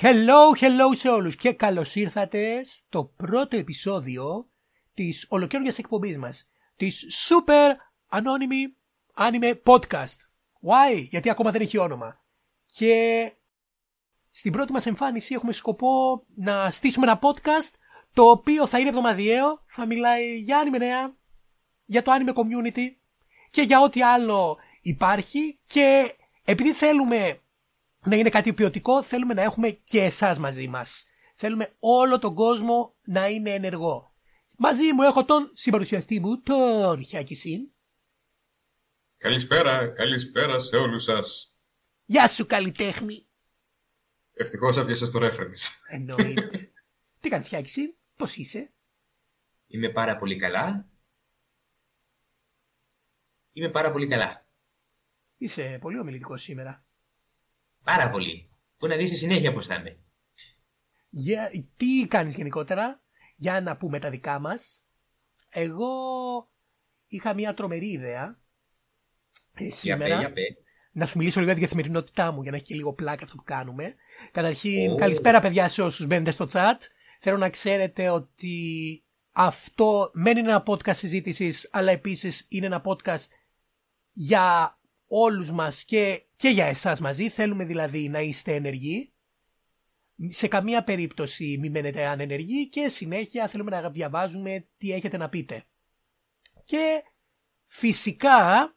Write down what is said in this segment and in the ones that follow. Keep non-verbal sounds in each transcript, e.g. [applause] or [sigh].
Hello, hello σε όλους και καλώς ήρθατε στο πρώτο επεισόδιο της ολοκαίρινιας εκπομπής μας, της Super Anonymous Anime Podcast. Why? Γιατί ακόμα δεν έχει όνομα. Και στην πρώτη μας εμφάνιση έχουμε σκοπό να στήσουμε ένα podcast το οποίο θα είναι εβδομαδιαίο, θα μιλάει για anime νέα, για το anime community και για ό,τι άλλο υπάρχει και επειδή θέλουμε να είναι κάτι ποιοτικό, θέλουμε να έχουμε και εσάς μαζί μας. Θέλουμε όλο τον κόσμο να είναι ενεργό. Μαζί μου έχω τον συμπαρουσιαστή μου, τον Χιάκη Συν. Καλησπέρα, καλησπέρα σε όλους σας. Γεια σου καλλιτέχνη. Ευτυχώς έπιασες το reference. Εννοείται. [laughs] Τι κάνεις Χιάκη Συν, πώς είσαι; Είμαι πάρα πολύ καλά. Είμαι πάρα πολύ καλά. Είσαι πολύ ομιλητικός σήμερα. Πάρα πολύ. Πού να δεις στη συνέχεια πώς θα είμαι. Για, τι κάνεις γενικότερα, για να πούμε τα δικά μας. Εγώ είχα μια τρομερή ιδέα ε, σήμερα. Για πέ, για πέ. Να σου μιλήσω λίγο για την καθημερινότητά μου για να έχει και λίγο πλάκα αυτό που κάνουμε. Καταρχήν, Ω. καλησπέρα παιδιά σε όσους μπαίνετε στο chat. Θέλω να ξέρετε ότι αυτό μεν είναι ένα podcast συζήτησης, αλλά επίσης είναι ένα podcast για όλους μας και, και για εσάς μαζί. Θέλουμε δηλαδή να είστε ενεργοί. Σε καμία περίπτωση μην μένετε ανενεργοί και συνέχεια θέλουμε να διαβάζουμε τι έχετε να πείτε. Και φυσικά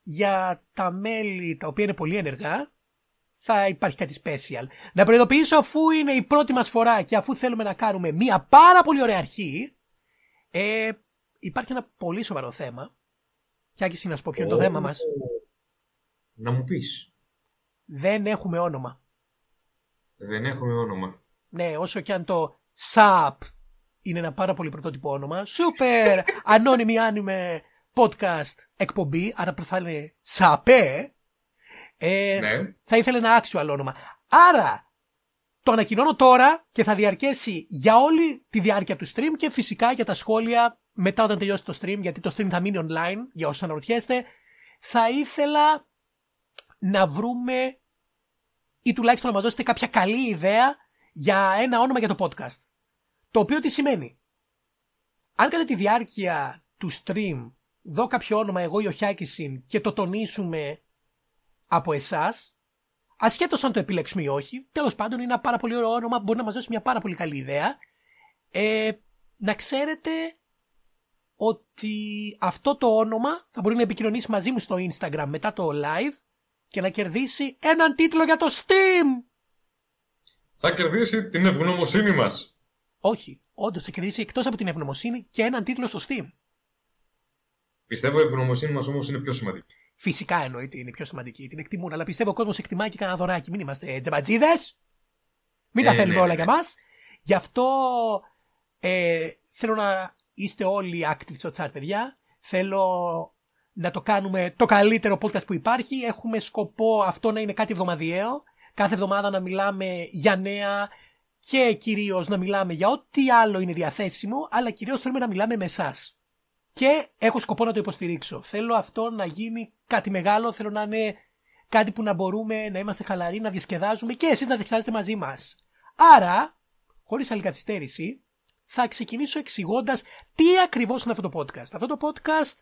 για τα μέλη τα οποία είναι πολύ ενεργά θα υπάρχει κάτι special. Να προειδοποιήσω αφού είναι η πρώτη μας φορά και αφού θέλουμε να κάνουμε μία πάρα πολύ ωραία αρχή ε, υπάρχει ένα πολύ σοβαρό θέμα. Κι να σου πω ποιο είναι το Ω. θέμα μας. Να μου πεις. Δεν έχουμε όνομα. Δεν έχουμε όνομα. Ναι, όσο και αν το SAP είναι ένα πάρα πολύ πρωτότυπο όνομα. Super [laughs] ανώνυμη anime podcast εκπομπή, άρα θα είναι SAPE. Ε, Ναι. Θα ήθελε ένα actual όνομα. Άρα το ανακοινώνω τώρα και θα διαρκέσει για όλη τη διάρκεια του stream και φυσικά για τα σχόλια μετά όταν τελειώσει το stream, γιατί το stream θα μείνει online για όσους αναρωτιέστε. Θα ήθελα να βρούμε ή τουλάχιστον να μας δώσετε κάποια καλή ιδέα για ένα όνομα για το podcast. Το οποίο τι σημαίνει. Αν κατά τη διάρκεια του stream δω κάποιο όνομα εγώ ή ο Χιάκησιν και το τονίσουμε από εσάς, ασχέτως αν το επιλέξουμε ή όχι, τέλος πάντων είναι ένα πάρα πολύ ωραίο όνομα, μπορεί να μας δώσει μια πάρα πολύ καλή ιδέα, ε, να ξέρετε ότι αυτό το όνομα θα μπορεί να επικοινωνήσει μαζί μου στο Instagram μετά το live και να κερδίσει έναν τίτλο για το Steam. Θα κερδίσει την ευγνωμοσύνη μας. Όχι, όντως θα κερδίσει εκτός από την ευγνωμοσύνη και έναν τίτλο στο Steam. Πιστεύω η ευγνωμοσύνη μας όμως είναι πιο σημαντική. Φυσικά εννοείται είναι πιο σημαντική, την εκτιμούν, αλλά πιστεύω ο κόσμος εκτιμάει και κανένα δωράκι. Μην είμαστε τζεμπατζίδες. Μην τα Ε, θέλουμε ναι, όλα ναι. για μας. Γι' αυτό ε, θέλω να είστε όλοι active στο chat, παιδιά. Θέλω να το κάνουμε το καλύτερο podcast που υπάρχει. Έχουμε σκοπό αυτό να είναι κάτι εβδομαδιαίο. Κάθε εβδομάδα να μιλάμε για νέα και κυρίως να μιλάμε για ό,τι άλλο είναι διαθέσιμο, αλλά κυρίως θέλουμε να μιλάμε με εσάς. Και έχω σκοπό να το υποστηρίξω. Θέλω αυτό να γίνει κάτι μεγάλο, θέλω να είναι κάτι που να μπορούμε να είμαστε χαλαροί, να διασκεδάζουμε και εσείς να διασκεδάζετε μαζί μας. Άρα, χωρίς άλλη καθυστέρηση, θα ξεκινήσω εξηγώντας τι ακριβώς είναι αυτό το podcast. Αυτό το podcast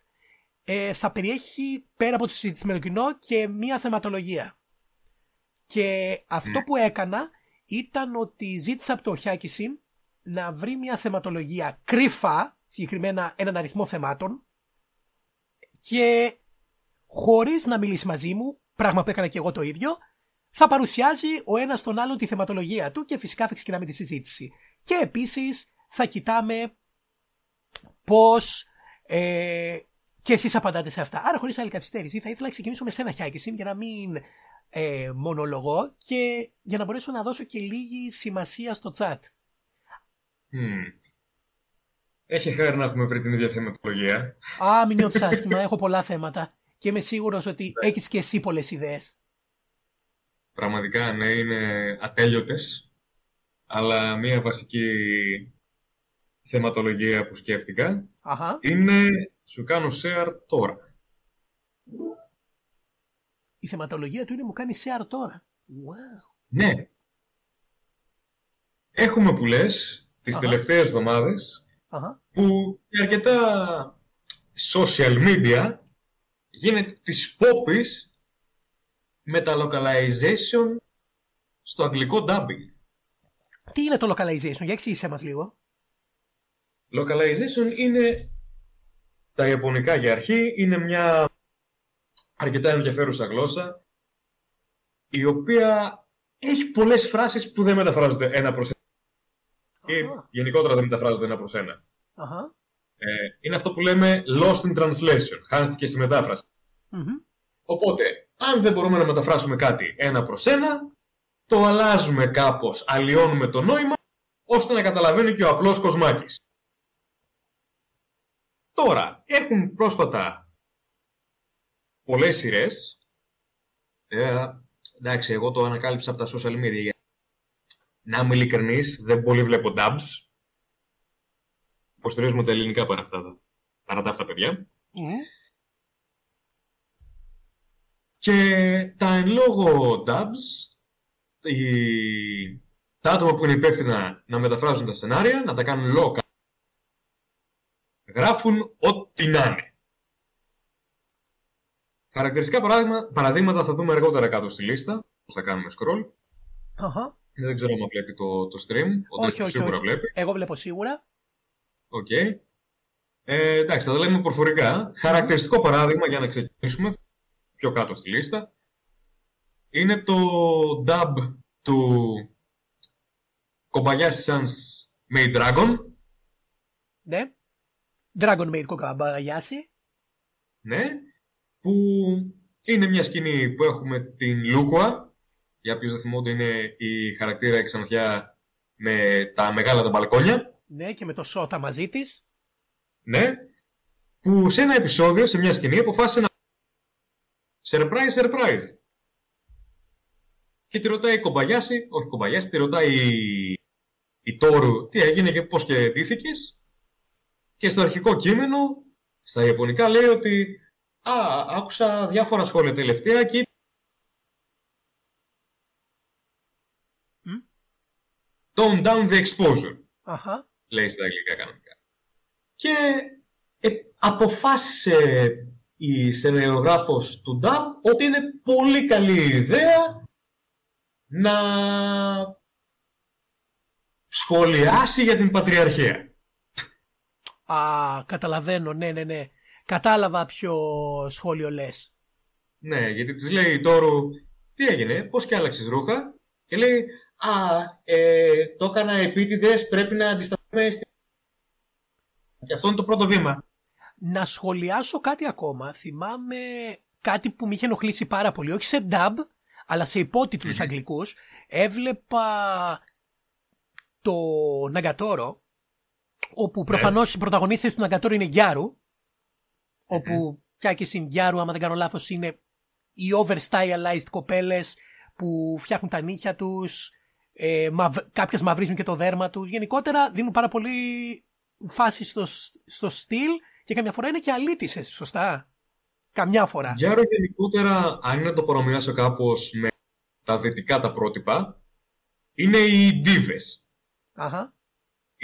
ε, θα περιέχει πέρα από τη συζήτηση με το κοινό και μία θεματολογία. Και αυτό Ναι. που έκανα ήταν ότι ζήτησα από το Χιάκησιν να βρει μια θεματολογία κρύφα, συγκεκριμένα έναν αριθμό θεμάτων και χωρίς να μιλήσει μαζί μου, πράγμα που έκανα και εγώ το ίδιο, θα παρουσιάζει ο ένας τον άλλον τη θεματολογία του και φυσικά θα ξεκινάμε τη συζήτηση. Και επίσης θα κοιτάμε πώς ε, και εσείς απαντάτε σε αυτά. Άρα χωρίς άλλη καθυστέρηση θα ήθελα να ξεκινήσω με σένα Χιάκησιν για να μην ε, μονολογώ και για να μπορέσω να δώσω και λίγη σημασία στο chat. Μμμ. Έχει χάρη να έχουμε βρει την ίδια θεματολογία. Α, μην νιώθεις άσχημα, έχω πολλά θέματα και είμαι σίγουρος ότι έχεις και εσύ πολλές ιδέες. Πραγματικά, ναι, είναι ατέλειωτες. Αλλά μία βασική θεματολογία που σκέφτηκα Αχα. είναι σου κάνω share τώρα. Η θεματολογία του είναι μου κάνει share τώρα. Wow. Ναι. έχουμε που λες τις Αχα. τελευταίες εβδομάδες Αχα. που και αρκετά social media γίνεται της πόπης με τα localization στο αγγλικό dubbing. Τι είναι το localization, για εξήγησέ μας λίγο. Localization είναι τα ιαπωνικά για αρχή, είναι μια αρκετά ενδιαφέρουσα γλώσσα η οποία έχει πολλές φράσεις που δεν μεταφράζονται ένα προς ένα ή Αχα. γενικότερα δεν μεταφράζονται ένα προς ένα. Αχα. Ε, είναι αυτό που λέμε lost in translation, χάνθηκε στη μετάφραση. Μμμ. Οπότε, αν δεν μπορούμε να μεταφράσουμε κάτι ένα προς ένα, το αλλάζουμε κάπως, αλλοιώνουμε το νόημα, ώστε να καταλαβαίνει και ο απλός κοσμάκης. Τώρα, έχουν πρόσφατα πολλές σειρές. Ε, εντάξει, εγώ το ανακάλυψα από τα social media. Να είμαι ειλικρινής, δεν πολύ βλέπω dubs. Υποστηρίζουμε τα ελληνικά παρά αυτά, τα- παρά τα αυτά παιδιά. Μμμ. Και τα εν λόγω dubs, οι... τα άτομα που είναι υπεύθυνα να μεταφράζουν τα σενάρια, να τα κάνουν local, γράφουν ό,τι να είναι. Χαρακτηριστικά παράδειγμα, παραδείγματα θα δούμε αργότερα κάτω στη λίστα, πώς θα κάνουμε scroll. Αχα. Δεν ξέρω αν βλέπει το, το stream, ο Όχι, Δέστος όχι, σίγουρα όχι. βλέπει. Εγώ βλέπω σίγουρα. Οκ. Ε, εντάξει, θα τα λέμε προφορικά. Χαρακτηριστικό παράδειγμα για να ξεκινήσουμε πιο κάτω στη λίστα είναι το dub του Kobayashi Sans Made Dragon. Ναι. Dragon Maid Kokabayasi. Ναι, που είναι μια σκηνή που έχουμε την Λούκουα. Για ποιους δεν θυμούνται είναι η χαρακτήρα εξανθιά με τα μεγάλα τα μπαλκόνια. Ναι, και με το Σότα μαζί της. Ναι, που σε ένα επεισόδιο, σε μια σκηνή, αποφάσισε να. Surprise, surprise. Και τη ρωτάει η Κομπαγιάση, όχι Κομπαγιάση, τη ρωτάει η, η Τόρου τι έγινε και πώς και ντύθηκες. Και στο αρχικό κείμενο, στα Ιαπωνικά, λέει ότι «Α, άκουσα διάφορα σχόλια τελευταία και Μμ. Tone down the exposure Αχα. λέει στα αγγλικά κανονικά. Και ε, αποφάσισε η σενεριογράφος του DAB ότι είναι πολύ καλή ιδέα να σχολιάσει για την Πατριαρχία. Α, καταλαβαίνω, ναι, ναι, ναι. Κατάλαβα ποιο σχόλιο λες. Ναι, γιατί της λέει Τόρου τι έγινε, πώς και άλλαξες ρούχα και λέει «Α, ε, το έκανα επίτηδες, πρέπει να αντισταθούμε στη...» Και αυτό είναι το πρώτο βήμα. Να σχολιάσω κάτι ακόμα. Θυμάμαι κάτι που με είχε ενοχλήσει πάρα πολύ. Όχι σε dub, αλλά σε υπότιτλους αγγλικούς. Έβλεπα το Ναγκατόρο, όπου προφανώς οι πρωταγωνίστες του Ναγκατόρο είναι Γκιάρου, όπου πια και συν Γκιάρου, άμα δεν κάνω λάθος, είναι οι overstylized κοπέλες που φτιάχνουν τα νύχια τους, ε, μαυ, κάποιες μαυρίζουν και το δέρμα τους. Γενικότερα δίνουν πάρα πολύ φάση στο, στο στυλ και καμιά φορά είναι και αλήτησες, σωστά; Καμιά φορά. Γιάρο γενικότερα, αν είναι να το παρομοιάσω κάπως με τα δυτικά τα πρότυπα, είναι οι ντίβες. Αχα.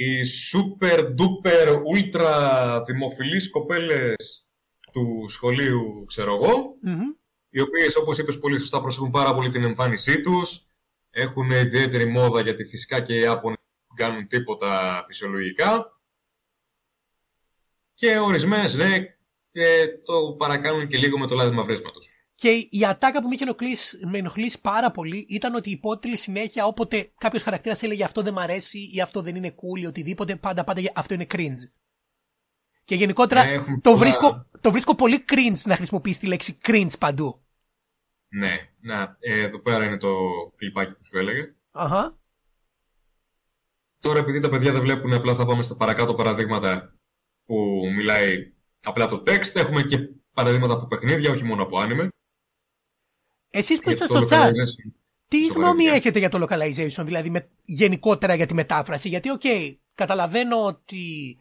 Οι super duper ultra δημοφιλείς κοπέλες του σχολείου, ξέρω εγώ, Μμμ. οι οποίες όπως είπες πολύ σωστά προσέχουν πάρα πολύ την εμφάνισή τους, έχουν ιδιαίτερη μόδα γιατί φυσικά και οι Ιάπωνες δεν κάνουν τίποτα φυσιολογικά και ορισμένες ναι, ε, το παρακάνουν και λίγο με το λάδι μαυρίσματος. Και η ατάκα που με είχε ενοχλήσει, με ενοχλήσει πάρα πολύ ήταν ότι η υπότιτλη συνέχεια όποτε κάποιος χαρακτήρας έλεγε αυτό δεν μ' αρέσει ή αυτό δεν είναι cool ή οτιδήποτε, πάντα πάντα αυτό είναι cringe. Και γενικότερα Ναι, έχουμε το, πολλά- βρίσκω, το βρίσκω πολύ cringe να χρησιμοποιήσει τη λέξη cringe παντού. Ναι, να, ε, εδώ πέρα είναι το κλιπάκι που σου έλεγα. Αχα. Τώρα επειδή τα παιδιά δεν βλέπουν, απλά θα πάμε στα παρακάτω παραδείγματα που μιλάει απλά το text. Έχουμε και παραδείγματα από παιχνίδια, όχι μόνο από anime. Εσείς που είστε Γιατί στο το chat, localization τι στο γνώμη παράδειγμα. έχετε για το localization, δηλαδή με, γενικότερα για τη μετάφραση. Γιατί, οκ, καταλαβαίνω ότι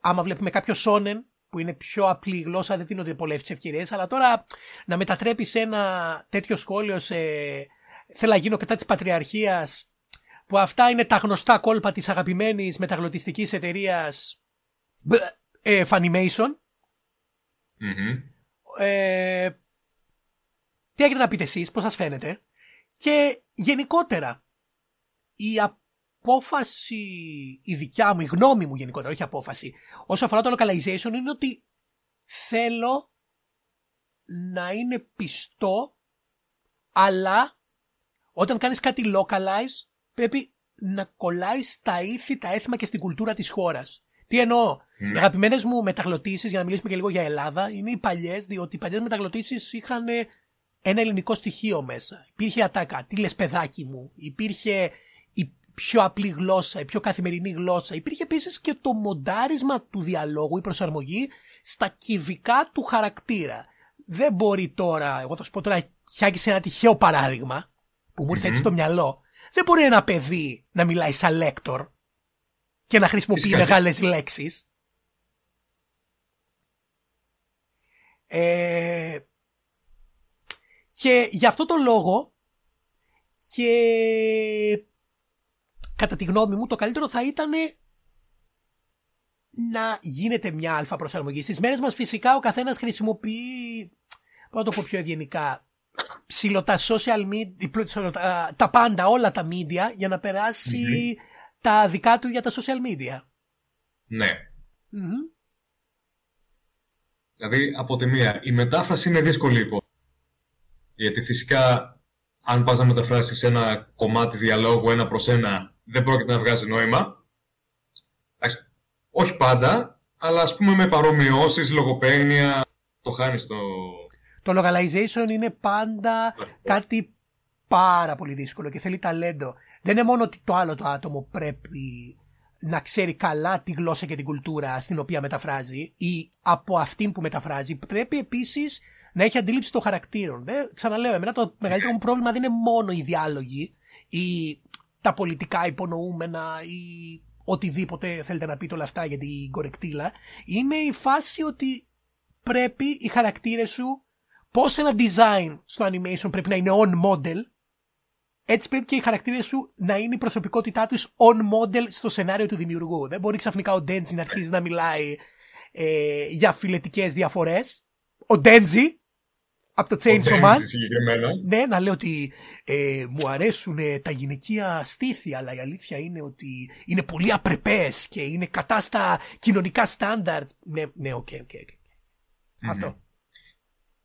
άμα βλέπουμε κάποιο shonen που είναι πιο απλή γλώσσα, δεν δίνονται πολλές ευκαιρίες, αλλά τώρα να μετατρέπει ένα τέτοιο σχόλιο σε. Θέλω να γίνω κατά της πατριαρχίας. που αυτά είναι τα γνωστά κόλπα της αγαπημένης μεταγλωτιστικής εταιρείας ε, Funimation. Μμμ. Ε, τι έχετε να πείτε εσείς, πώς σας φαίνεται; Και γενικότερα, η απόφαση, η δικιά μου, η γνώμη μου γενικότερα, όχι απόφαση, όσο αφορά το localization είναι ότι θέλω να είναι πιστό, αλλά όταν κάνεις κάτι localize πρέπει να κολλάει στα ήθη, τα έθιμα και στην κουλτούρα της χώρας. Τι εννοώ; Ναι. Οι αγαπημένες μου μεταγλωτήσεις, για να μιλήσουμε και λίγο για Ελλάδα, είναι οι παλιές, διότι οι παλιές μεταγλωτήσεις είχαν ε, ένα ελληνικό στοιχείο μέσα. Υπήρχε ατάκα, τι λες παιδάκι μου, υπήρχε η πιο απλή γλώσσα, η πιο καθημερινή γλώσσα. Υπήρχε επίσης και το μοντάρισμα του διαλόγου, η προσαρμογή στα κυβικά του χαρακτήρα. Δεν μπορεί τώρα, εγώ θα σου πω τώρα, χιάκι σε ένα τυχαίο παράδειγμα, που μου ήρθε έτσι στο μυαλό. Δεν μπορεί ένα παιδί να μιλάει σαν λέκτορ και να χρησιμοποιεί Φυσικά. μεγάλες λέξεις. Ε, και γι' αυτό το λόγο και κατά τη γνώμη μου το καλύτερο θα ήταν να γίνεται μια αλφα προσαρμογή. Στις μέρες μας φυσικά ο καθένας χρησιμοποιεί, πώς να το πω πιο ευγενικά, ψηλό τα social media, τα, τα πάντα, όλα τα media για να περάσει τα δικά του για τα social media. Ναι. Μμμ. Δηλαδή, από τη μία, η μετάφραση είναι δύσκολη υπόθεση. Γιατί φυσικά, αν πας να μεταφράσεις ένα κομμάτι διαλόγου ένα προς ένα, δεν πρόκειται να βγάζει νόημα. Εντάξει, όχι πάντα, αλλά ας πούμε με παρομοιώσεις, λογοπαίγνια, το χάνεις το... Το localization είναι πάντα κάτι πάρα πολύ δύσκολο και θέλει ταλέντο. Δεν είναι μόνο ότι το άλλο το άτομο πρέπει να ξέρει καλά τη γλώσσα και την κουλτούρα στην οποία μεταφράζει ή από αυτήν που μεταφράζει. Πρέπει επίσης να έχει αντίληψη των χαρακτήρων. Δεν, ξαναλέω, εμένα το μεγαλύτερο μου πρόβλημα δεν είναι μόνο οι διάλογοι ή τα πολιτικά υπονοούμενα ή οτιδήποτε θέλετε να πείτε όλα αυτά για την κορεκτήλα. Είναι η φάση ότι πρέπει οι χαρακτήρες σου πώς ένα design στο animation πρέπει να είναι on model έτσι πρέπει και οι χαρακτήρες σου να είναι η προσωπικότητά τους on model στο σενάριο του δημιουργού. Δεν μπορεί ξαφνικά ο Ντέντζι να αρχίσει να μιλάει ε, για φιλετικές διαφορές. Ο Ντέντζι από το Ο Chainsaw Man. Denji συγκεκριμένα. Ναι, να λέει ότι ε, μου αρέσουν ε, τα γυναικεία στήθη, αλλά η αλήθεια είναι ότι είναι πολύ απρεπές και είναι κατά στα κοινωνικά στάνταρτ. Ναι, ναι, OK, OK, OK. Αυτό.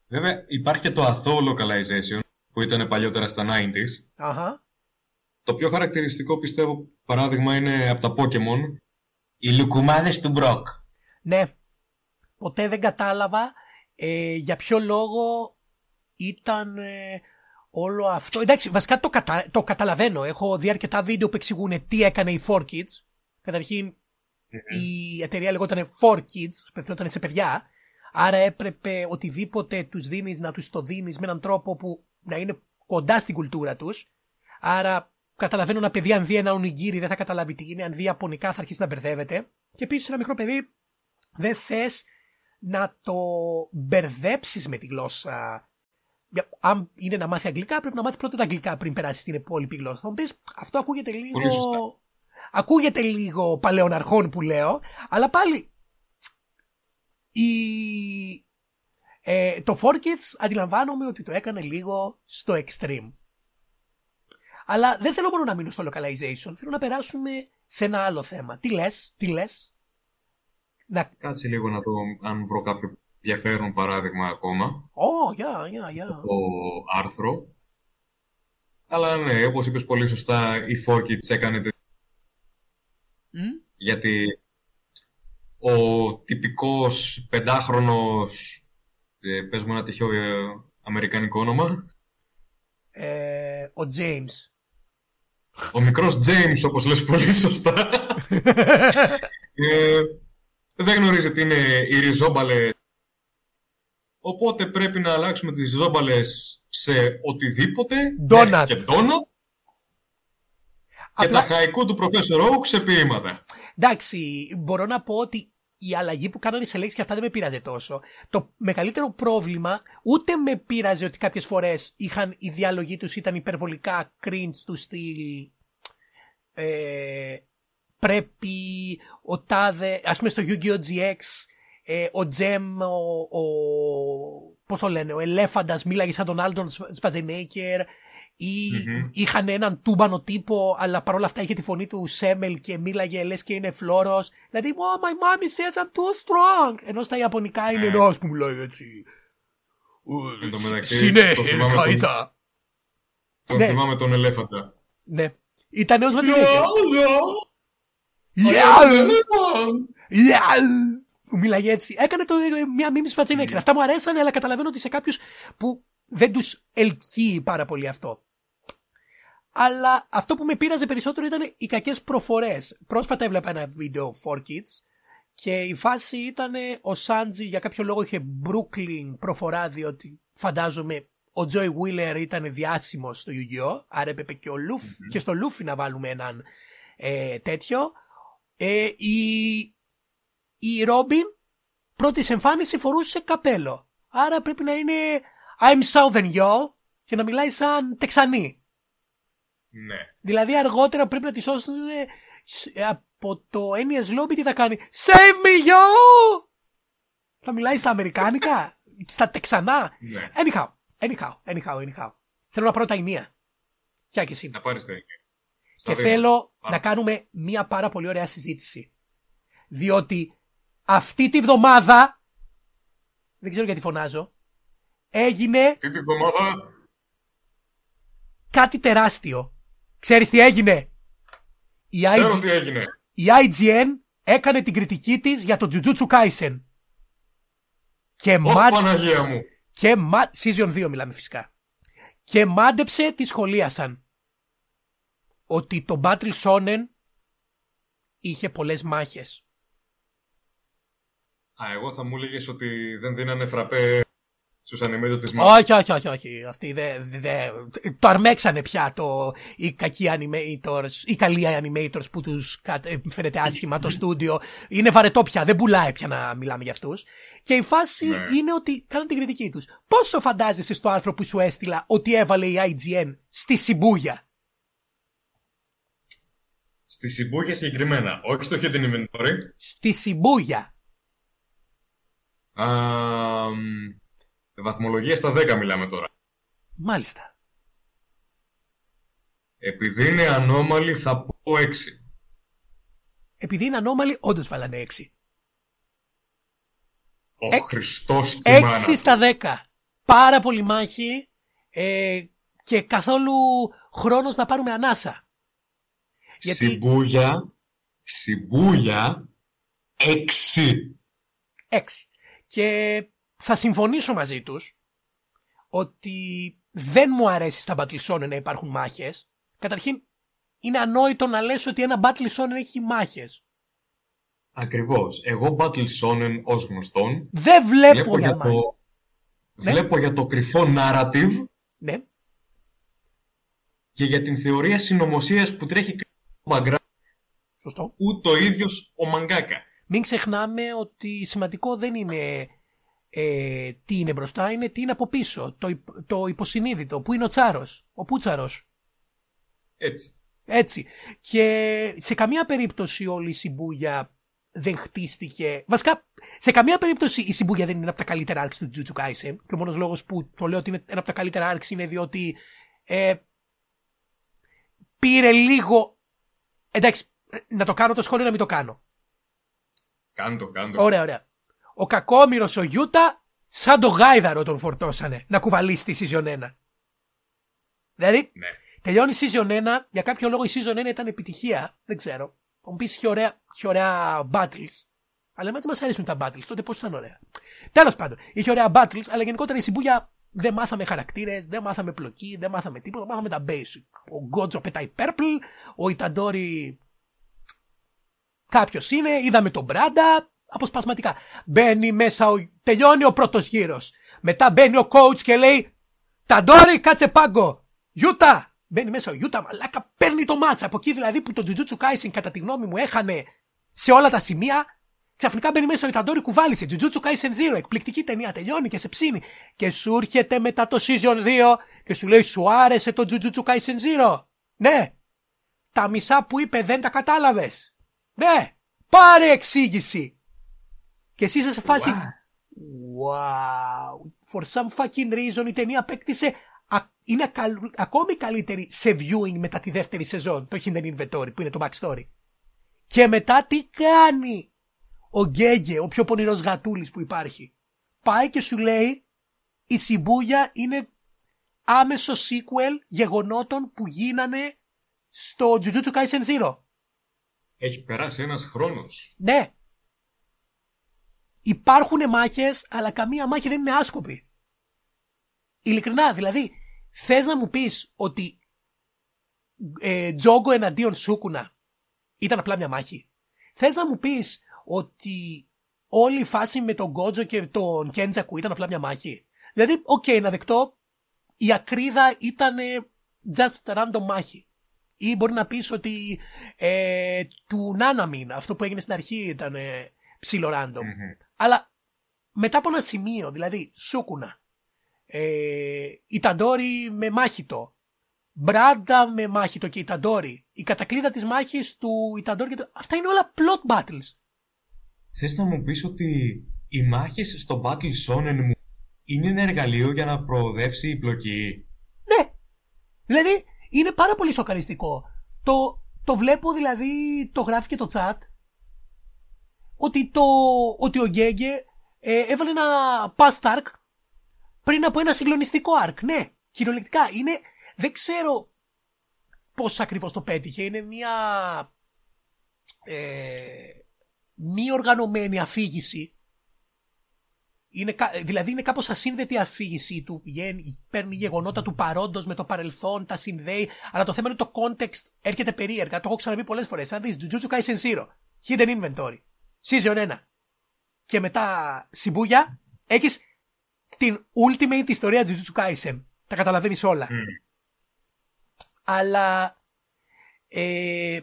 Βέβαια, υπάρχει και το αθώο localization, που ήταν παλιότερα στα 90s. Αχα. Το πιο χαρακτηριστικό, πιστεύω, παράδειγμα είναι από τα Pokemon. Οι λουκουμάδες του Μπροκ. Ναι. Ποτέ δεν κατάλαβα ε, για ποιο λόγο ήταν ε, όλο αυτό. Εντάξει, βασικά το, κατα... το καταλαβαίνω. Έχω δει αρκετά βίντεο που εξηγούν τι έκανε η 4Kids. Καταρχήν, η εταιρεία λεγόταν 4Kids, απευθυνόταν σε παιδιά. Άρα έπρεπε οτιδήποτε τους δίνεις να τους το δίνεις με έναν τρόπο που να είναι κοντά στην κουλτούρα τους. Άρα καταλαβαίνω ένα παιδί αν δει ένα ονιγύρι δεν θα καταλάβει τι είναι, αν δει Ιαπωνικά θα αρχίσει να μπερδεύεται. Και επίσης ένα μικρό παιδί δεν θες να το μπερδέψεις με τη γλώσσα. Για- Αν είναι να μάθει αγγλικά, πρέπει να μάθει πρώτα τα αγγλικά πριν περάσει στην υπόλοιπη γλώσσα. Θα μου πεις, αυτό ακούγεται λίγο. Πολύ σωστά. Ακούγεται λίγο παλαιών αρχών που λέω, αλλά πάλι. Η... Ε, το 4Kids αντιλαμβάνομαι ότι το έκανε λίγο στο extreme. Αλλά δεν θέλω μόνο να μείνω στο localization. Θέλω να περάσουμε σε ένα άλλο θέμα. Τι λες, τι λες; Να... Κάτσε λίγο να δω αν βρω κάποιο ενδιαφέρον παράδειγμα ακόμα. Ω, γεια, γεια, γεια. το άρθρο. Αλλά ναι, όπως είπες πολύ σωστά, η 4Kids έκανε τε- Μμ. γιατί ο τυπικός πεντάχρονος, ε, πες μου ένα τυχαίο ε, αμερικανικό όνομα, Ε, ο James. ο μικρός James, όπως λες πολύ σωστά, [laughs] ε, δεν γνωρίζει τι είναι οι ριζόμπαλες, οπότε πρέπει να αλλάξουμε τις ριζόμπαλες σε οτιδήποτε, Donut. μέχρι και donut, και Απλά, τα χαϊκού του Professor Oak σε ποίηματα. εντάξει, μπορώ να πω ότι η αλλαγή που κάνανε σε λέξεις και αυτά δεν με πείραζε τόσο. Το μεγαλύτερο πρόβλημα ούτε με πείραζε ότι κάποιες φορές είχαν οι διάλογοι τους ήταν υπερβολικά cringe του στυλ ε, πρέπει ο τάδε, ας πούμε στο Yu-Gi-Oh! GX, ε, ο Τζεμ, ο, ο, πώς το λένε, ο Ελέφαντας μίλαγε σαν τον Άλτον Σπατζενέικερ ή Μμμ. είχαν έναν τούμπανο τύπο αλλά παρόλα αυτά είχε τη φωνή του Σέμελ και μίλαγε λες και είναι φλόρος. Δηλαδή, oh, my mommy says I'm too strong. Ενώ στα Ιαπωνικά είναι Ναι. ένας που μιλάει έτσι. Εν τω μεταξύ, Συνέχεια, το θυμάμαι τον- Καϊζά. Τον Ναι. θυμάμαι τον ελέφαντα. Ναι. Ήταν νέος με την Που μίλαγε έτσι. Έκανε το, ε, μια μίμη Σφατζενέκερ. Αυτά μου αρέσανε, αλλά καταλαβαίνω ότι σε κάποιους που δεν τους ελκύει πάρα πολύ αυτό. Αλλά αυτό που με πείραζε περισσότερο ήταν οι κακές προφορές. Πρόσφατα έβλεπα ένα βίντεο 4Kids και η φάση ήταν ο Σάντζι για κάποιο λόγο είχε Brooklyn προφορά διότι φαντάζομαι ο Τζόι Wheeler ήταν διάσημος στο Yu-Gi-Oh! Άρα έπρεπε και, ο Λουφ, και στο Λούφι να βάλουμε έναν ε, τέτοιο. Ε, η, η Ρόμπιν πρώτης σε εμφάνιση φορούσε καπέλο. Άρα πρέπει να είναι I'm Southern yo και να μιλάει σαν Τεξανή. Ναι. Δηλαδή αργότερα πρέπει να τη σώσουν ε, από το NES Lobby τι θα κάνει; Save me yo! Θα μιλάει στα Αμερικάνικα, στα Τεξανά. ναι. Anyhow, anyhow, anyhow, anyhow. Θέλω να πάρω τα ενία. Γεια και εσύ. Να πάρεις τέτοιο. Στα Και δύο. θέλω Πάρα. να κάνουμε μία πάρα πολύ ωραία συζήτηση. Διότι αυτή τη βδομάδα, δεν ξέρω γιατί φωνάζω, έγινε Αυτή τη βδομάδα; κάτι τεράστιο. Ξέρεις τι έγινε; Η, ξέρω IG, τι έγινε. η IGN έκανε την κριτική της για το Jujutsu Kaisen. Και, Ωχ, μα... Παναγία μου. και μα... Season 2 μιλάμε φυσικά. Και μάντεψε τι σχολίασαν. Ότι το Battle Shonen είχε πολλές μάχες. Α, εγώ θα μου έλεγες ότι δεν δίνανε φραπέ στους animated της μάχης. Όχι, όχι, όχι, όχι. Αυτοί δεν. Δε, το αρμέξανε πια το, οι κακοί animators, οι καλοί animators που τους φαίνεται άσχημα το στούντιο. Είναι βαρετό πια, δεν πουλάει πια να μιλάμε για αυτούς. Και η φάση Ναι. είναι ότι κάνουν την κριτική τους. Πόσο φαντάζεσαι στο άρθρο που σου έστειλα ότι έβαλε η IGN στη Σιμπούγια; Στη Σιμπούγια συγκεκριμένα, όχι στο Hidden Inventory. Στη Σιμπούγια. Α, μ, βαθμολογία στα 10 μιλάμε τώρα. Μάλιστα. Επειδή είναι ανώμαλη θα πω 6. Επειδή είναι ανώμαλοι, όντως βάλανε 6. Ο Έξι- Χριστός και η μάνα 6 του. στα 10. Πάρα πολύ μάχη ε, και καθόλου χρόνος να πάρουμε ανάσα. γιατί- Σιμπούγια, Σιμπούγια, 6. 6. Και θα συμφωνήσω μαζί τους ότι δεν μου αρέσει στα Battle Shonen να υπάρχουν μάχες. Καταρχήν, είναι ανόητο να λες ότι ένα Battle Shonen έχει μάχες. Ακριβώς. Εγώ Battle Shonen ως γνωστόν Δεν βλέπω βλέπω για για, μάχες. το, Ναι. βλέπω για το κρυφό narrative Ναι, και για την θεωρία συνωμοσίας που τρέχει στο background σωστό. ούτε ο ίδιος ο μαγκάκα. Μην ξεχνάμε ότι σημαντικό δεν είναι ε, τι είναι μπροστά, είναι τι είναι από πίσω. Το, υπ- το υποσυνείδητο. Πού είναι ο Τσάρος, ο Πούτσαρος. Έτσι. Έτσι. Και σε καμία περίπτωση όλη η Σιμπούγια δεν χτίστηκε. Βασικά, σε καμία περίπτωση η Σιμπούγια δεν είναι από τα καλύτερα arcs του Jujutsu Kaisen. Και ο μόνος λόγος που το λέω ότι είναι ένα από τα καλύτερα arcs είναι διότι ε, πήρε λίγο. Εντάξει, να το κάνω το σχόλιο να μην το κάνω. Κάντο, κάντο. Ωραία, ωραία. Ο κακόμοιρος ο Γιούτα σαν το γάιδαρο τον φορτώσανε να κουβαλήσει τη season 1. Δηλαδή, Ναι. τελειώνει η season 1, για κάποιο λόγο η season 1 ήταν επιτυχία, δεν ξέρω. Θα μου πεις είχε ωραία, είχε ωραία battles. Αλλά εμάς δεν μας αρέσουν τα battles, τότε πώς ήταν ωραία. Τέλος πάντων, είχε ωραία battles, αλλά γενικότερα η Σιμπούγια δεν μάθαμε χαρακτήρες, δεν μάθαμε πλοκή, δεν μάθαμε τίποτα, μάθαμε τα basic. Ο Γκότζο πετάει purple, ο Ιταντόρι Κάποιος είναι, είδαμε τον Μπράντα, αποσπασματικά. Μπαίνει μέσα, ο... τελειώνει ο πρώτος γύρος. Μετά μπαίνει ο coach και λέει Ταντόρι, κάτσε πάγκο. Γιούτα! Μπαίνει μέσα ο Γιούτα, μαλάκα, παίρνει το μάτσα. Από εκεί δηλαδή που το Jujutsu Kaisen κατά τη γνώμη μου έχανε σε όλα τα σημεία. Ξαφνικά μπαίνει μέσα ο Ιταντόρι κουβάλισε. Jujutsu Kaisen 0, εκπληκτική ταινία, τελειώνει και σε ψήνει. Και σου έρχεται μετά το season 2 και σου λέει Σου άρεσε το Jujutsu Kaisen 0. Ναι, τα μισά που είπε δεν τα κατάλαβες. Ναι, πάρε εξήγηση. Και εσύ είσαι σε φάση... Wow. For some fucking reason η ταινία απέκτησε είναι ακόμη καλύτερη σε viewing μετά τη δεύτερη σεζόν, το Hidden Inventory που είναι το backstory. Και μετά τι κάνει ο Γκέγκε, ο πιο πονηρός γατούλης που υπάρχει. Πάει και σου λέει η Σιμπούγια είναι άμεσο sequel γεγονότων που γίνανε στο Jujutsu Kaisen Zero. Έχει περάσει ένας χρόνος. Ναι. Υπάρχουν μάχες, αλλά καμία μάχη δεν είναι άσκοπη. Ειλικρινά, δηλαδή, θες να μου πεις ότι ε, Τζόγκο εναντίον Σούκουνα ήταν απλά μια μάχη; Θες να μου πεις ότι όλη η φάση με τον Γκότζο και τον Κέντζακου ήταν απλά μια μάχη; Δηλαδή, OK, okay, να δεχτώ, η ακρίδα ήταν just random μάχη. Ή μπορεί να πεις ότι ε, του Νάναμιν, αυτό που έγινε στην αρχή ήταν ε, ψηλό random. Αλλά μετά από ένα σημείο, δηλαδή Σούκουνα, ε, η Ταντόρη με μάχητο, Μπράντα με μάχητο και η Ταντόρη, η κατακλείδα της μάχης του Ιταντόρη και το... Αυτά είναι όλα plot battles. Θες να μου πεις ότι οι μάχες στο Battle Shonen μου είναι ένα εργαλείο για να προοδεύσει η πλοκή; Ναι. Δηλαδή είναι πάρα πολύ σοκαριστικό. Το, το βλέπω δηλαδή, το γράφει και το chat, ότι, το, ότι ο Γκέγκε ε, έβαλε ένα past arc πριν από ένα συγκλονιστικό arc. Ναι, κυριολεκτικά. Είναι, δεν ξέρω πώς ακριβώς το πέτυχε. Είναι μια ε, μη οργανωμένη αφήγηση είναι, δηλαδή είναι κάπως ασύνδετη αφήγησή του. Πηγαίνει, παίρνει γεγονότα του παρόντος με το παρελθόν, τα συνδέει. Αλλά το θέμα είναι το context έρχεται περίεργα. Το έχω ξαναπεί πολλές φορές. Αν δεις Jujutsu Kaisen Zero, Hidden Inventory, Season 1 και μετά Shibuya, έχεις την ultimate ιστορία Jujutsu Kaisen. Τα καταλαβαίνεις όλα. Αλλά ε,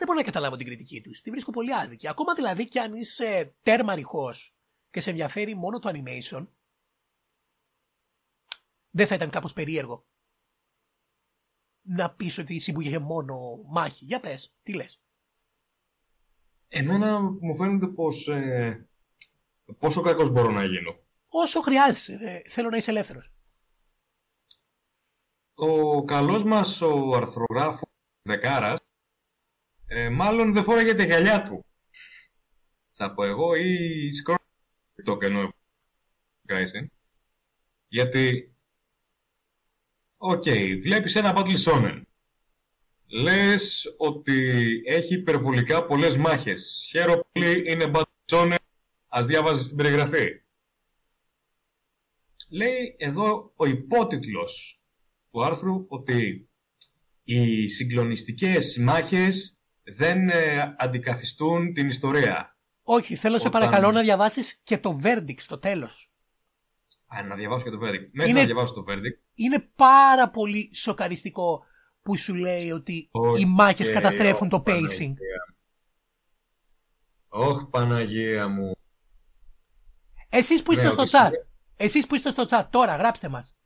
δεν μπορώ να καταλάβω την κριτική τους. Τη βρίσκω πολύ άδικη. Ακόμα δηλαδή και αν είσαι τέρμα ρηχό και σε ενδιαφέρει μόνο το animation, δεν θα ήταν κάπως περίεργο να πεις ότι η Σίμπου είχε μόνο μάχη. Για πες, τι λες. Εμένα μου φαίνεται πως ε, πόσο κακός μπορώ να γίνω. Όσο χρειάζεσαι. θέλω να είσαι ελεύθερος. Ο καλός μας ο αρθρογράφος Δεκάρας ε, μάλλον δεν φόραγε τα γυαλιά του. Θα πω εγώ ή σκρό το κενό Γκάισεν. Γιατί, οκ, okay, βλέπεις ένα Battle Shonen. Λες ότι έχει υπερβολικά πολλές μάχες. Χαίρομαι πολύ, είναι Battle Shonen, ας διάβαζες την περιγραφή. Λέει εδώ ο υπότιτλος του άρθρου ότι οι συγκλονιστικές μάχες δεν ε, αντικαθιστούν την ιστορία. Όχι, θέλω σε παρακαλώ να διαβάσεις και το verdict στο τέλος. Α, να διαβάσω και το verdict. Μέχρι είναι... να διαβάσω το verdict. Είναι πάρα πολύ σοκαριστικό που σου λέει ότι οι μάχες καταστρέφουν το pacing. Όχι Παναγία μου. Εσείς που είστε ναι, στο chat. Εσείς που είστε στο chat τώρα, γράψτε μας.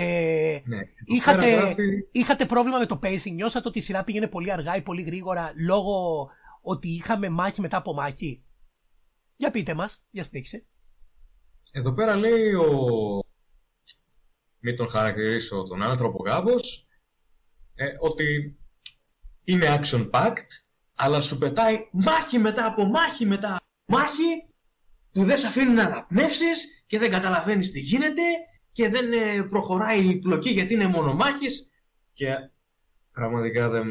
Ε, ναι, είχατε, είχατε πρόβλημα με το pacing, νιώσατε ότι η σειρά πήγαινε πολύ αργά ή πολύ γρήγορα λόγω ότι είχαμε μάχη μετά από μάχη; Για πείτε μας, για συνέχισε. Εδώ πέρα λέει ο... Μην τον χαρακτηρίσω τον άνθρωπο κάπως, ε, ότι είναι action-packed, αλλά σου πετάει μάχη μετά από μάχη μετά από μάχη που δεν σε αφήνει να αναπνεύσεις και δεν καταλαβαίνεις τι γίνεται και δεν ε, προχωράει η πλοκή γιατί είναι μονομάχης και πραγματικά δεν...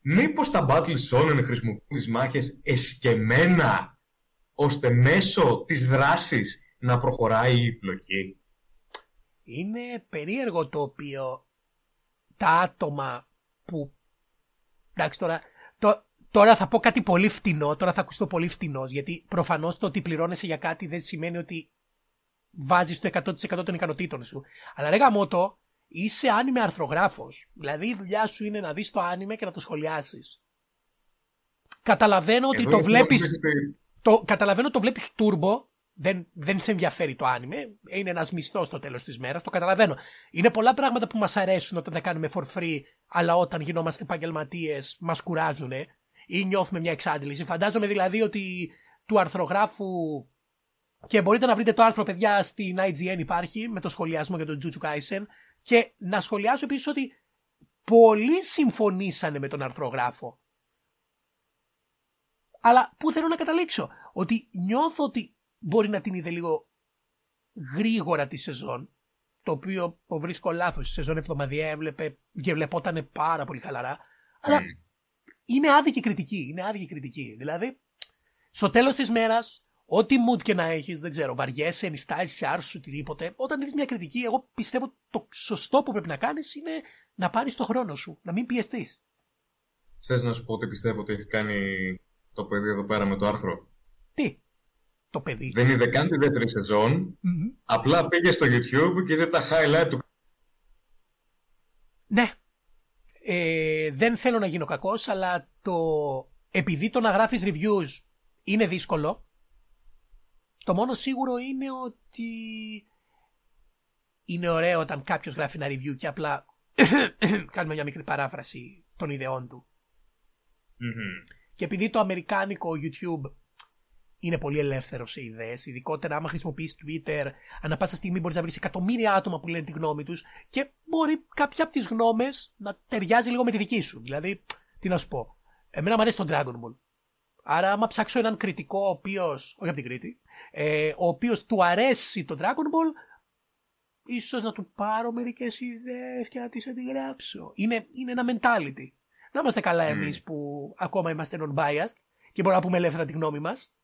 Μήπως τα Battle Shonen χρησιμοποιούν τις μάχες εσκεμμένα ώστε μέσω της δράσης να προχωράει η πλοκή; Είναι περίεργο το οποίο τα άτομα που... Εντάξει τώρα, το, τώρα θα πω κάτι πολύ φτηνό, τώρα θα ακουστώ πολύ φτηνός, γιατί προφανώς το ότι πληρώνεσαι για κάτι δεν σημαίνει ότι βάζεις το 100% των ικανοτήτων σου. Αλλά ρε γαμότο, είσαι άνιμε αρθρογράφος. Δηλαδή η δουλειά σου είναι να δεις το άνιμε και να το σχολιάσεις. Καταλαβαίνω ότι το βλέπει. Το, καταλαβαίνω το βλέπεις turbo δεν, δεν σε ενδιαφέρει το άνιμε. Είναι ένας μισθός στο τέλος της μέρας. Το καταλαβαίνω. Είναι πολλά πράγματα που μας αρέσουν όταν τα κάνουμε for free, αλλά όταν γινόμαστε επαγγελματίες μας κουράζουν ή νιώθουμε μια εξάντληση. Φαντάζομαι δηλαδή ότι του αρθρογράφου. Και μπορείτε να βρείτε το άρθρο, παιδιά, στην IGN υπάρχει με το σχολιασμό για τον Τζούτσου Κάισεν. Και να σχολιάσω επίσης ότι πολλοί συμφωνήσανε με τον αρθρογράφο. Αλλά πού θέλω να καταλήξω; Ότι νιώθω ότι μπορεί να την είδε λίγο γρήγορα τη σεζόν. Το οποίο το βρίσκω λάθος. Η σεζόν εβδομαδιαία έβλεπε και βλεπόταν πάρα πολύ χαλαρά. Αλλά είναι άδικη κριτική. Είναι άδικη κριτική. Δηλαδή, στο τέλος της μέρας, ό,τι mood και να έχεις, δεν ξέρω, βαριέσαι, ενιστάζει, άρσου, οτιδήποτε, όταν έχεις μια κριτική, εγώ πιστεύω το σωστό που πρέπει να κάνεις είναι να πάρεις το χρόνο σου, να μην πιεστείς. Θες να σου πω ότι πιστεύω ότι έχει κάνει το παιδί εδώ πέρα με το άρθρο; Τι, το παιδί. Δεν είδε καν τη δεύτερη Απλά πήγε στο YouTube και είδε τα highlight του. Ναι. Ε, δεν θέλω να γίνω κακός, αλλά το... επειδή το να γράφεις reviews είναι δύσκολο, το μόνο σίγουρο είναι ότι είναι ωραίο όταν κάποιος γράφει ένα review και απλά [coughs] κάνουμε μια μικρή παράφραση των ιδεών του. Και επειδή το αμερικάνικο YouTube είναι πολύ ελεύθερο σε ιδέες, ειδικότερα άμα χρησιμοποιείς Twitter, ανά πάσα στιγμή μπορείς να βρεις εκατομμύρια άτομα που λένε τη γνώμη τους και μπορεί κάποια από τις γνώμες να ταιριάζει λίγο με τη δική σου. Δηλαδή, τι να σου πω. Εμένα μου αρέσει το Dragon Ball. Άρα, άμα ψάξω έναν κριτικό, ο οποίος. Όχι από την Κρήτη, ε, ο οποίος του αρέσει το Dragon Ball, ίσως να του πάρω μερικές ιδέες και να τις αντιγράψω. Είναι, είναι ένα mentality. Να είμαστε καλά mm. εμείς που ακόμα είμαστε non-biased και μπορούμε να πούμε ελεύθερα τη γνώμη μας.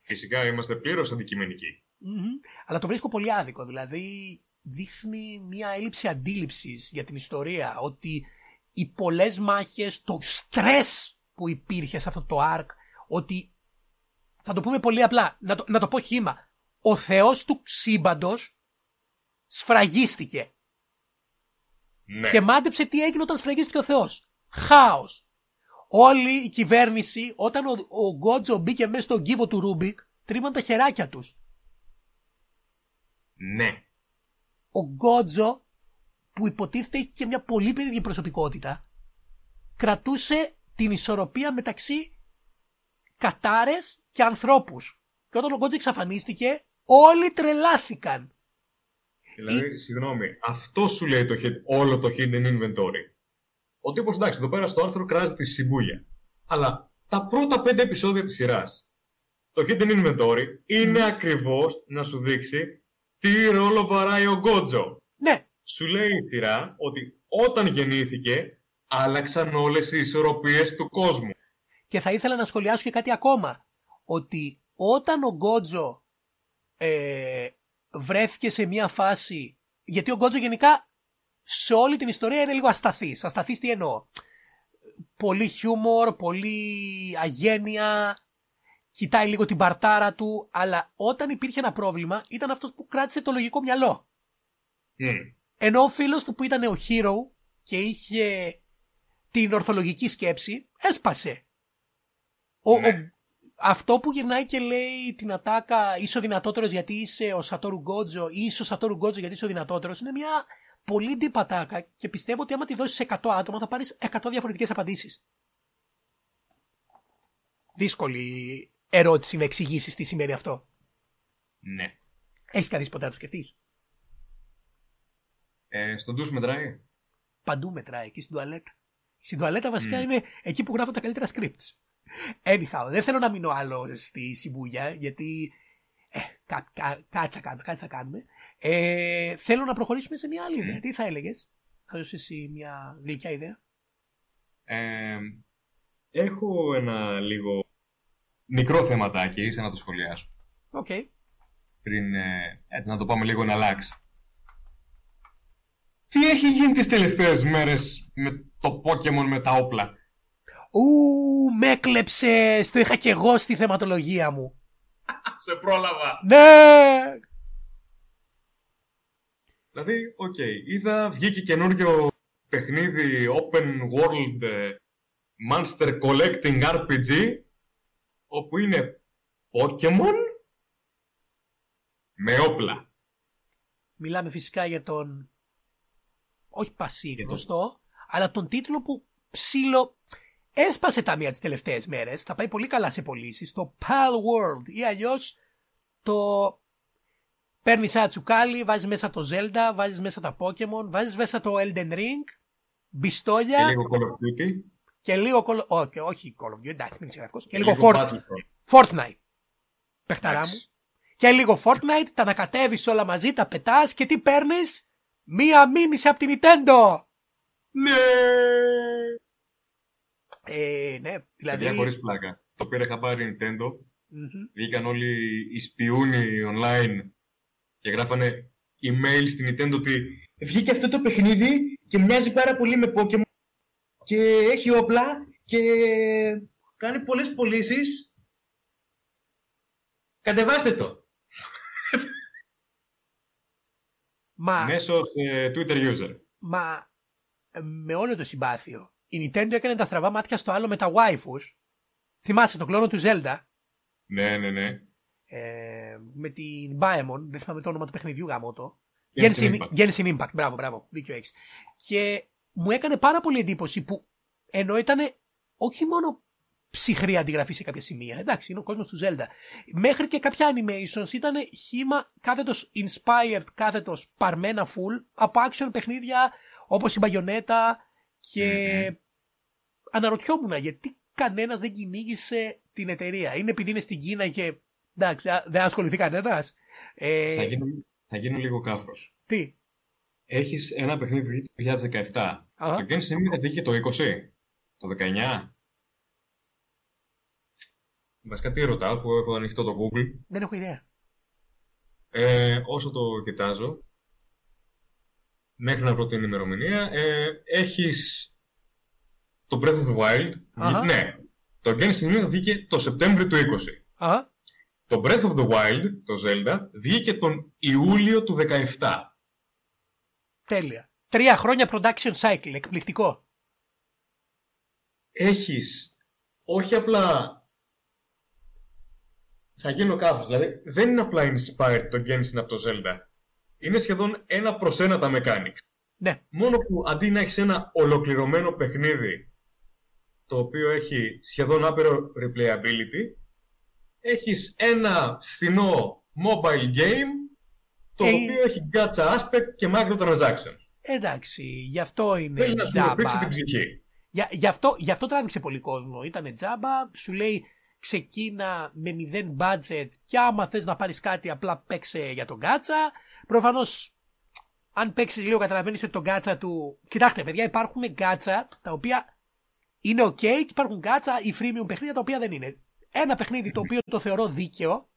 Φυσικά είμαστε πλήρως Αλλά το βρίσκω πολύ άδικο. Δηλαδή δείχνει μια έλλειψη αντίληψης για την ιστορία. Ότι οι πολλές μάχες, το στρε που υπήρχε σε αυτό το arc, ότι θα το πούμε πολύ απλά, να το, να το πω χήμα. Ο θεός του σύμπαντος σφραγίστηκε. Ναι. Και μάντεψε τι έγινε όταν σφραγίστηκε ο Θεός. Χάος. Όλη η κυβέρνηση, όταν ο, ο Γκότζο μπήκε μέσα στον κύβο του Ρούμπικ, τρίβαν τα χεράκια τους. Ναι. Ο Γκότζο, που υποτίθεται έχει και μια πολύ περίεργη προσωπικότητα, κρατούσε την ισορροπία μεταξύ κατάρες και ανθρώπους. Και όταν ο Γκότζο εξαφανίστηκε, όλοι τρελάθηκαν. Δηλαδή, συγγνώμη, αυτό σου λέει το, όλο το hidden inventory. Ο τύπος εντάξει, εδώ πέρα στο άρθρο κράζει τη συμπούλια. Αλλά τα πρώτα πέντε επεισόδια της σειράς, το hidden inventory είναι mm. ακριβώς να σου δείξει τι ρόλο βαράει ο Γκότζο. Ναι. Σου λέει η σειρά ότι όταν γεννήθηκε, άλλαξαν όλες οι ισορροπίες του κόσμου. Και θα ήθελα να σχολιάσω και κάτι ακόμα. Ότι όταν ο Γκότζο ε, βρέθηκε σε μια φάση. Γιατί ο Γκότζο γενικά σε όλη την ιστορία είναι λίγο ασταθής. Ασταθής τι εννοώ. Πολύ χιούμορ, πολύ αγένεια, κοιτάει λίγο την παρτάρα του, αλλά όταν υπήρχε ένα πρόβλημα ήταν αυτός που κράτησε το λογικό μυαλό. Mm. Ενώ ο φίλος του που ήταν ο Hero και είχε την ορθολογική σκέψη, έσπασε. Ο, ναι. ο, αυτό που γυρνάει και λέει την ατάκα είσαι ο δυνατότερος γιατί είσαι ο Σατόρου Γκότζο ή είσαι ο Σατόρου Γκότζο γιατί είσαι ο δυνατότερος είναι μια πολύ ντυπατάκα και πιστεύω ότι άμα τη δώσεις 100 άτομα θα πάρεις 100 διαφορετικές απαντήσεις. Δύσκολη ερώτηση να εξηγήσεις τι σημαίνει αυτό. Ναι. Έχεις καθίσει ποτέ να το σκεφτείς; Ε, στον ντους μετράει. Παντού μετράει, εκεί στην τουαλέτα. Στην τουαλέτα βασικά είναι εκεί που γράφω τα καλύτερα scripts. Anyhow, δεν θέλω να μείνω άλλο στη Σιμπούγια, γιατί. Ε, κάτι, θα κάνουμε, κάτι θα κάνουμε. Ε, θέλω να προχωρήσουμε σε μια άλλη ιδέα. Τι θα έλεγες, θα δώσεις εσύ μια γλυκιά ιδέα; Ε, έχω ένα λίγο μικρό θεματάκι, ήθελα να το σχολιάσω. OK. Okay. Πριν, ε, έτσι να το πάμε λίγο να αλλάξει. Τι έχει γίνει τις τελευταίες μέρες με το Pokemon με τα όπλα; Ου, με έκλεψε. Το είχα και εγώ στη θεματολογία μου. [laughs] Σε πρόλαβα. Ναι. Δηλαδή, OK, okay, είδα, βγήκε καινούριο παιχνίδι open world ε, monster collecting RPG όπου είναι Pokemon Με όπλα. Μιλάμε φυσικά για τον. Όχι πασίγνωστο, αλλά τον τίτλο που ψήλο έσπασε τα μία τις τελευταίες μέρες. Θα πάει πολύ καλά σε πωλήσεις. Το Pal World ή αλλιώς το. Παίρνεις ένα τσουκάλι, βάζεις μέσα το Zelda, βάζεις μέσα τα Pokémon, βάζεις μέσα το Elden Ring, μπιστόλια. Και λίγο Call of Duty. Και λίγο Call όχι, όχι Call of Duty, εντάξει, μην ξέρω Και, Και λίγο, λίγο Fort... Battlefront. Fortnite. Παιχταρά μου. Εντάξει. Και λίγο Fortnite, τα ανακατεύεις όλα μαζί, τα πετάς και τι παίρνεις; Μία μήνυση από την Nintendo. Ναι! Ε, ναι, δηλαδή. Παιδιά, χωρίς πλάκα. Το πήρε χαμπάρι Nintendo. Μμμ. Βγήκαν όλοι οι σπιούνοι online και γράφανε email στην Nintendo ότι βγήκε αυτό το παιχνίδι και μοιάζει πάρα πολύ με Pokemon και έχει όπλα και κάνει πολλές πωλήσεις. Κατεβάστε το. Μα, Μέσω ε, Twitter user. μα ε, με όλο το συμπάθειο. Η Nintendo έκανε τα στραβά μάτια στο άλλο με τα waifus. Θυμάσαι το κλόνο του Zelda; Ναι, ναι, ναι. Ε, με την Baemon, δεν θυμάμαι το όνομα του παιχνιδιού γάμο το. Genshin Genshin, Impact. Genshin Impact, μπράβο, μπράβο, δίκιο έχεις. Και μου έκανε πάρα πολύ εντύπωση που ενώ ήταν όχι μόνο ψυχρή αντιγραφή σε κάποια σημεία, εντάξει, είναι ο κόσμος του Zelda, μέχρι και κάποια animations ήταν χήμα κάθετος inspired, κάθετος παρμένα full από action παιχνίδια όπως η Bayonetta και αναρωτιόμουν γιατί κανένας δεν κυνήγησε την εταιρεία. Είναι επειδή είναι στην Κίνα και εντάξει, α, δεν ασχοληθεί κανένας. Ε, Θα, γίνω, θα γίνω λίγο κάφρος. Τι; Έχεις ένα παιχνίδι που βγήκε το 2017. Αχα. Το Genshin Impact βγήκε το 20. Το 19. Βασικά τι ρωτάω, αφού έχω ανοιχτό το Google. Δεν έχω ιδέα. Ε, όσο το κοιτάζω, μέχρι να βρω την ημερομηνία, ε, έχεις το Breath of the Wild. που Αχα. βγήκε- ναι, το Genshin Impact βγήκε το Σεπτέμβριο του 20. Α, Το Breath of the Wild, το Zelda, βγήκε τον Ιούλιο του 17. τέλεια. Τρία χρόνια production cycle, εκπληκτικό. Έχεις όχι απλά θα γίνω κάπως, δηλαδή δεν είναι απλά inspired το Genshin από το Zelda. Είναι σχεδόν ένα προς ένα τα mechanics. Ναι, Μόνο που αντί να έχεις ένα ολοκληρωμένο παιχνίδι το οποίο έχει σχεδόν άπειρο replayability, έχεις ένα φθηνό mobile game το Ε, οποίο έχει gacha aspect και microtransactions. εντάξει, γι' αυτό είναι Θέλει να σου ρουφήξει τζάμπα. την ψυχή. Για, γι, αυτό, γι' αυτό τράβηξε πολύ κόσμο. Ήταν τζάμπα, σου λέει ξεκίνα με μηδέν budget και άμα θες να πάρεις κάτι απλά παίξε για τον gacha. Προφανώς αν παίξεις λίγο καταλαβαίνεις ότι τον gacha του... Κοιτάξτε παιδιά υπάρχουν gacha τα οποία είναι ok και υπάρχουν gacha ή freemium παιχνίδια τα οποία δεν είναι. Ένα παιχνίδι το οποίο το θεωρώ δίκαιο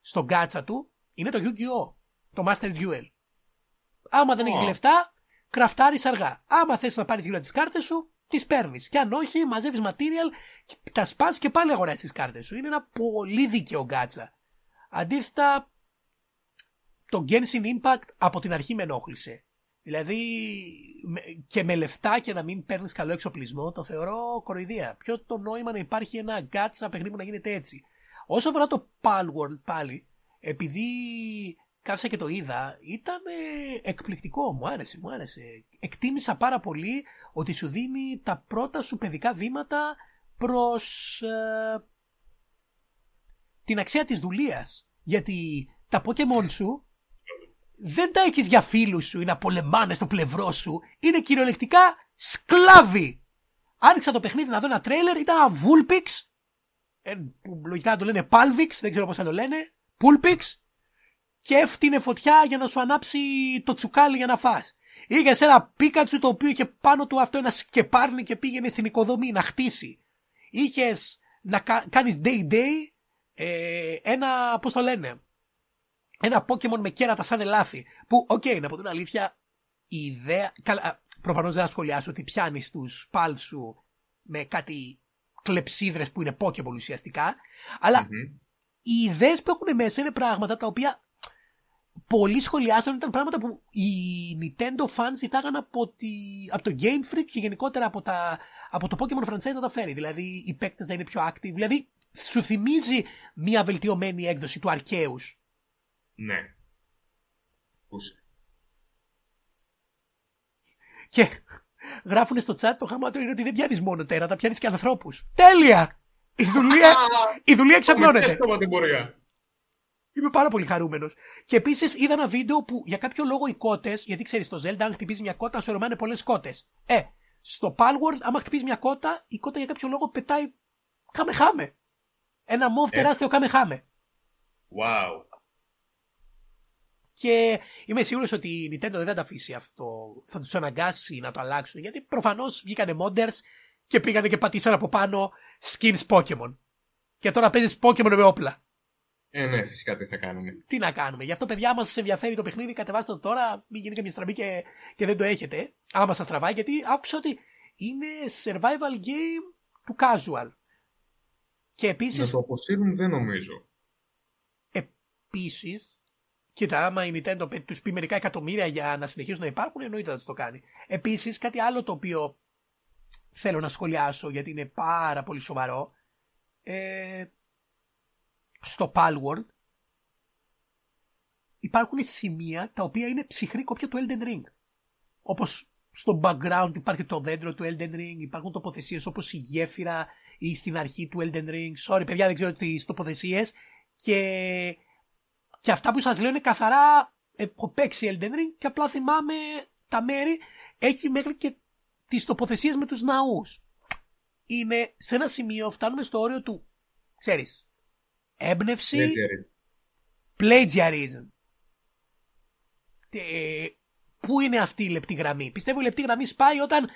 στον gacha του είναι το Yu-Gi-Oh! Το Master Duel. Άμα δεν έχεις Ω. λεφτά, κραφτάρεις αργά. Άμα θες να πάρεις γύρω τις κάρτες σου, τις παίρνεις. Και αν όχι, μαζεύεις material, και τα σπάς και πάλι αγοράζεις τις κάρτες σου. Είναι ένα πολύ δίκαιο gacha. Αντίθετα, το Genshin Impact από την αρχή με ενόχλησε. Δηλαδή, με- και με λεφτά και να μην παίρνεις καλό εξοπλισμό, το θεωρώ κοροϊδία. Ποιο το νόημα να υπάρχει ένα γκάτσα παιχνίδι που να γίνεται έτσι. Όσο αφορά το Palworld πάλι, επειδή κάθισα και το είδα, ήταν ε, εκπληκτικό. Μου άρεσε, μου άρεσε. Εκτίμησα πάρα πολύ ότι σου δίνει τα πρώτα σου παιδικά βήματα προς ε, την αξία της δουλείας. Γιατί τα Pokemon σου δεν τα έχεις για φίλους σου ή να πολεμάνε στο πλευρό σου. Είναι κυριολεκτικά σκλάβοι. Άνοιξα το παιχνίδι να δω ένα τρέιλερ, ήταν ένα Vulpix, ε, που λογικά το λένε Palvix, δεν ξέρω πώς θα το λένε, Pulpix, και έφτιανε φωτιά για να σου ανάψει το τσουκάλι για να φας. Είχε ένα πίκατσου το οποίο είχε πάνω του αυτό ένα σκεπάρνι και πήγαινε στην οικοδομή να χτίσει. Είχες να κα- κάνεις day-day ε, ένα, πώς το λένε, ένα Pokemon με κέρατα σαν ελάφι. Που, οκ, να πω την αλήθεια, η ιδέα. Καλά, προφανώς δεν θα σχολιάσω ότι πιάνεις τους pal σου με κάτι κλεψίδρες που είναι Pokemon ουσιαστικά. Αλλά Μμμ. οι ιδέες που έχουν μέσα είναι πράγματα τα οποία πολλοί σχολιάσαν ήταν πράγματα που οι Nintendo fans ζητάγαν από, τη, από το Game Freak και γενικότερα από, τα, από το Pokemon franchise να τα φέρει. Δηλαδή οι παίκτες να είναι πιο active. Δηλαδή σου θυμίζει μια βελτιωμένη έκδοση του Arceus. Ναι. Πούσε. Και γράφουν στο chat το γαμάτο είναι ότι δεν πιάνεις μόνο τέρατα, πιάνεις και ανθρώπους. Τέλεια! Η δουλεία, η δουλεία εξαπλώνεται. Έστωμα την πορεία. Είμαι πάρα πολύ χαρούμενος. Και επίσης είδα ένα βίντεο που για κάποιο λόγο οι κότες, γιατί ξέρεις, στο Zelda, αν χτυπήσει μια κότα, σου ρωμάνε πολλές κότες. Ε, στο Palworld, άμα χτυπήσει μια κότα, η κότα για κάποιο λόγο πετάει χάμε-χάμε. Ένα μοβ Ε. τεράστιο χάμε-χάμε. Wow. Και είμαι σίγουρος ότι η Nintendo δεν θα τα αφήσει αυτό. Θα τους αναγκάσει να το αλλάξουν. Γιατί προφανώς βγήκανε modders και πήγανε και πατήσαν από πάνω skins Pokémon. Και τώρα παίζεις Pokémon με όπλα. Ε, ναι, φυσικά τι θα κάνουμε. Τι να κάνουμε. Γι' αυτό, παιδιά, άμα σας ενδιαφέρει το παιχνίδι, κατεβάστε το τώρα. Μην γίνει καμία στραβή και, και δεν το έχετε. Άμα σας τραβάει, γιατί άκουσα ότι είναι survival game του casual. Και επίση, Να το αποσύρουν δεν νομίζω. επίσης, κοίτα, άμα η Nintendo τους πει μερικά εκατομμύρια για να συνεχίσουν να υπάρχουν, εννοείται θα τους το κάνει. Επίσης, κάτι άλλο το οποίο θέλω να σχολιάσω γιατί είναι πάρα πολύ σοβαρό. Ε, στο Palworld υπάρχουν σημεία τα οποία είναι ψυχρή κόπια του Elden Ring. Όπως στο background υπάρχει το δέντρο του Elden Ring, υπάρχουν τοποθεσίες όπως η γέφυρα ή στην αρχή του Elden Ring. Sorry παιδιά δεν ξέρω τις τοποθεσίες και, και αυτά που σας λέω είναι καθαρά έχω παίξει Elden Ring και απλά θυμάμαι τα μέρη έχει μέχρι και τις τοποθεσίες με τους ναούς. Είναι σε ένα σημείο φτάνουμε στο όριο του, ξέρεις, έμπνευση, Plagiarism. plagiarism. Ε, πού είναι αυτή η λεπτή γραμμή; Πιστεύω η λεπτή γραμμή σπάει όταν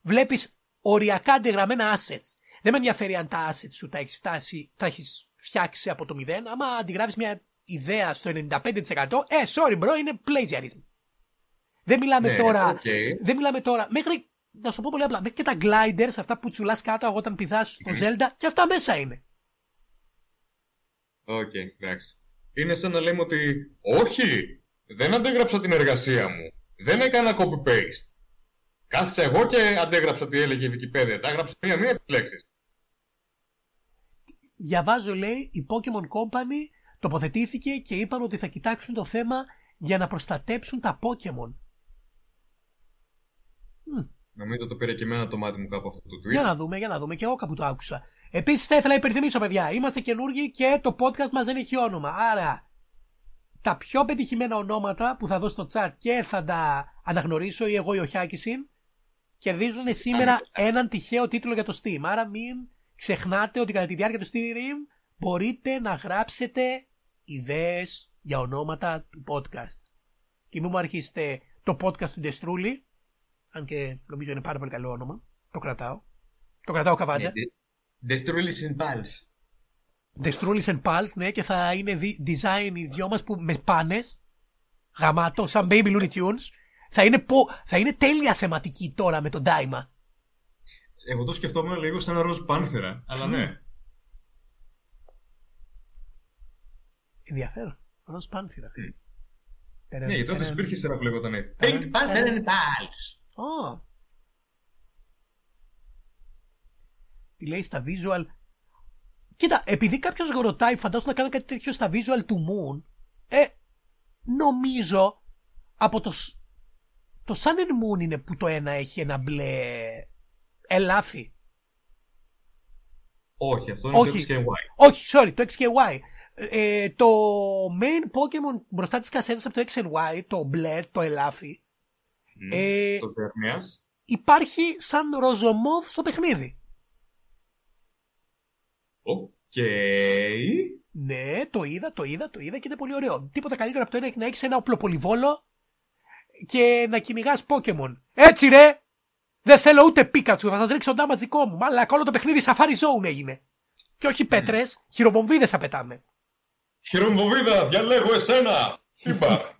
βλέπεις οριακά αντιγραμμένα assets. Δεν με ενδιαφέρει αν τα assets σου τα έχεις, φτάσει, τα έχεις φτιάξει από το μηδέν. Άμα αντιγράφεις μια ιδέα στο 95% ε, sorry bro, είναι plagiarism. Δεν μιλάμε Ναι, τώρα. οκ. Δεν μιλάμε τώρα. Μέχρι, να σου πω πολύ απλά, μέχρι και τα gliders, αυτά που τσουλάς κάτω όταν πηδάς στο Zelda, και αυτά μέσα είναι. Οκ, εντάξει. Είναι σαν να λέμε ότι όχι, δεν αντέγραψα την εργασία μου. Δεν έκανα copy-paste. Κάθισα εγώ και αντέγραψα τι έλεγε η Wikipedia. Τα έγραψα μία-μία τις λέξεις. Διαβάζω, λέει, η Pokemon Company τοποθετήθηκε και είπαν ότι θα κοιτάξουν το θέμα για να προστατέψουν τα Pokemon. Νομίζω το πήρε και εμένα το μάτι μου κάπου αυτό το tweet. Για να δούμε, για να δούμε. Και εγώ κάπου το άκουσα. Επίσης, θα ήθελα να υπενθυμίσω, παιδιά, είμαστε καινούργοι και το podcast μας δεν έχει όνομα. Άρα, τα πιο πετυχημένα ονόματα που θα δω στο chat και θα τα αναγνωρίσω ή εγώ ή ο Χιάκησιν κερδίζουν σήμερα έναν τυχαίο τίτλο για το Steam. Άρα, μην ξεχνάτε ότι κατά τη διάρκεια του Steam μπορείτε να γράψετε ιδέες για ονόματα του podcast. Και μην μου αρχίσετε το podcast του Destrulli, αν και νομίζω είναι πάρα πολύ καλό όνομα. Το κρατάω. Το κρατάω καβάτζα. Destrulis in Pulse. Destrulis and Pulse, ναι, και θα είναι δι- design οι δυο μας που με πάνες, γαμάτο, σαν Baby Looney Tunes. Θα είναι, πο... θα είναι τέλεια θεματική τώρα με τον Daima. Εγώ το σκεφτόμουν λίγο σαν ένα ροζ πάνθερα, αλλά ναι. Ενδιαφέρον. Ροζ πάνθυρα. Τερεν, Ναι, γιατί όντως τερεν. υπήρχε σειρά που λέγονταν Pink Panther in Pulse. Τι λέει στα visual. Κοίτα, επειδή κάποιος ρωτάει, φαντάζομαι να κάνει κάτι τέτοιο στα visual του Moon. Ε, νομίζω από το, σ- το Sun and Moon είναι που το ένα έχει ένα μπλε ελάφι. Όχι, αυτό είναι Όχι. το X και Y. Όχι, sorry, το X και Y. Ε, το main Pokemon μπροστά της κασέτας από το X and Y, το μπλε, το ελάφι, ε, Το Θερμιάς. υπάρχει σαν ροζομόβ στο παιχνίδι. Οκ. Ναι, το είδα, το είδα, το είδα και είναι πολύ ωραίο. Τίποτα καλύτερο από το ένα να έχει ένα οπλοπολιβόλο και να κυνηγάς Pokémon. Έτσι ρε! Δεν θέλω ούτε Πίκατσου, θα σας ρίξω ντάμα δικό μου. Μαλάκα, όλο το παιχνίδι Safari Zone έγινε. Και όχι πέτρες, χειροβομβίδες θα πετάμε. Χειρομβοβίδα, διαλέγω εσένα! Είπα. [laughs]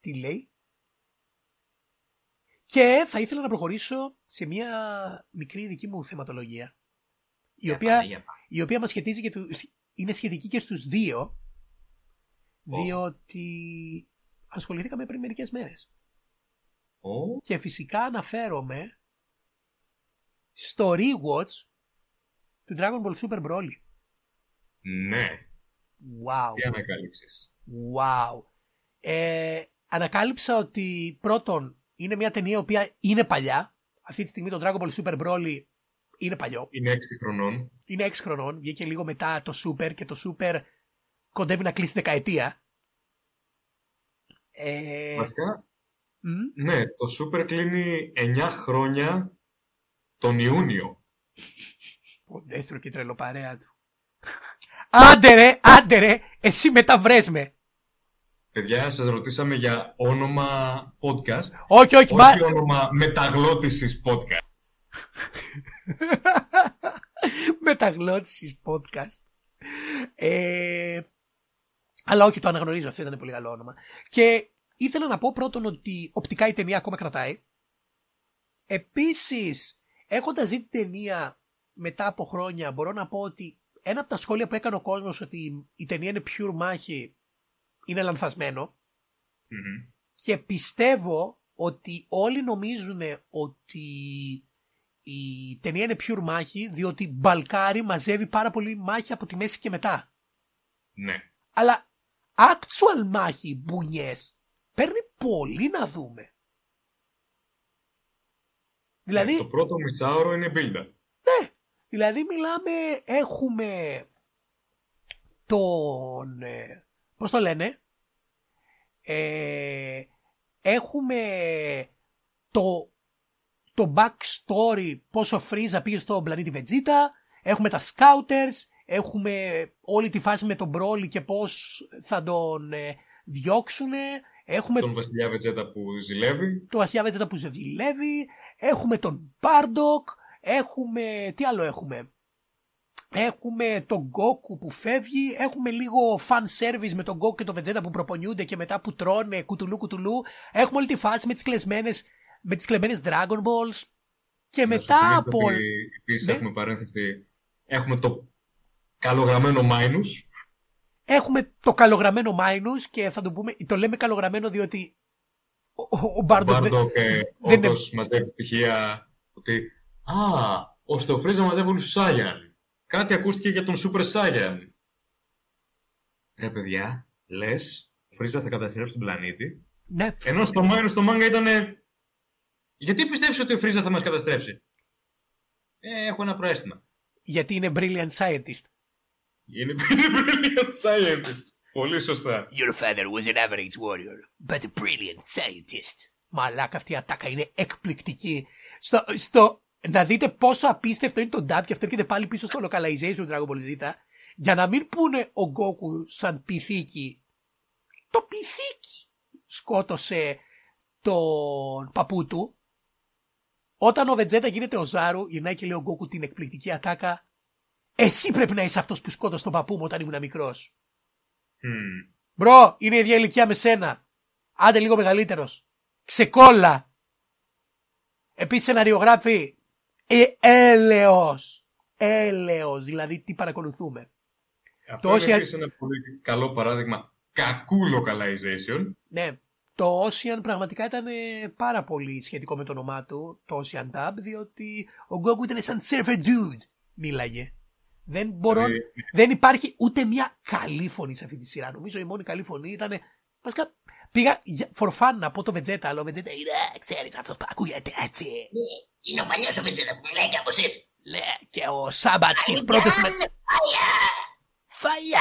Τι λέει; Και θα ήθελα να προχωρήσω σε μια μικρή δική μου θεματολογία. Η Για οποία, πάμε, για πάμε. η οποία μας σχετίζει και τους, είναι σχετική και στους δύο. Διότι ασχοληθήκαμε πριν μερικές μέρες. Ω, Και φυσικά αναφέρομαι στο rewatch του Dragon Ball Super Broly. Ναι. Wow. Τι ανακάλυψες. Wow. Ε, ανακάλυψα ότι πρώτον είναι μια ταινία η οποία είναι παλιά. Αυτή τη στιγμή το Dragon Ball Super Broly είναι παλιό. Είναι 6 χρονών. Είναι 6 χρονών. Βγήκε λίγο μετά το Super και το Super κοντεύει να κλείσει δεκαετία. Ε, Βασικά, μ, ναι, το Super κλείνει 9 χρόνια τον Ιούνιο. ο Ντέστρο και η τρελοπαρέα του. Άντε ρε, άντε ρε, εσύ μεταβρες με. Παιδιά, σας ρωτήσαμε για όνομα podcast. Όχι, όχι, μα... Όχι όνομα μεταγλώτησης podcast. [laughs] Μεταγλώτησης podcast. Ε, αλλά όχι, το αναγνωρίζω, αυτό ήταν πολύ καλό όνομα. Και ήθελα να πω πρώτον ότι οπτικά η ταινία ακόμα κρατάει. Επίσης, έχοντας δει την ταινία μετά από χρόνια, μπορώ να πω ότι ένα από τα σχόλια που έκανε ο κόσμος ότι η ταινία είναι pure μάχη είναι λανθασμένο. Μμμ. Και πιστεύω ότι όλοι νομίζουν ότι η ταινία είναι pure μάχη διότι μπαλκάρι μαζεύει πάρα πολύ μάχη από τη μέση και μετά. Ναι. Αλλά actual μάχη μπουνιές παίρνει πολύ να δούμε. Δηλαδή, Το πρώτο μισάωρο είναι build-up. ναι, δηλαδή μιλάμε, έχουμε τον, ε, πώς το λένε, ε, έχουμε το, το backstory πόσο Φρίζα πήγε στον πλανήτη Βετζίτα, έχουμε τα Scouters, έχουμε όλη τη φάση με τον Broly και πώς θα τον ε, διώξουνε, έχουμε Τον βασιλιά Βετζέτα που ζηλεύει. το Ασία Βέτζετα που σε δουλεύει, έχουμε τον Bardock, έχουμε, τι άλλο έχουμε, έχουμε τον Goku που φεύγει, έχουμε λίγο fan service με τον Goku και τον Vegeta που προπονιούνται και μετά που τρώνε κουτουλού κουτουλού, έχουμε όλη τη φάση με τις κλεσμένες, με τις κλεμμένες Dragon Balls και Να σου μετά θυμίσω από... ότι Επίσης Ναι. έχουμε παρένθεση. Έχουμε το καλογραμμένο Minus. Έχουμε το καλογραμμένο Minus και θα το πούμε, το λέμε καλογραμμένο διότι ο, ο, ο Ο Bardock δεν- Μπάρντοκ ε, δεν είναι- όντως μαζεύει στοιχεία ότι «Α, ο Στεοφρίζα μαζεύουν τους Σάγιαν». Κάτι ακούστηκε για τον Super Saiyan. Ρε παιδιά, λες, ο Φρίζα θα καταστρέψει τον πλανήτη. ναι, Ενώ στο Minus στο manga ήταν «Γιατί πιστεύεις ότι ο Φρίζα θα μας καταστρέψει». Ε, έχω ένα προαίσθημα. γιατί είναι brilliant scientist. [laughs] Είναι brilliant scientist. Πολύ σωστά. Your father was an average warrior, but a brilliant scientist. Μαλάκα αυτή η ατάκα είναι εκπληκτική. Στο, στο, να δείτε πόσο απίστευτο είναι το dub και αυτό έρχεται πάλι πίσω στο localization του Dragon Ball Z για να μην πούνε ο Goku σαν πυθίκη. Το πυθίκι σκότωσε τον παππού του. Όταν ο Βετζέτα γίνεται ο Ζάρου, γυρνάει και λέει ο Goku την εκπληκτική ατάκα. Εσύ πρέπει να είσαι αυτός που σκότωσε τον παππού μου όταν ήμουν μικρός. Hm. Μπρο, είναι η ίδια ηλικία με σένα. Άντε λίγο μεγαλύτερος. Ξεκόλα. Επίσης σεναριογράφη. Ε, έλεος. Έλεος. Δηλαδή τι παρακολουθούμε. Αυτό Το είναι Ocean- επίσης ένα πολύ καλό παράδειγμα κακού localization. Ναι. Το Ocean πραγματικά ήταν ε, πάρα πολύ σχετικό με το όνομά του. Το Ocean Dub. Διότι ο Goku ήταν σαν surfer dude. Μίλαγε. Δεν μπορώ. Δηλαδή, Δεν υπάρχει ούτε μια καλή φωνή σε αυτή τη σειρά. Νομίζω η μόνη καλή φωνή ήταν. Βασικά πήγα για- for fun να πω το Vegeta, αλλά ο Vegeta είναι, ξέρεις αυτός που ακούγεται έτσι. Είναι ο παλιός ο Βετζέτα που μιλάει κάπως έτσι. Ναι, και ο Σάμπατ τι πρώτε με. Φαγιά!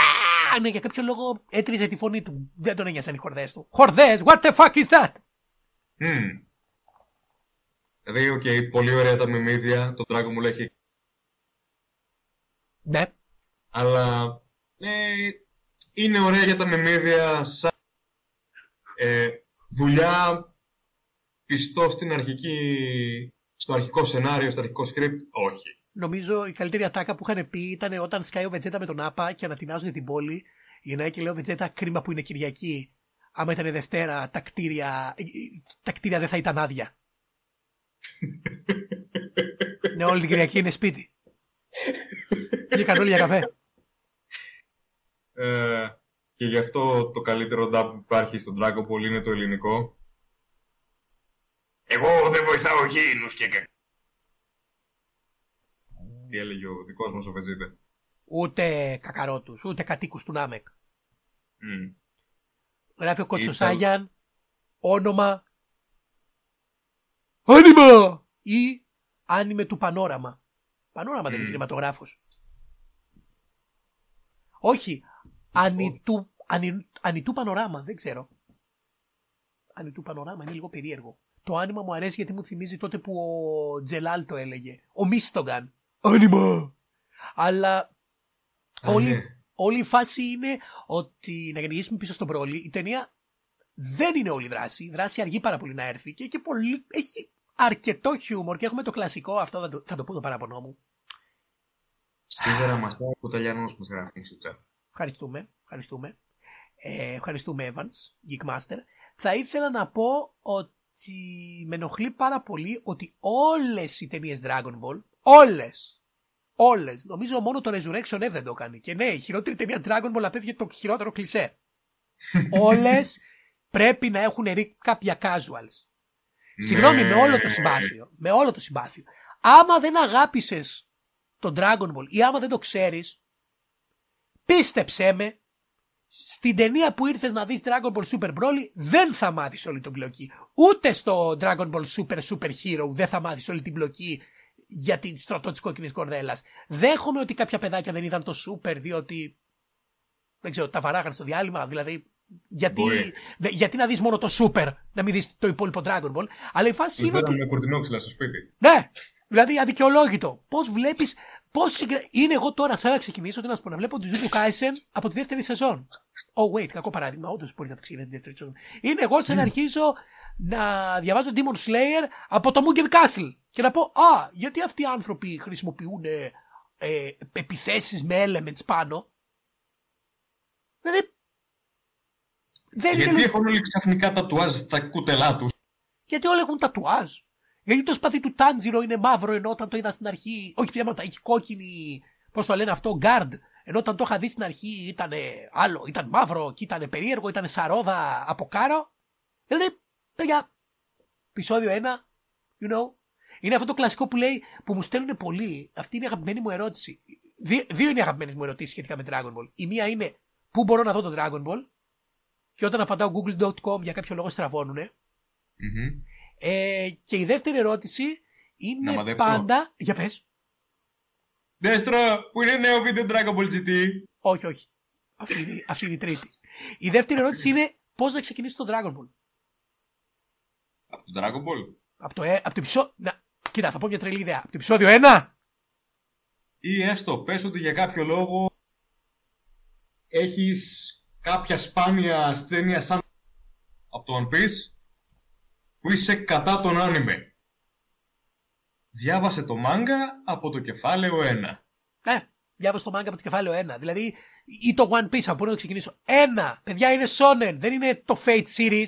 Ναι, για κάποιο λόγο έτριζε τη φωνή του. Δεν τον ένοιασαν οι χορδές του. Χορδές, what the fuck is that? Μμμ. Δηλαδή, οκ, πολύ ωραία τα μεμίδια, το Dragon Ball έχει, Ναι, αλλά ε, είναι ωραία για τα μεμίδια σαν ε, δουλειά πιστό στην αρχική, στο αρχικό σενάριο, στο αρχικό script, όχι. νομίζω η καλύτερη ατάκα που είχαν πει ήταν όταν σκάει ο Vegeta με τον Άπα και ανατινάζουν την πόλη. Γυρνάει και λέει ο Vegeta κρίμα που είναι Κυριακή. Άμα ήταν Δευτέρα, τα κτίρια, ε, ε, τα κτίρια δεν θα ήταν άδεια. [laughs] ναι, όλη την Κυριακή είναι σπίτι. Βγήκαν όλοι για καφέ. Ε, και γι' αυτό το καλύτερο dub που υπάρχει στο Dragon Ball είναι το ελληνικό. Εγώ δεν βοηθάω γήινους και κα- Τι έλεγε ο δικός μας ο Βεζίτα. Ούτε κακαρότους, ούτε κατοίκους του Νάμεκ. Μμ. Γράφει ο Κότσο Ήταν- Σάγιαν, όνομα. Άνιμα! Ή άνιμε του Πανόραμα. Πανόραμα δεν είναι Μμ. κινηματογράφος. Όχι. Ανιτού, ανι, ανιτού Πανοράμα, δεν ξέρω. Ανιτού Πανοράμα είναι λίγο περίεργο. Το άνιμα μου αρέσει γιατί μου θυμίζει τότε που ο Τζελάλ το έλεγε. Ο Μίστογκαν. Άνιμα! Αλλά Α, όλη, ναι. όλη η φάση είναι ότι, να γεννήσουμε πίσω στον πρόλη, η ταινία δεν είναι όλη δράση. Η δράση αργεί πάρα πολύ να έρθει και, και πολύ, έχει αρκετό χιούμορ και έχουμε το κλασικό, αυτό θα το, θα το πω το παραπονό μου. Σίγουρα μας λέει ο Ιταλιανός μας γράφει στο chat. Ευχαριστούμε, ευχαριστούμε. Ε, ευχαριστούμε Evans, Geekmaster. Θα ήθελα να πω ότι με ενοχλεί πάρα πολύ ότι όλες οι ταινίες Dragon Ball, όλες, όλες, νομίζω μόνο το Resurrection F δεν το κάνει. Και ναι, η χειρότερη ταινία Dragon Ball απέφυγε το χειρότερο κλισέ. [laughs] όλες πρέπει να έχουν ρίξει κάποια casuals. Συγγνώμη, με όλο το συμπάθειο. Με όλο το συμπάθειο. Άμα δεν αγάπησες τον Dragon Ball ή άμα δεν το ξέρεις, πίστεψέ με, στην ταινία που ήρθες να δεις Dragon Ball Super Broly δεν θα μάθεις όλη την μπλοκή. Ούτε στο Dragon Ball Super Super Hero δεν θα μάθεις όλη την μπλοκή για την στρατό της κόκκινης κορδέλας. Δέχομαι ότι κάποια παιδάκια δεν είδαν το Super διότι δεν ξέρω, τα βαράγαν στο διάλειμμα, δηλαδή γιατί, Μπορεί. δε- γιατί να δεις μόνο το Super, να μην δεις το υπόλοιπο Dragon Ball. Αλλά η φάση Τους είναι ότι φέραμε κορτινόξυλα στο σπίτι. ναι, δηλαδή αδικαιολόγητο. Πώς βλέπεις. Πώς συγκρα... Είναι εγώ τώρα, σαν να ξεκινήσω, τι να σου πω, να βλέπω τους Jujutsu Kaisen από τη δεύτερη σεζόν. Oh, wait, κακό παράδειγμα. Όντως μπορείς να το ξεκινήσεις τη δεύτερη σεζόν. Είναι εγώ σαν να αρχίζω να διαβάζω Demon Slayer από το Mugen Castle. Και να πω, Α, γιατί αυτοί οι άνθρωποι χρησιμοποιούν ε, ε, επιθέσεις με elements πάνω; Δηλαδή. Δεν είναι Γιατί έχουν όλοι ξαφνικά τατουάζ στα κούτελά τους. γιατί όλα έχουν τατουάζ. Γιατί το σπαθί του Τάντζιρο είναι μαύρο ενώ όταν το είδα στην αρχή. Όχι πιάματα, έχει κόκκινη. Πώς το λένε αυτό, guard. Ενώ όταν το είχα δει στην αρχή ήταν άλλο. Ήταν μαύρο και ήταν περίεργο, ήταν σαρόδα από κάρο. Δηλαδή, παιδιά, επεισόδιο 1, you know. Είναι αυτό το κλασικό που λέει που μου στέλνουν πολλοί. Αυτή είναι η αγαπημένη μου ερώτηση. Δύ- δύο είναι οι αγαπημένες μου ερωτήσεις σχετικά με Dragon Ball. Η μία είναι πού μπορώ να δω το Dragon Ball; Και όταν απαντάω google.com για κάποιο λόγο στραβώνουνε. Μμμ. Ε, και η δεύτερη ερώτηση Να είναι μαδέψω. πάντα. Για πες. Δέστρο, που είναι νέο βίντεο Dragon Ball GT. Όχι, όχι. Αυτή είναι, αυτή είναι η τρίτη. Η δεύτερη ερώτηση είναι πώς να ξεκινήσει το Dragon Ball. Από τον Dragon Ball; Από το, ε, από το επεισόδιο. Να, κοίτα, θα πω μια τρελή ιδέα. Από το επεισόδιο 1. Ή έστω, πες ότι για κάποιο λόγο έχεις κάποια σπάνια ασθένεια σαν από το One Piece που είσαι κατά τον άνιμε. Διάβασε το μάγκα από το κεφάλαιο 1. Ναι, διάβασα το manga από το κεφάλαιο 1. Δηλαδή, ή το One Piece, από πού να το ξεκινήσω. Ένα! Παιδιά είναι Shonen, δεν είναι το Fate Series.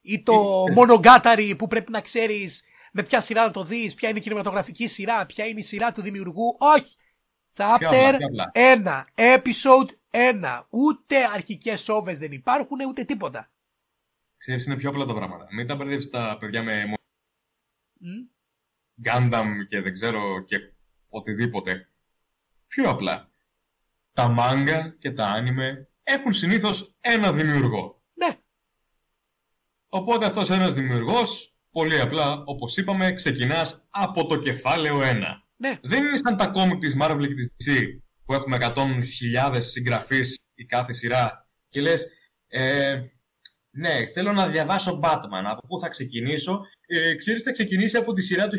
Ή το Ε, ε. Monogatari που πρέπει να ξέρεις με ποια σειρά να το δεις, ποια είναι η κινηματογραφική σειρά, ποια είναι η σειρά του δημιουργού. Όχι! Chapter Πιο απλά, 1, episode 1. Ούτε αρχικές όβε δεν υπάρχουν, ούτε τίποτα. Ξέρεις, είναι πιο απλά τα πράγματα. Μην τα μπερδεύεις τα παιδιά με Μμ. Gundam και δεν ξέρω και οτιδήποτε. Πιο απλά. Τα μάγκα και τα άνιμε έχουν συνήθως ένα δημιουργό. Ναι, Οπότε αυτός ένας δημιουργός, πολύ απλά, όπως είπαμε, ξεκινάς από το κεφάλαιο 1. ναι. Δεν είναι σαν τα κόμικ της Marvel και της DC, που έχουμε 100.000 συγγραφείς η κάθε σειρά και λες, ε, ναι, θέλω να διαβάσω Batman, από πού θα ξεκινήσω; Ε, ξέρεις, θα ξεκινήσει από τη σειρά του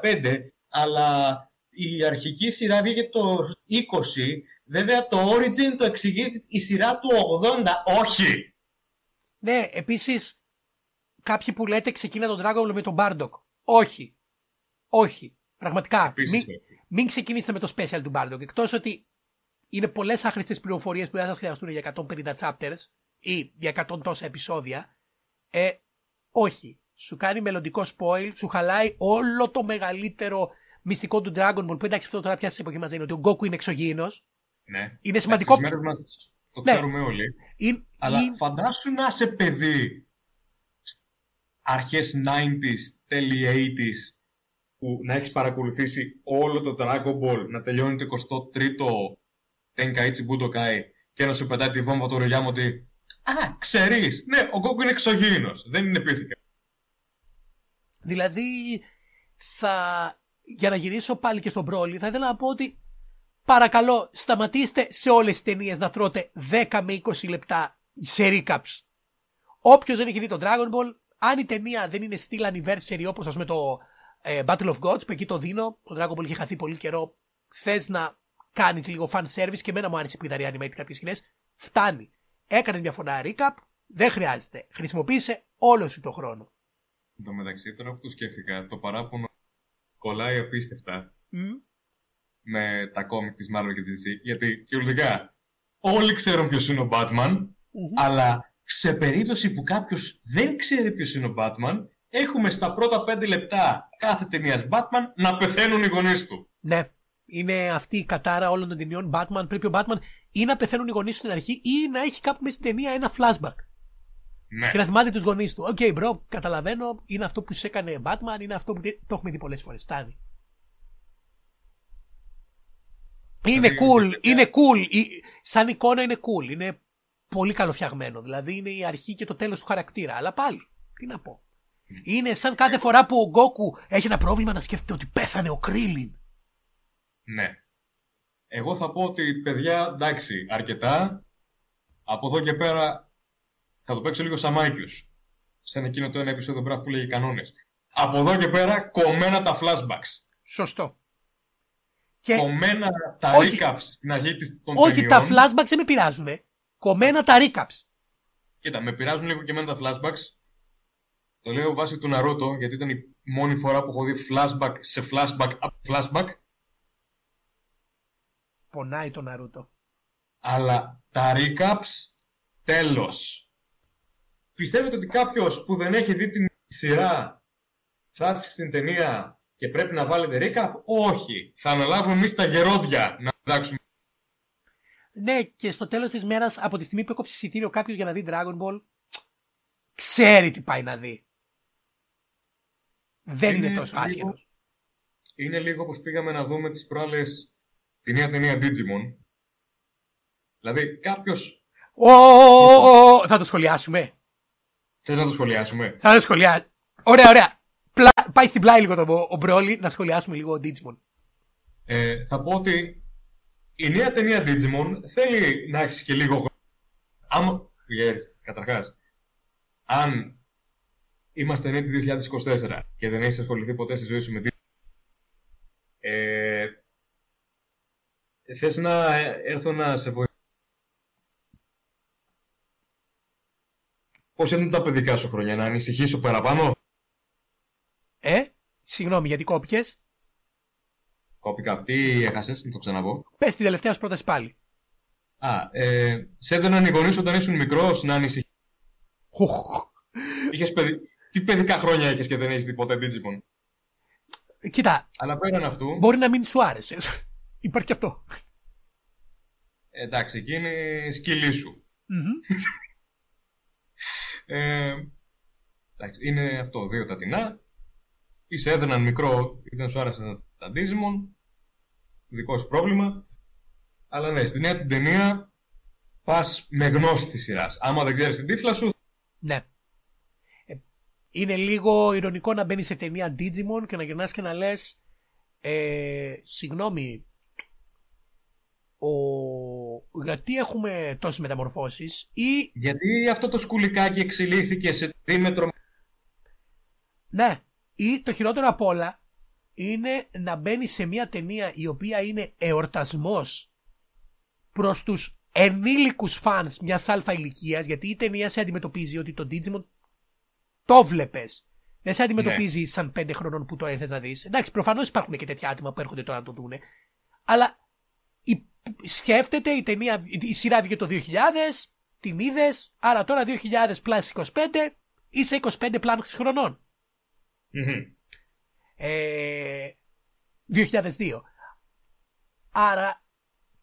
1965, αλλά η αρχική σειρά βγήκε το 20, βέβαια το Origin το εξηγεί η σειρά του 80, όχι! Ναι, επίσης, κάποιοι που λέτε ξεκίνα τον Dragon Ball με τον Bardock. Όχι. Όχι. Πραγματικά. Επίσης, Μην, όχι. μην ξεκινήσετε με το special του Bardock. Εκτός ότι είναι πολλές άχρηστες πληροφορίες που δεν θα σας χρειαστούν για 150 chapters ή για 100 τόσα επεισόδια. Ε, όχι. Σου κάνει μελλοντικό spoil, σου χαλάει όλο το μεγαλύτερο μυστικό του Dragon Ball. Που εντάξει, αυτό τώρα πια σε εποχή μας είναι ότι ο Goku είναι εξωγήινος. Ναι. Είναι σημαντικό. Στις μέρες μας το Ναι. ξέρουμε όλοι. Είναι, Αλλά είναι- φαντάσου να είσαι παιδί σ- αρχές 90s, τέλη 80s που να έχεις παρακολουθήσει όλο το Dragon Ball, να τελειώνει το 23ο Tenkaichi Budokai και να σου πετάει τη βόμβα του Ρογιάμ ότι «Α, ξέρεις, ναι, ο Goku είναι εξωγήινος, δεν είναι πίθηκα». Δηλαδή, θα... για να γυρίσω πάλι και στον Broly, θα ήθελα να πω ότι παρακαλώ σταματήστε σε όλες τις ταινίες να τρώτε 10 με 20 λεπτά σε recaps. Όποιος δεν έχει δει το Dragon Ball, αν η ταινία δεν είναι στυλ anniversary όπως ας πούμε το ε, Battle of Gods που εκεί το δίνω, το Dragon Ball είχε χαθεί πολύ καιρό, θες να κάνεις λίγο fan service και εμένα μου άρεσε που είδα reanimate κάποιες σκηνές, φτάνει. Έκανε μια φωνά recap, δεν χρειάζεται. Χρησιμοποίησε όλο σου το χρόνο. Εν τω μεταξύ, τώρα που το σκέφτηκα, το παράπονο κολλάει απίστευτα με τα κόμικ της Marvel και της DC, γιατί κυριολεκτικά όλοι ξέρουν ποιος είναι ο Batman, αλλά σε περίπτωση που κάποιος δεν ξέρει ποιος είναι ο Batman, έχουμε στα πρώτα πέντε λεπτά κάθε ταινίας Batman να πεθαίνουν οι γονείς του. Ναι. Είναι αυτή η κατάρα όλων των ταινιών Batman. Πρέπει ο Batman ή να πεθαίνουν οι γονείς του στην αρχή ή να έχει κάπου μέσα στην ταινία ένα flashback. Ναι. Και να θυμάται τους γονείς του. OK, okay, bro, καταλαβαίνω. Είναι αυτό που σου έκανε Batman, είναι αυτό που. Το έχουμε δει πολλές φορές. Φτάνει. Είναι Δηλαδή, cool, και- είναι cool. Η- Σαν εικόνα είναι cool. Είναι πολύ καλοφτιαγμένο. Δηλαδή είναι η αρχή και το τέλος του χαρακτήρα. Αλλά πάλι, τι να πω. Είναι σαν κάθε φορά που ο Γκόκου έχει ένα πρόβλημα να σκέφτεται ότι πέθανε ο Κρίλιν. Ναι. Εγώ θα πω ότι, παιδιά, εντάξει, αρκετά. Από εδώ και πέρα θα το παίξω λίγο σαν Μάικιος. Σαν εκείνο το ένα επεισόδιο μπράβο που λέγει κανόνες. Από εδώ και πέρα κομμένα τα flashbacks. Σωστό. Και Κομμένα τα Ε, όχι. recaps στην αρχή της, των όχι ταινιών. τα flashbacks δεν με πειράζουν. Κομμένα τα recaps. Κοίτα, με πειράζουν λίγο και εμένα τα flashbacks. Το λέω βάσει του Naruto, γιατί ήταν η μόνη φορά που έχω δει flashback σε flashback από flashback. Πονάει το Ναρούτο. Αλλά τα recaps, τέλος. Πιστεύετε ότι κάποιος που δεν έχει δει την σειρά θα έρθει στην ταινία και πρέπει να βάλετε recap? Όχι. Θα αναλάβουμε εμείς τα γερόντια να διδάξουμε. Ναι, και στο τέλος της μέρας, από τη στιγμή που έκοψε εισιτήριο κάποιος για να δει Dragon Ball, ξέρει τι πάει να δει. Δεν είναι, Είναι τόσο λίγο- άσχετος. Είναι λίγο όπως πήγαμε να δούμε τις προάλλες τη νέα ταινία Digimon. Δηλαδή κάποιος... Ω, ω, ω, Θα το σχολιάσουμε. Θες να το σχολιάσουμε; Θα το σχολιάσουμε. Ωραία, ωραία. Πλα- Πάει στην πλάι λίγο το, ο Μπρόλι να σχολιάσουμε λίγο ο Digimon. Ε, θα πω ότι η νέα ταινία Digimon θέλει να έχεις και λίγο χρόνο. Άμα. Yeah, καταρχάς, αν είμαστε νέοι του 2024 και δεν έχεις ασχοληθεί ποτέ στη ζωή σου με Digimon, ε, θες να έρθω να σε βοηθήσω. Πώς είναι τα παιδικά σου χρόνια, να ανησυχήσω παραπάνω; Ε, συγγνώμη γιατί κόπηκες; Κόπηκα. Τι έχασες, να το ξαναπώ. Πες την τελευταία σου πρόταση πάλι. Α, ε, σε έδαιναν οι γονείς όταν ήσουν μικρός να ανησυχείς. Χουχ. Είχες παιδι... Τι παιδικά χρόνια έχεις και δεν έχεις δει ποτέ Digimon. Κοίτα, Αλλά πέραν αυτού, μπορεί να μην σου άρεσε. Υπάρχει και αυτό. εντάξει, εκεί είναι η σκυλή σου. Μμμ. [laughs] Ε, εντάξει, είναι αυτό, δύο τα τεινά. Είσαι έδαιναν μικρό ή δεν σου άρεσαν τα, τα Digimon. Δικό σου πρόβλημα. Αλλά ναι, στη νέα την ταινία πας με γνώση της σειράς. Άμα δεν ξέρεις την τύφλα σου, Ναι. Ε, είναι λίγο ηρωνικό να μπαίνεις σε ταινία Digimon και να γυρνάς και να λες ε, συγγνώμη ο... γιατί έχουμε τόσες μεταμορφώσεις ή γιατί αυτό το σκουλικάκι εξελίχθηκε σε δίμετρο ναι ή το χειρότερο απ' όλα είναι να μπαίνει σε μια ταινία η οποία είναι εορτασμός προς τους ενήλικους φανς μιας αλφα ηλικίας γιατί η ταινία σε αντιμετωπίζει ότι το Digimon το βλέπες. Δεν σε αντιμετωπίζει σαν πέντε χρονών που τώρα ήρθες να δεις. Εντάξει, προφανώς υπάρχουν και τέτοια άτομα που έρχονται τώρα να το δούνε. Αλλά η, σκέφτεται η ταινία, η σειρά βγήκε το 2000, την είδε, άρα τώρα 2000 plus 25, είσαι 25 πλάν χρονών. Ε, 2002. Άρα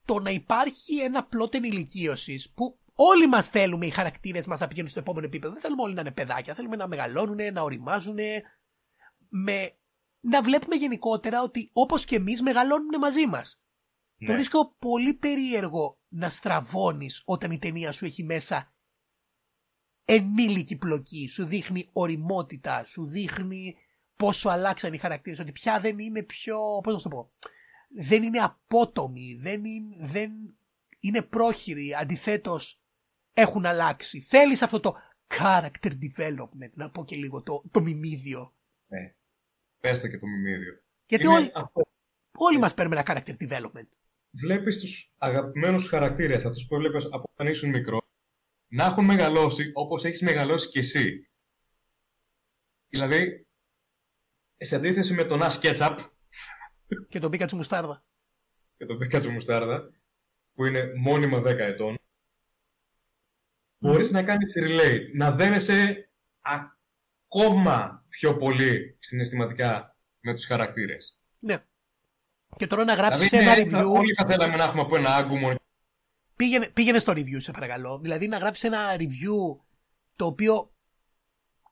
το να υπάρχει ένα plot ενηλικίωσης που όλοι μας θέλουμε οι χαρακτήρες μας να πηγαίνουν στο επόμενο επίπεδο. Δεν θέλουμε όλοι να είναι παιδάκια. Θέλουμε να μεγαλώνουν, να οριμάζουν με να βλέπουμε γενικότερα ότι όπως και εμείς μεγαλώνουν μαζί μας. Το Ναι. βρίσκω πολύ περίεργο να στραβώνεις όταν η ταινία σου έχει μέσα ενήλικη πλοκή, σου δείχνει οριμότητα, σου δείχνει πόσο αλλάξαν οι χαρακτήρες, ότι πια δεν είναι πιο, πώς να σου το πω, δεν είναι απότομοι, δεν είναι, δεν είναι πρόχειροι, αντιθέτως έχουν αλλάξει. Θέλεις αυτό το character development, να πω και λίγο το, το μιμίδιο. Ναι. Πες το και το μιμίδιο. Γιατί Είναι όλοι, αυτό. όλοι μας παίρνουμε ένα character development. Βλέπεις τους αγαπημένους χαρακτήρες, αυτούς που έβλεπες από όταν ήσουν μικρό, να έχουν μεγαλώσει όπως έχεις μεγαλώσει κι εσύ. Δηλαδή, σε αντίθεση με τον Ash Ketchup [laughs] Και τον Πίκατσου Μουστάρδα. και τον Πίκατσο Μουστάρδα, που είναι μόνιμα 10 ετών, μπορείς να κάνεις relate, να δένεσαι ακόμα πιο πολύ συναισθηματικά με τους χαρακτήρες. Ναι. Και τώρα να γράψεις Δηλαδή, ένα ναι, review. όλοι θα θέλαμε να έχουμε από ένα άγκουμο Πήγαινε, πήγαινε στο review, σε παρακαλώ. Δηλαδή να γράψεις ένα review το οποίο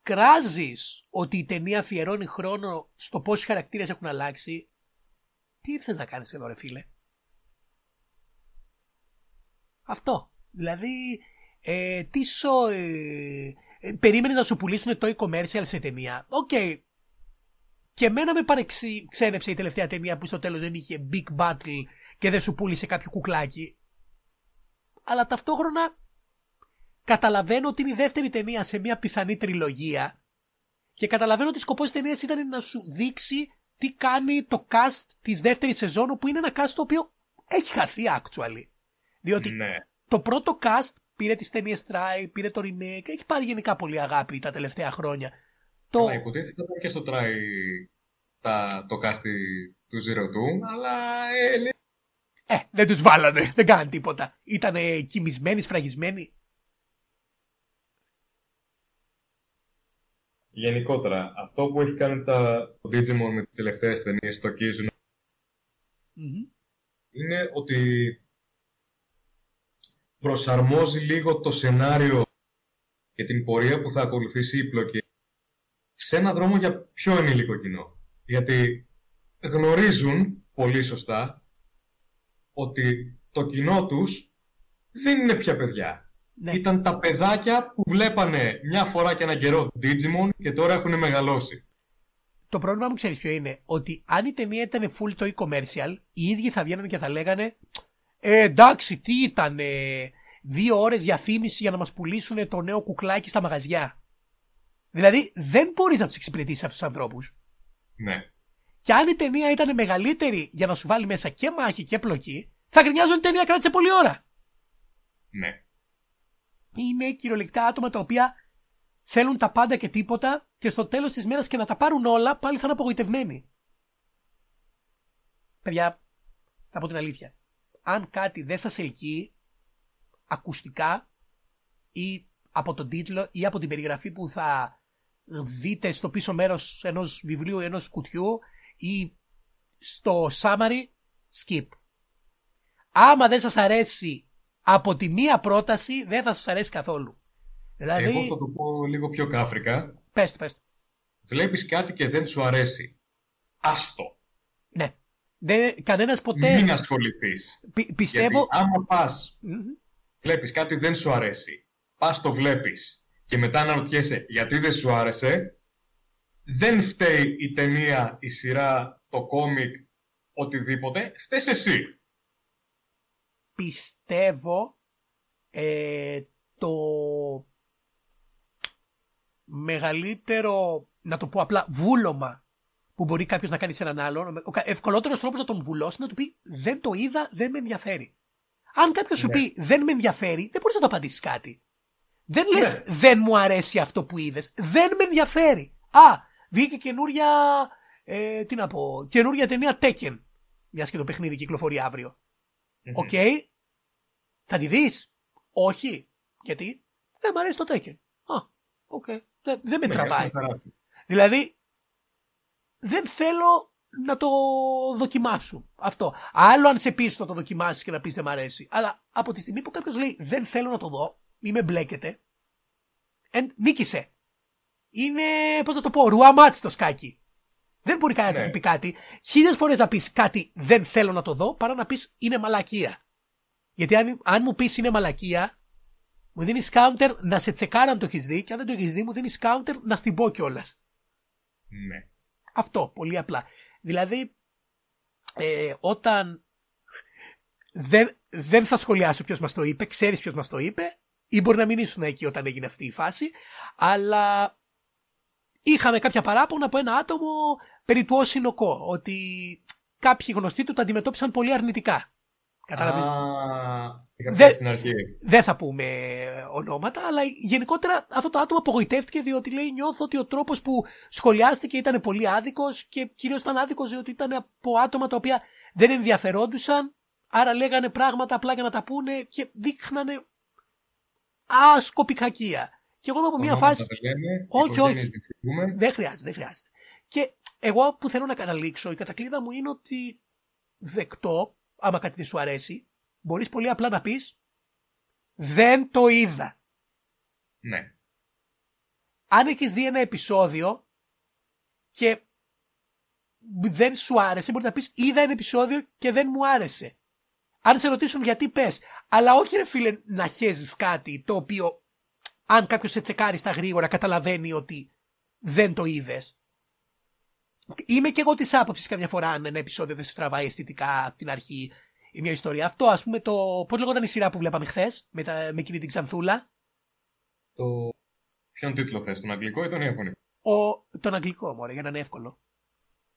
κράζεις ότι η ταινία αφιερώνει χρόνο στο πόσοι χαρακτήρες έχουν αλλάξει. Τι ήρθες να κάνεις εδώ, ρε φίλε; Αυτό. Δηλαδή, ε, τι σο... Ε, ε, περίμενες να σου πουλήσουν το e-commercial σε ταινία. Οκ. Και εμένα με παραξένεψε η τελευταία ταινία που στο τέλος δεν είχε big battle και δεν σου πούλησε κάποιο κουκλάκι αλλά ταυτόχρονα καταλαβαίνω ότι είναι η δεύτερη ταινία σε μια πιθανή τριλογία και καταλαβαίνω ότι σκοπός της ταινίας ήταν να σου δείξει τι κάνει το cast της δεύτερης σεζόν που είναι ένα cast το οποίο έχει χαθεί actually. Διότι Ναι. το πρώτο cast πήρε τις ταινίες Try, πήρε το remake, έχει πάρει γενικά πολύ αγάπη τα τελευταία χρόνια. Το... Καλά, υποτίθεται ήταν και στο try τα, το κάστι του Zero Two, αλλά ε, λέει, Ε, δεν τους βάλανε, δεν κάνουν τίποτα. Ήτανε κοιμισμένοι, σφραγισμένοι. γενικότερα αυτό που έχει κάνει τα, το Digimon με τις τελευταίες ταινίες στο Kizuna Μμμ. είναι ότι προσαρμόζει λίγο το σενάριο και την πορεία που θα ακολουθήσει η πλοκή σε ένα δρόμο για πιο ενήλικο κοινό. Γιατί γνωρίζουν πολύ σωστά ότι το κοινό τους δεν είναι πια παιδιά. Ναι. Ήταν τα παιδάκια που βλέπανε μια φορά και ένα καιρό Digimon και τώρα έχουν μεγαλώσει. Το πρόβλημα μου ξέρεις ποιο είναι; Ότι αν η ταινία ήταν full το e-commercial, οι ίδιοι θα βγαίνουν και θα λέγανε ε, εντάξει, τι ήταν, δύο ώρες διαφήμιση για να μας πουλήσουν το νέο κουκλάκι στα μαγαζιά. Δηλαδή, δεν μπορείς να τους εξυπηρετήσεις αυτούς τους ανθρώπους. Ναι. Και αν η ταινία ήταν μεγαλύτερη για να σου βάλει μέσα και μάχη και πλοκή, θα γκρινιάζουν ότι η ταινία κράτησε πολλή ώρα. Ναι. Είναι κυριολεκτικά άτομα τα οποία θέλουν τα πάντα και τίποτα και στο τέλος της μέρας και να τα πάρουν όλα πάλι θα είναι απογοητευμένοι. Παιδιά, θα πω την αλήθεια. Αν κάτι δεν σας ελκύει ακουστικά ή από τον τίτλο ή από την περιγραφή που θα δείτε στο πίσω μέρος ενός βιβλίου ή ενός κουτιού ή στο summary, skip. Άμα δεν σας αρέσει από τη μία πρόταση, δεν θα σας αρέσει καθόλου. Δηλαδή, Εγώ θα το πω λίγο πιο κάφρικα. πες το, πες το. Βλέπεις κάτι και δεν σου αρέσει. Άστο. Ναι. Δεν, κανένας ποτέ, Μην ασχοληθείς. πι- πιστεύω... Γιατί άμα πας, Μμμ. βλέπεις κάτι δεν σου αρέσει, πας το βλέπεις και μετά αναρωτιέσαι γιατί δεν σου άρεσε, δεν φταίει η ταινία, η σειρά, το κόμικ, οτιδήποτε, φταίς εσύ. πιστεύω ε, το μεγαλύτερο, να το πω απλά, βούλωμα που μπορεί κάποιος να κάνει σε έναν άλλον. Ο κα- ευκολότερος τρόπος να τον βουλώσει είναι να του πει Δεν το είδα, δεν με ενδιαφέρει. Αν κάποιος σου Ναι. πει Δεν με ενδιαφέρει, δεν μπορείς να του απαντήσεις κάτι. Δεν λες Ναι. Δεν μου αρέσει αυτό που είδες. Δεν με ενδιαφέρει. Α, βγήκε καινούρια. Ε, τι να πω, καινούρια ταινία Tekken. Μια και το παιχνίδι κυκλοφορεί αύριο. Οκ. Θα τη δεις; Όχι. Γιατί; Δεν μ' αρέσει το Tekken. Α, οκ. Δεν, δεν με Ναι, τραβάει. ας το χαράξω. Δηλαδή, δεν θέλω να το δοκιμάσω. Αυτό. Άλλο αν σε πείσω να το δοκιμάσεις και να πεις δεν μ' αρέσει. Αλλά από τη στιγμή που κάποιος λέει δεν θέλω να το δω, μη με μπλέκετε, εν, νίκησε. Είναι, πώς να το πω, ρουά ματ στο σκάκι. Δεν μπορεί κανένας Ναι. να του πει κάτι. Χίλιες φορές να πεις κάτι δεν θέλω να το δω, παρά να πεις είναι μαλακία. Γιατί αν, αν μου πεις είναι μαλακία, μου δίνεις counter να σε τσεκάρω αν το έχεις δει, και αν δεν το έχεις δει, μου δίνεις counter να στην πω κιόλας. Ναι. Αυτό, πολύ απλά. Δηλαδή, ε, όταν δεν, δεν θα σχολιάσω ποιος μας το είπε, ξέρεις ποιος μας το είπε, ή μπορεί να μην ήσουν εκεί όταν έγινε αυτή η φάση, αλλά είχαμε κάποια παράπονα από ένα άτομο περί του Όσινοκό, ότι κάποιοι γνωστοί του το αντιμετώπισαν πολύ αρνητικά. Κατάλαβες; Α, είχα Δεν- πει στην αρχή. Δεν θα πούμε ονόματα, αλλά γενικότερα αυτό το άτομο απογοητεύτηκε διότι λέει νιώθω ότι ο τρόπος που σχολιάστηκε ήταν πολύ άδικος και κυρίως ήταν άδικος διότι ήταν από άτομα τα οποία δεν ενδιαφερόντουσαν, άρα λέγανε πράγματα απλά για να τα πούνε και δείχνανε άσκοπη κακία. Και εγώ είμαι από μια Ονόματα φάση... δεν λέμε, Όχι, οικογένειες όχι. δεν θυμούμε. Δεν χρειάζεται, δεν χρειάζεται. Και εγώ που θέλω να καταλήξω, η κατακλείδα μου είναι ότι δεκτό, άμα κάτι δεν σου αρέσει, μπορείς πολύ απλά να πεις δεν το είδα. Ναι. αν έχεις δει ένα επεισόδιο και δεν σου άρεσε, μπορεί να πεις είδα ένα επεισόδιο και δεν μου άρεσε. Αν σε ρωτήσουν γιατί πες, αλλά όχι ρε φίλε να χέζεις κάτι το οποίο αν κάποιος σε τσεκάρει στα γρήγορα καταλαβαίνει ότι δεν το είδες. Είμαι και εγώ της άποψης καμιά φορά αν ένα επεισόδιο δεν σε τραβάει αισθητικά από την αρχή ή μια ιστορία. Αυτό ας πούμε το... Πώς λεγόταν η σειρά που βλέπαμε χθες με, τα... με εκείνη την Ξανθούλα; Το... Ποιον τίτλο θες, τον αγγλικό ή τον ιαπωνικό; Ο... Τον αγγλικό μωρέ για να είναι εύκολο.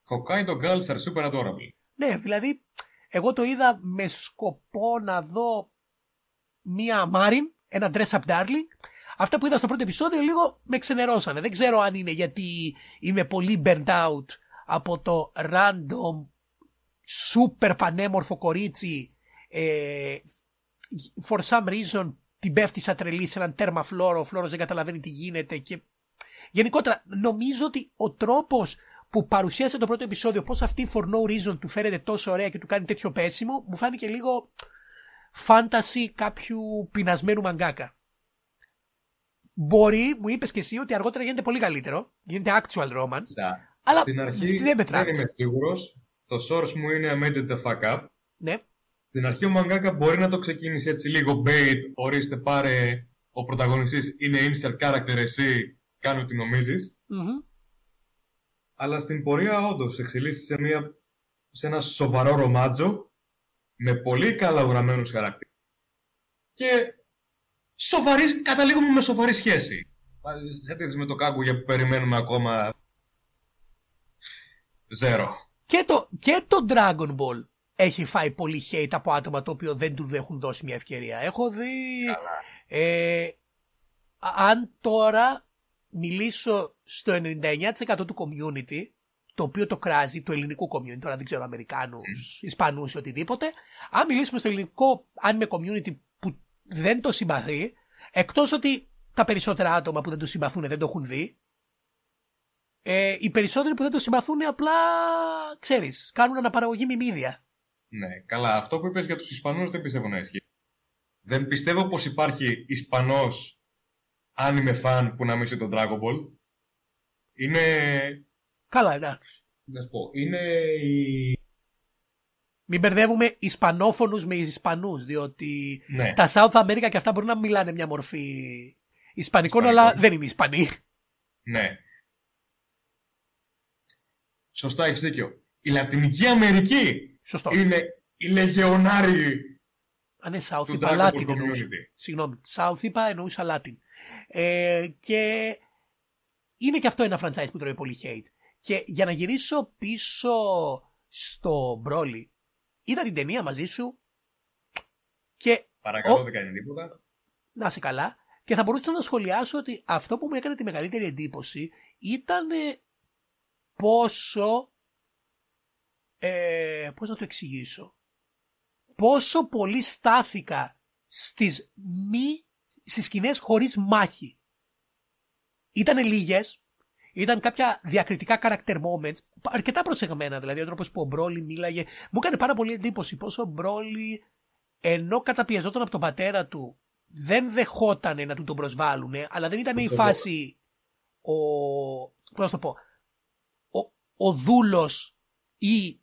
Hokkaido Girls are super adorable. Ναι, δηλαδή, εγώ το είδα με σκοπό να δω μία Μάριν, ένα dress up darling. Αυτά που είδα στο πρώτο επεισόδιο λίγο με ξενερώσανε. Δεν ξέρω αν είναι γιατί είμαι πολύ burnt out από το random super πανέμορφο κορίτσι ε, for some reason την πέφτει σαν τρελή σε έναν τέρμα φλόρο, ο φλόρος δεν καταλαβαίνει τι γίνεται και γενικότερα νομίζω ότι ο τρόπος που παρουσίασε το πρώτο επεισόδιο πως αυτή for no reason του φέρεται τόσο ωραία και του κάνει τέτοιο πέσιμο μου φάνηκε λίγο φάνταση κάποιου πεινασμένου μαγκάκα. Μπορεί, μου είπες και εσύ ότι αργότερα γίνεται πολύ καλύτερο, γίνεται actual romance, Κοίτα, αλλά Στην αρχή δεν με τράβηξε. είμαι σίγουρος. Το source μου είναι I made it the fuck up. Ναι, Στην αρχή ο μαγκάκα μπορεί να το ξεκίνησε έτσι λίγο bait, ορίστε πάρε ο πρωταγωνιστής είναι insert character εσύ, κάνε ό,τι νομίζεις. Μμμ. Αλλά στην πορεία όντως εξελίσσεται σε, μια, σε ένα σοβαρό ρομάτζο με πολύ καλά γραμμένους χαρακτήρες και σοβαρή, καταλήγουμε με σοβαρή σχέση. Πάλι σε αντίθεση με το κάγκουγια που περιμένουμε ακόμα ζέρο. Και το, και το Dragon Ball έχει φάει πολύ hate από άτομα το οποίο δεν τους έχουν δώσει μια ευκαιρία. Έχω δει... Ε, αν τώρα μιλήσω στο 99% του community, το οποίο το κράζει, του ελληνικού community, τώρα δεν ξέρω Αμερικάνους, Ισπανούς ή οτιδήποτε, αν μιλήσουμε στο ελληνικό anime community που δεν το συμπαθεί, εκτός ότι τα περισσότερα άτομα που δεν το συμπαθούν δεν το έχουν δει, ε, οι περισσότεροι που δεν το συμπαθούν απλά, ξέρεις, κάνουν αναπαραγωγή μιμίδια. Ναι, καλά. Αυτό που είπες για τους Ισπανούς δεν πιστεύω να ισχύει. Δεν πιστεύω πως υπάρχει Ισπανός anime fan που να μίσει τον Dragon Ball. Είναι... Καλά, εντάξει. Να σου πω, είναι η... Μην μπερδεύουμε Ισπανόφωνους με Ισπανούς, διότι Ναι, τα South America και αυτά μπορούν να μιλάνε μια μορφή Ισπανικών, Ισπανικών. αλλά δεν είναι Ισπανοί. ναι. Σωστά, έχεις δίκιο. Η Λατινική Αμερική Σωστό. είναι οι λεγεωνάροι Αν είναι South του είπα Dragon Ball Latin εννοούσα. Community. Συγγνώμη. South είπα εννοούσα Latin. Ε, και είναι και αυτό ένα franchise που τρώει πολύ hate. Και για να γυρίσω πίσω στο Broly, είδα την ταινία μαζί σου και Παρακαλώ, Ο- δεν κάνει τίποτα. να είσαι καλά. Και θα μπορούσα να σχολιάσω ότι αυτό που μου έκανε τη μεγαλύτερη εντύπωση ήταν ε, πόσο. Ε, πώς να το εξηγήσω. Πόσο πολύ στάθηκα στις μη. Στις σκηνές χωρίς μάχη. Ήτανε λίγες, ήταν κάποια διακριτικά character moments, αρκετά προσεγμένα δηλαδή, ο τρόπος που ο Μπρόλι μίλαγε. Μου έκανε πάρα πολύ εντύπωση πόσο ο Μπρόλι ενώ καταπιεζόταν από τον πατέρα του, δεν δεχότανε να του τον προσβάλλουνε, αλλά δεν ήταν η Το φάση ο... πώς να το πω, ο, ο δούλος ή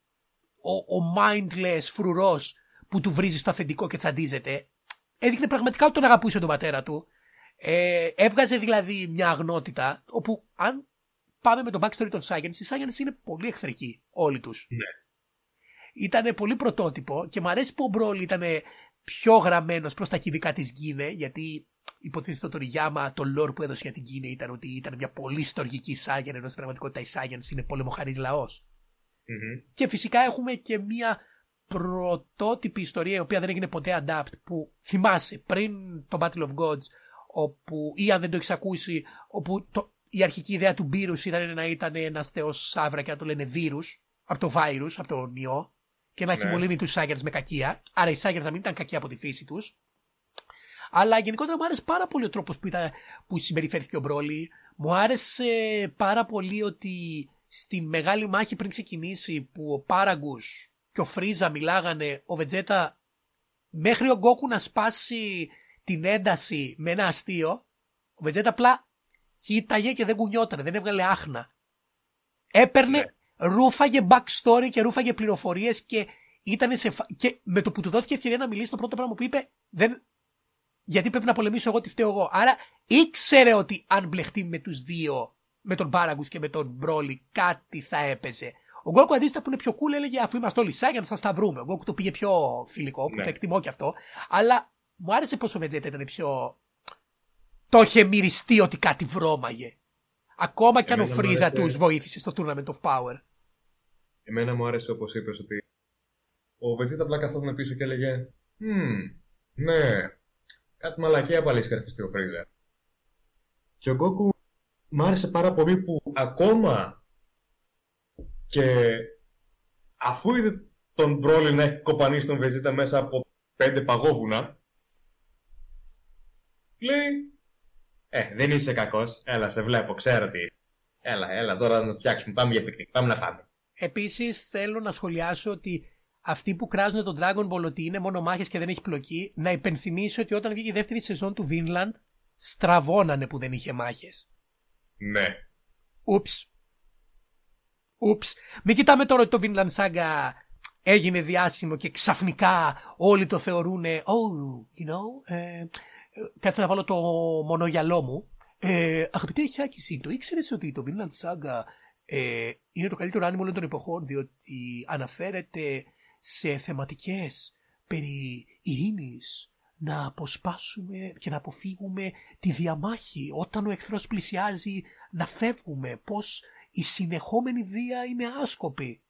ο, ο mindless φρουρός που του βρίζει στο αφεντικό και τσαντίζεται. Έδειχνε πραγματικά ότι τον αγαπούσε τον πατέρα του. Ε, έβγαζε δηλαδή μια αγνότητα όπου αν πάμε με το backstory των Σάγενς, οι Σάγενς είναι πολύ εχθρικοί όλοι τους. Ναι. Ήταν πολύ πρωτότυπο και μου αρέσει που ο Μπρόλι ήταν πιο γραμμένος προς τα κυβικά της Γκίνε, γιατί υποτίθεται ότι το Ριάμα, το lore που έδωσε για την Γκίνε ήταν ότι ήταν μια πολύ στοργική Σάγεν, ενώ στην πραγματικότητα η Σάγεν είναι πολεμοχαρής λαός. Μμμ. Και φυσικά έχουμε και μια πρωτότυπη ιστορία η οποία δεν έγινε ποτέ adapt που θυμάσαι πριν το Battle of Gods όπου, ή αν δεν το έχεις ακούσει όπου το, η αρχική ιδέα του Μπύρους ήταν να ήταν ένας θεός σαύρα και να το λένε Βύρους από το virus, από το ιό και να έχει Ναι. μολύνει τους Σάγκερ με κακία. Άρα οι Σάγκερ να μην ήταν κακοί από τη φύση τους. Αλλά γενικότερα μου άρεσε πάρα πολύ ο τρόπος που, ήταν- που συμπεριφέρθηκε ο Μπρόλι. Μου άρεσε πάρα πολύ ότι στη μεγάλη μάχη πριν ξεκινήσει που ο Πάραγκους και ο Φρίζα μιλάγανε, ο Βετζέτα μέχρι ο Γκόκου να σπάσει την ένταση με ένα αστείο, ο Βετζέτα απλά κοίταγε και δεν κουνιόταν, δεν έβγαλε άχνα. Έπαιρνε, Ναι. ρούφαγε backstory και ρούφαγε πληροφορίες και ήταν σε. φα- και με το που του δόθηκε ευκαιρία να μιλήσει, το πρώτο πράγμα που είπε, δεν. Γιατί πρέπει να πολεμήσω εγώ, τι φταίω εγώ. Άρα ήξερε ότι αν μπλεχτεί με τους δύο, με τον Πάραγκου και με τον Μπρόλι, κάτι θα έπαιζε. Ο Γκόκου αντίθετα που είναι πιο cool έλεγε αφού είμαστε όλοι Σάγεν θα στα βρούμε. Ο Γκόκου το πήγε πιο φιλικό, που Ναι. το εκτιμώ και αυτό. Αλλά μου άρεσε πως ο Βετζέτα ήταν πιο. Το είχε μυριστεί ότι κάτι βρώμαγε. Ακόμα κι αν ο Εμένα μου Φρίζα άρεσε- τους βοήθησε στο Tournament of Power. Εμένα μου άρεσε όπως είπες ότι ο Βετζίτα απλά καθόταν πίσω και έλεγε «Μμμ, ναι, κάτι μαλακία πάλι έχεις καρφιστεί ο Φρίζα». Και ο Γκόκου μου άρεσε πάρα πολύ που ακόμα και αφού είδε τον Μπρόλι να έχει κοπανίσει τον Βεζίτα μέσα από πέντε παγόβουνα λέει «Ε, δεν είσαι κακός, έλα σε βλέπω, ξέρω τι είσαι. Έλα, έλα τώρα να φτιάξουμε, πάμε για πικνίκ, πάμε να φάμε». Επίσης, θέλω να σχολιάσω ότι αυτοί που κράζουν τον Dragon Ball ότι είναι μόνο μάχε και δεν έχει πλοκή, να υπενθυμίσω ότι όταν βγήκε η δεύτερη σεζόν του Vinland, στραβώνανε που δεν είχε μάχες. Ναι. Ούψ. Ούψ. Μην κοιτάμε τώρα ότι το Vinland Saga έγινε διάσημο και ξαφνικά όλοι το θεωρούν oh, you know, ε, ε, κάτσε να βάλω το μονογυαλό μου. Ε, αγαπητέ Χιάκηση, το ήξερες ότι το Vinland Saga ε, είναι το καλύτερο άνιμο όλων των εποχών διότι αναφέρεται σε θεματικές περί ειρήνης, να αποσπάσουμε και να αποφύγουμε τη διαμάχη όταν ο εχθρός πλησιάζει να φεύγουμε, πως η συνεχόμενη βία είναι άσκοπη.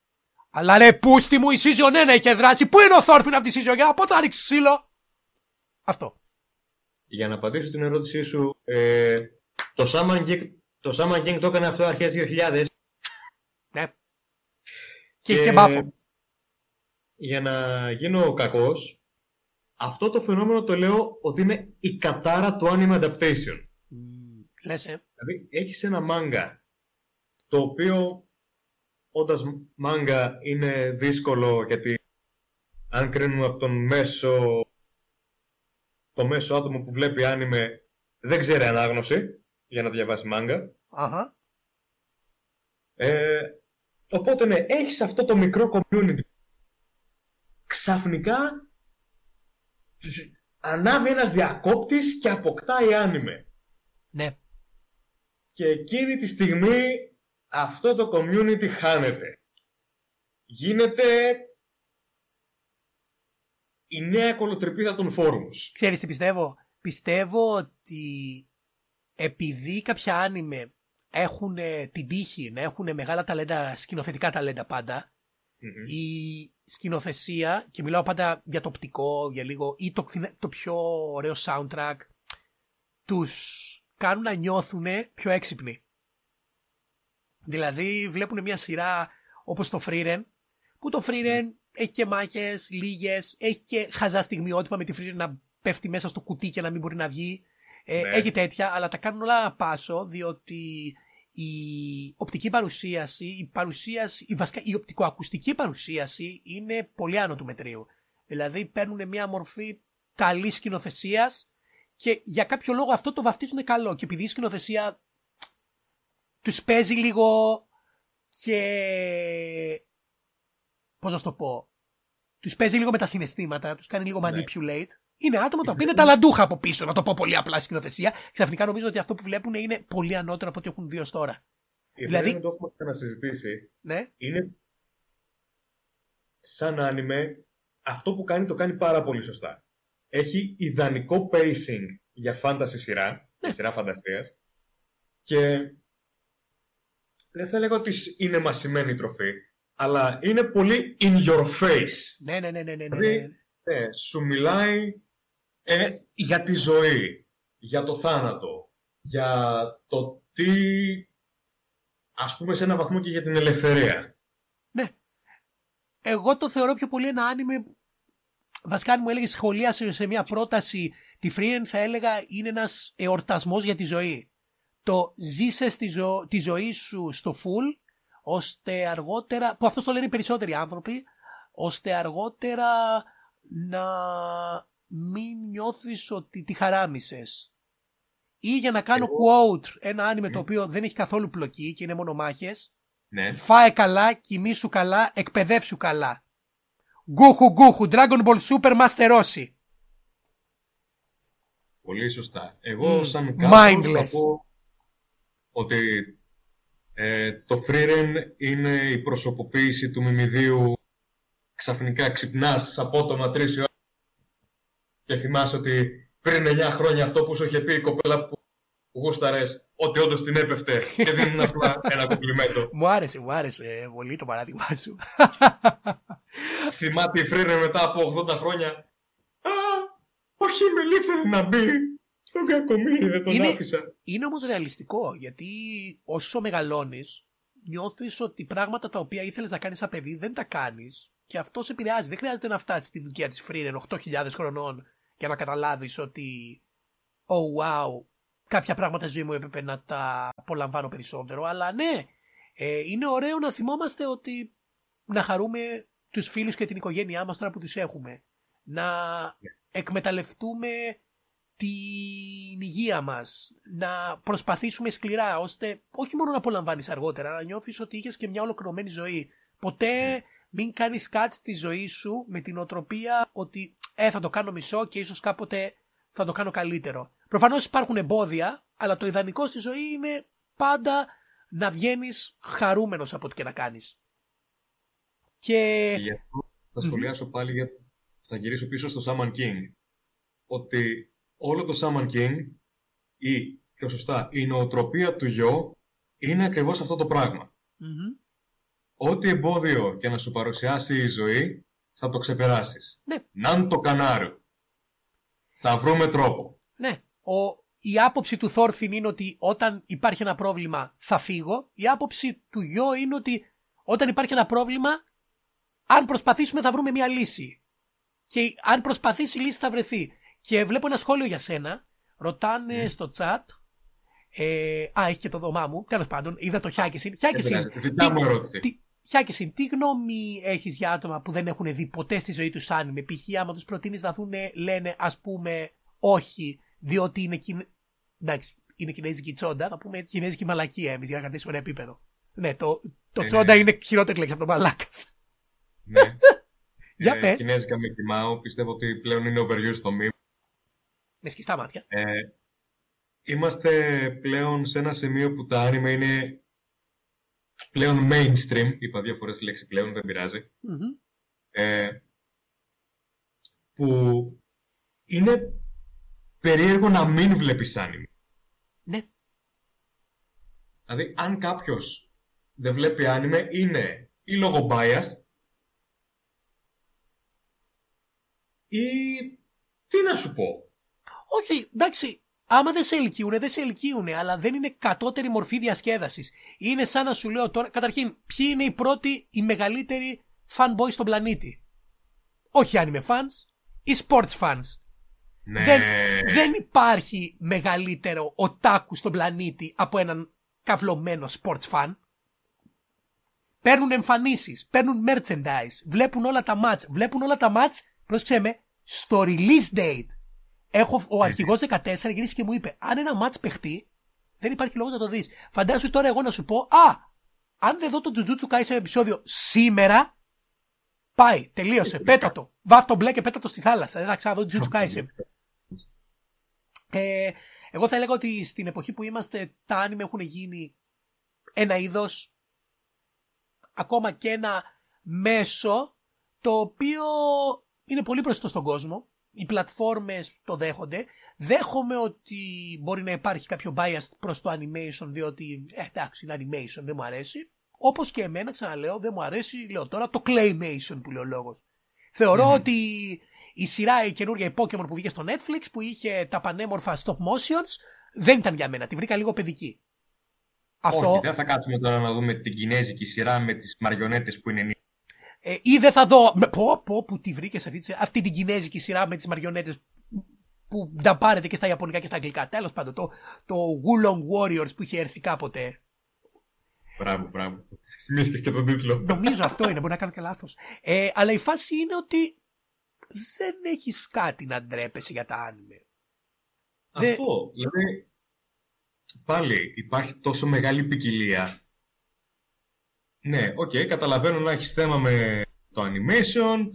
Αλλά ρε πούστη μου η season 1 είχε δράσει, πού είναι ο Θόρφιν από τη season 1, πότε θα ρίξει ξύλο. Αυτό. Για να απαντήσω την ερώτησή σου, ε, το Shaman King το, Shaman King το έκανε αυτό αρχές 2000 Ναι. Και είχε και μπάφο. για να γίνω κακός, αυτό το φαινόμενο το λέω ότι είναι η κατάρα του anime adaptation. Μμμ, Λες ε. Δηλαδή, έχεις ένα μάγκα, το οποίο όντας μάγκα είναι δύσκολο γιατί αν κρίνουμε από τον μέσο το μέσο άτομο που βλέπει άνιμε δεν ξέρει ανάγνωση για να διαβάσει μάγκα. Αχα. Ε, οπότε ναι, έχεις αυτό το μικρό community. Ξαφνικά ανάβει ένας διακόπτης και αποκτάει άνιμε. Ναι. Και εκείνη τη στιγμή αυτό το community χάνεται. Γίνεται η νέα κολοτρυπίδα των forums. Ξέρεις τι πιστεύω; Πιστεύω ότι επειδή κάποια άνιμε έχουν την τύχη να έχουν μεγάλα ταλέντα, σκηνοθετικά ταλέντα πάντα, Μμμ. η σκηνοθεσία, και μιλάω πάντα για το οπτικό, για λίγο, ή το, κθινα- το πιο ωραίο soundtrack, τους κάνουν να νιώθουν πιο έξυπνοι. Δηλαδή βλέπουν μια σειρά όπως το Freeren, που το Freeren έχει και μάχες, λίγες, έχει και χαζά στιγμιότυπα με τη Freeren να πέφτει μέσα στο κουτί και να μην μπορεί να βγει. Ε, Ναι. Έχει τέτοια, αλλά τα κάνουν όλα πάσο, διότι η οπτική παρουσίαση, η παρουσίαση, η, βασικά, η οπτικοακουστική παρουσίαση είναι πολύ άνω του μετρίου. Δηλαδή παίρνουν μια μορφή καλής σκηνοθεσίας και για κάποιο λόγο αυτό το βαφτίζουν καλό. Και επειδή η σκηνοθεσία τους παίζει λίγο και πώς να σου το πω τους παίζει λίγο με τα συναισθήματα, τους κάνει λίγο Ναι. manipulate. Είναι άτομα τα οποία είναι [laughs] ταλαντούχα από πίσω, να το πω πολύ απλά σκηνοθεσία. Ξαφνικά νομίζω ότι αυτό που βλέπουν είναι πολύ ανώτερο από ό,τι έχουν δει ως τώρα. Η Δηλαδή- δηλαδή... το έχουμε ξανασυζητήσει. Ναι, Είναι σαν άνιμε, αυτό που κάνει το κάνει πάρα πολύ σωστά. Έχει ιδανικό pacing για fantasy σειρά, Ναι. για σειρά φαντασίας και δεν θα λέγω ότι είναι μασημένη τροφή, αλλά είναι πολύ in your face. ναι, ναι, ναι, ναι, ναι, ναι, Δηλαδή, ναι. Ναι, σου μιλάει ε, για τη ζωή, για το θάνατο, για το τι, ας πούμε σε ένα βαθμό και για την ελευθερία. Εγώ το θεωρώ πιο πολύ ένα άνιμε. Βασικά, αν μου έλεγες σχολίασε σε μια πρόταση τη Freeland, θα έλεγα είναι ένας εορτασμός για τη ζωή. Το ζήσε τη, ζω- τη ζωή σου στο full, ώστε αργότερα. που αυτό το λένε οι περισσότεροι άνθρωποι, ώστε αργότερα να μην νιώθεις ότι τη χαράμισες. Ή για να κάνω quote ένα άνιμε το οποίο δεν έχει καθόλου πλοκή και είναι μόνο μάχες, Ναι. Φάε καλά, κοιμήσου καλά, εκπαιδεύσου καλά. Γκούχου γκούχου, Dragon Ball Super Master Rossi. Πολύ σωστά. Εγώ Mm. σαν κάποιος Mindless. θα πω ότι ε, το Freeren είναι η προσωποποίηση του μιμιδίου ξαφνικά ξυπνάς απότομα τρεις η ώρα και θυμάσαι ότι πριν 9 χρόνια αυτό που σου είχε πει η κοπέλα που γούσταρες ότι όντως την έπεφτε και δεν είναι απλά [laughs] ένα κομπλιμέντο. Μου άρεσε, μου άρεσε πολύ το παράδειγμα σου. [laughs] Θυμάται η Freeren μετά από 80 χρόνια «Α, όχι με ήθελε να μπει στον κακομύρι, δεν τον Είναι- άφησα». Είναι όμως ρεαλιστικό, γιατί όσο μεγαλώνεις, νιώθεις ότι πράγματα τα οποία ήθελες να κάνεις σαν παιδί δεν τα κάνεις και αυτό σε επηρεάζει. Δεν χρειάζεται να φτάσεις στην ηλικία της Freeren 8.000 χρονών για να καταλάβεις ότι oh wow, κάποια πράγματα στη ζωή μου έπρεπε να τα απολαμβάνω περισσότερο. Αλλά ναι, ε, είναι ωραίο να θυμόμαστε ότι να χαρούμε τους φίλους και την οικογένειά μας τώρα που τους έχουμε. Να εκμεταλλευτούμε την υγεία μας, να προσπαθήσουμε σκληρά, ώστε όχι μόνο να απολαμβάνεις αργότερα, να νιώθεις ότι είχες και μια ολοκληρωμένη ζωή. Ποτέ μην κάνεις κάτι στη ζωή σου με την οτροπία ότι ε, θα το κάνω μισό και ίσως κάποτε θα το κάνω καλύτερο. Προφανώς υπάρχουν εμπόδια, αλλά το ιδανικό στη ζωή είναι πάντα να βγαίνεις χαρούμενος από ό,τι και να κάνεις. Και... Και γι' αυτό θα σχολιάσω πάλι για... θα γυρίσω πίσω στο Shaman King. Ότι όλο το Shaman King ή πιο σωστά η νοοτροπία του γιο είναι ακριβώς αυτό το πράγμα. Μμμ. Ό,τι εμπόδιο και να σου παρουσιάσει η ζωή θα το ξεπεράσεις. Ναι. Ναν το κανάρου. Θα βρούμε τρόπο. Ναι. Ο, η άποψη του Θόρφιν είναι ότι όταν υπάρχει ένα πρόβλημα θα φύγω. Η άποψη του γιο είναι ότι όταν υπάρχει ένα πρόβλημα, αν προσπαθήσουμε θα βρούμε μια λύση. Και αν προσπαθήσει η λύση θα βρεθεί. Και βλέπω ένα σχόλιο για σένα. Ρωτάνε στο chat. Ε, α, έχει και το δωμά μου. Τέλος πάντων, είδα το Χιάκισιν. Χιάκισιν, πειράζει. Δικιά μου ερώτηση. τι, Χιάκισιν, τι γνώμη έχεις για άτομα που δεν έχουν δει ποτέ στη ζωή τους άνιμε; Π.χ. άμα τους προτείνεις να δουν, λένε ας πούμε όχι, διότι είναι, κιν... Εντάξει, είναι κινέζικη τσόντα, θα πούμε κινέζικη μαλακία εμείς για να κρατήσουμε ένα επίπεδο. Ναι, το, το Ε, τσόντα ναι. είναι χειρότερη λέξη από το μαλάκας. Ναι. [laughs] Για Ε, πες. Κινέζικα με κοιμάω. Πιστεύω ότι πλέον είναι overused το meme. Με σκιστά μάτια. Ε, είμαστε πλέον σε ένα σημείο που τα anime είναι πλέον mainstream. Είπα δύο φορές τη λέξη πλέον, δεν πειράζει. Μμμ. Ε, που είναι περίεργο να μην βλέπεις anime. Ναι, Δηλαδή, αν κάποιος δεν βλέπει anime, είναι ή λόγω biased ή τι να σου πω. Όχι, εντάξει, άμα δεν σε ελκύουνε, δεν σε ελκύουνε, αλλά δεν είναι κατώτερη μορφή διασκέδασης. Είναι σαν να σου λέω τώρα, καταρχήν, ποιοι είναι οι πρώτοι, οι μεγαλύτεροι fanboys στον πλανήτη; Όχι anime fans, οι sports fans. Ναι, Δεν, δεν υπάρχει μεγαλύτερο οτάκου στον πλανήτη από έναν καυλωμένο sports fan. Παίρνουν εμφανίσεις, παίρνουν merchandise, βλέπουν όλα τα match, βλέπουν όλα τα match, πρόσεξε με, στο release date. Έχω, ο αρχηγός 14 γυρίσει και μου είπε, αν ένα match παιχτεί, δεν υπάρχει λόγο να το δεις. Φαντάσου τώρα εγώ να σου πω, α, αν δεν δω το Jujutsu Kaisen επεισόδιο σήμερα, πάει, τελείωσε, πέτα το. Βάφ το μπλε και πέτα το στη θάλασσα. Δεν θα ξαναδώ Jujutsu Kaisen. Ε, εγώ θα έλεγα ότι στην εποχή που είμαστε τα άνιμε έχουν γίνει ένα είδος ακόμα και ένα μέσο το οποίο είναι πολύ μπροστά στον κόσμο. Οι πλατφόρμες το δέχονται. Δέχομαι ότι μπορεί να υπάρχει κάποιο bias προς το animation διότι ε, εντάξει είναι animation δεν μου αρέσει. Όπως και εμένα ξαναλέω δεν μου αρέσει λέω τώρα το claymation που λέει ο λόγος. Θεωρώ ότι η σειρά η καινούργια η Pokemon που βγήκε στο Netflix που είχε τα πανέμορφα stop motions δεν ήταν για μένα. Τη βρήκα λίγο παιδική. Αυτό... Όχι, δεν θα κάτσουμε τώρα να δούμε την κινέζικη σειρά με τις μαριονέτες που είναι ε, ή δεν θα δω. με- Πω, πω, που τη βρήκες αυτή, τη- αυτή την κινέζικη σειρά με τις μαριονέτες που τα πάρετε και στα Ιαπωνικά και στα Αγγλικά. Τέλος πάντων, το, το Wulong Warriors που είχε έρθει κάποτε. Μπράβο, μπράβο. Θυμήθηκες και τον τίτλο. Νομίζω αυτό είναι, μπορεί να κάνω και λάθος. Ε, αλλά η φάση είναι ότι δεν έχεις κάτι να ντρέπεσαι για τα άνιμε. Δε- Αυτό, δηλαδή, πάλι υπάρχει τόσο μεγάλη ποικιλία. Ναι, οκ, καταλαβαίνω να έχεις θέμα με το animation,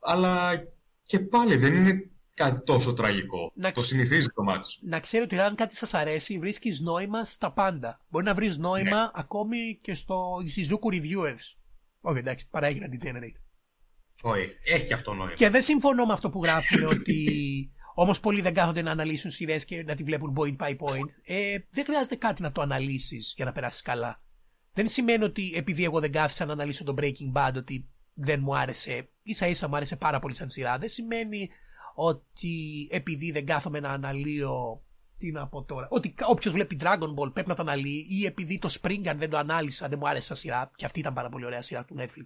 αλλά και πάλι δεν είναι κάτι τόσο τραγικό. Να Το ξ- συνηθίζει το μάτι σου. Να ξέρω ότι αν κάτι σας αρέσει, βρίσκεις νόημα στα πάντα. Μπορεί να βρεις νόημα Ναι. ακόμη και στο Shizuku Reviewers. Όχι, εντάξει, παρά έγινα degenerate. Όχι, έχει και αυτό νόημα. Και δεν συμφωνώ με αυτό που γράφουν [laughs] ότι όμως πολλοί δεν κάθονται να αναλύσουν σειρές και να τη βλέπουν point by point. Ε, δεν χρειάζεται κάτι να το αναλύσεις για να περάσεις καλά. Δεν σημαίνει ότι επειδή εγώ δεν κάθισα να αναλύσω το Breaking Bad ότι δεν μου άρεσε, ίσα ίσα μου άρεσε πάρα πολύ σαν σειρά. Δεν σημαίνει ότι επειδή δεν κάθομαι να αναλύω. Τι να πω τώρα. Ότι όποιος βλέπει Dragon Ball πρέπει να το αναλύει ή επειδή το Springan δεν το ανάλυσα, δεν μου άρεσε σαν σειρά. Και αυτή ήταν πάρα πολύ ωραία σειρά του Netflix.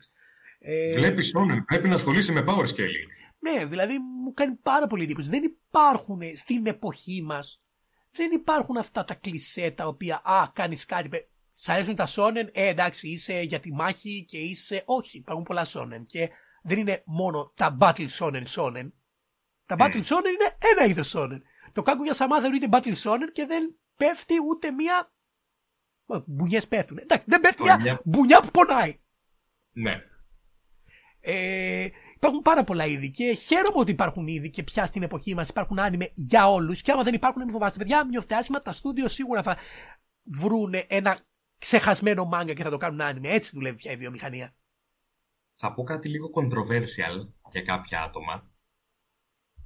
Ε, Βλέπεις Shonen, πρέπει να ασχολείσαι με power scaling. Ναι, δηλαδή μου κάνει πάρα πολύ εντύπωση. Δεν υπάρχουν στην εποχή μας. Δεν υπάρχουν αυτά τα κλισέ τα οποία Α, κάνεις κάτι. παι- Σ' αρέσουν τα σόνεν, ε, εντάξει, είσαι για τη μάχη και είσαι. Όχι, υπάρχουν πολλά σόνεν. Και δεν είναι μόνο τα battle shonen shonen. Τα battle shonen είναι ένα είδος shonen. Το Kaguya Sama θεωρείται battle shonen και δεν πέφτει ούτε μία. Μπουνιές πέφτουν. Εντάξει, δεν πέφτει Ωραία, μια μια- μπουνιά που πονάει. Ναι. Ε, υπάρχουν πάρα πολλά είδη και χαίρομαι ότι υπάρχουν είδη και πια στην εποχή μας υπάρχουν άνιμε για όλους. Και άμα δεν υπάρχουν, μην φοβάστε. Παιδιά, μην νιώθετε άσχημα. Τα στούντιο σίγουρα θα βρούνε ένα ξεχασμένο μάγκα και θα το κάνουν άνιμε. Έτσι δουλεύει πια η βιομηχανία. Θα πω κάτι λίγο controversial για κάποια άτομα.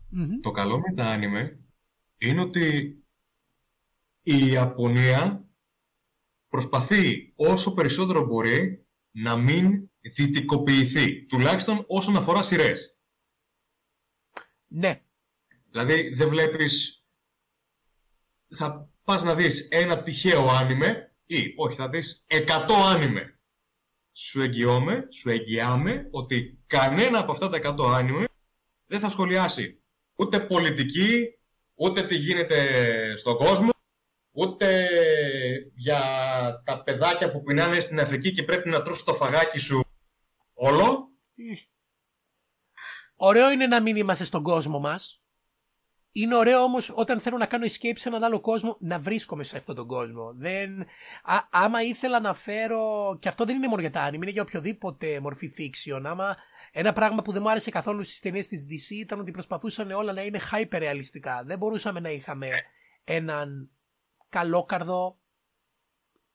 Μμμ. Το καλό με τα anime είναι ότι η Ιαπωνία προσπαθεί όσο περισσότερο μπορεί να μην δυτικοποιηθεί. Τουλάχιστον όσον αφορά σειρές. Ναι, Δηλαδή δεν βλέπεις... Θα πας να δεις ένα τυχαίο άνιμε ή όχι θα δεις 100 άνιμε. Σου εγγυώμαι, σου εγγυάμαι ότι κανένα από αυτά τα 100 άνιμε δεν θα σχολιάσει ούτε πολιτική, ούτε τι γίνεται στον κόσμο, ούτε για τα παιδάκια που πεινάνε στην Αφρική και πρέπει να τρως το φαγάκι σου όλο. Ωραίο είναι να μην είμαστε στον κόσμο μας. Είναι ωραίο όμως όταν θέλω να κάνω escape σε έναν άλλο κόσμο να βρίσκομαι σε αυτόν τον κόσμο. Δεν... Α, άμα ήθελα να φέρω. Και αυτό δεν είναι μόνο για τα anime, είναι για οποιοδήποτε μορφή fiction. Άμα ένα πράγμα που δεν μου άρεσε καθόλου στις ταινίες της DC ήταν ότι προσπαθούσαν όλα να είναι hyper ρεαλιστικά. Δεν μπορούσαμε να είχαμε έναν καλόκαρδο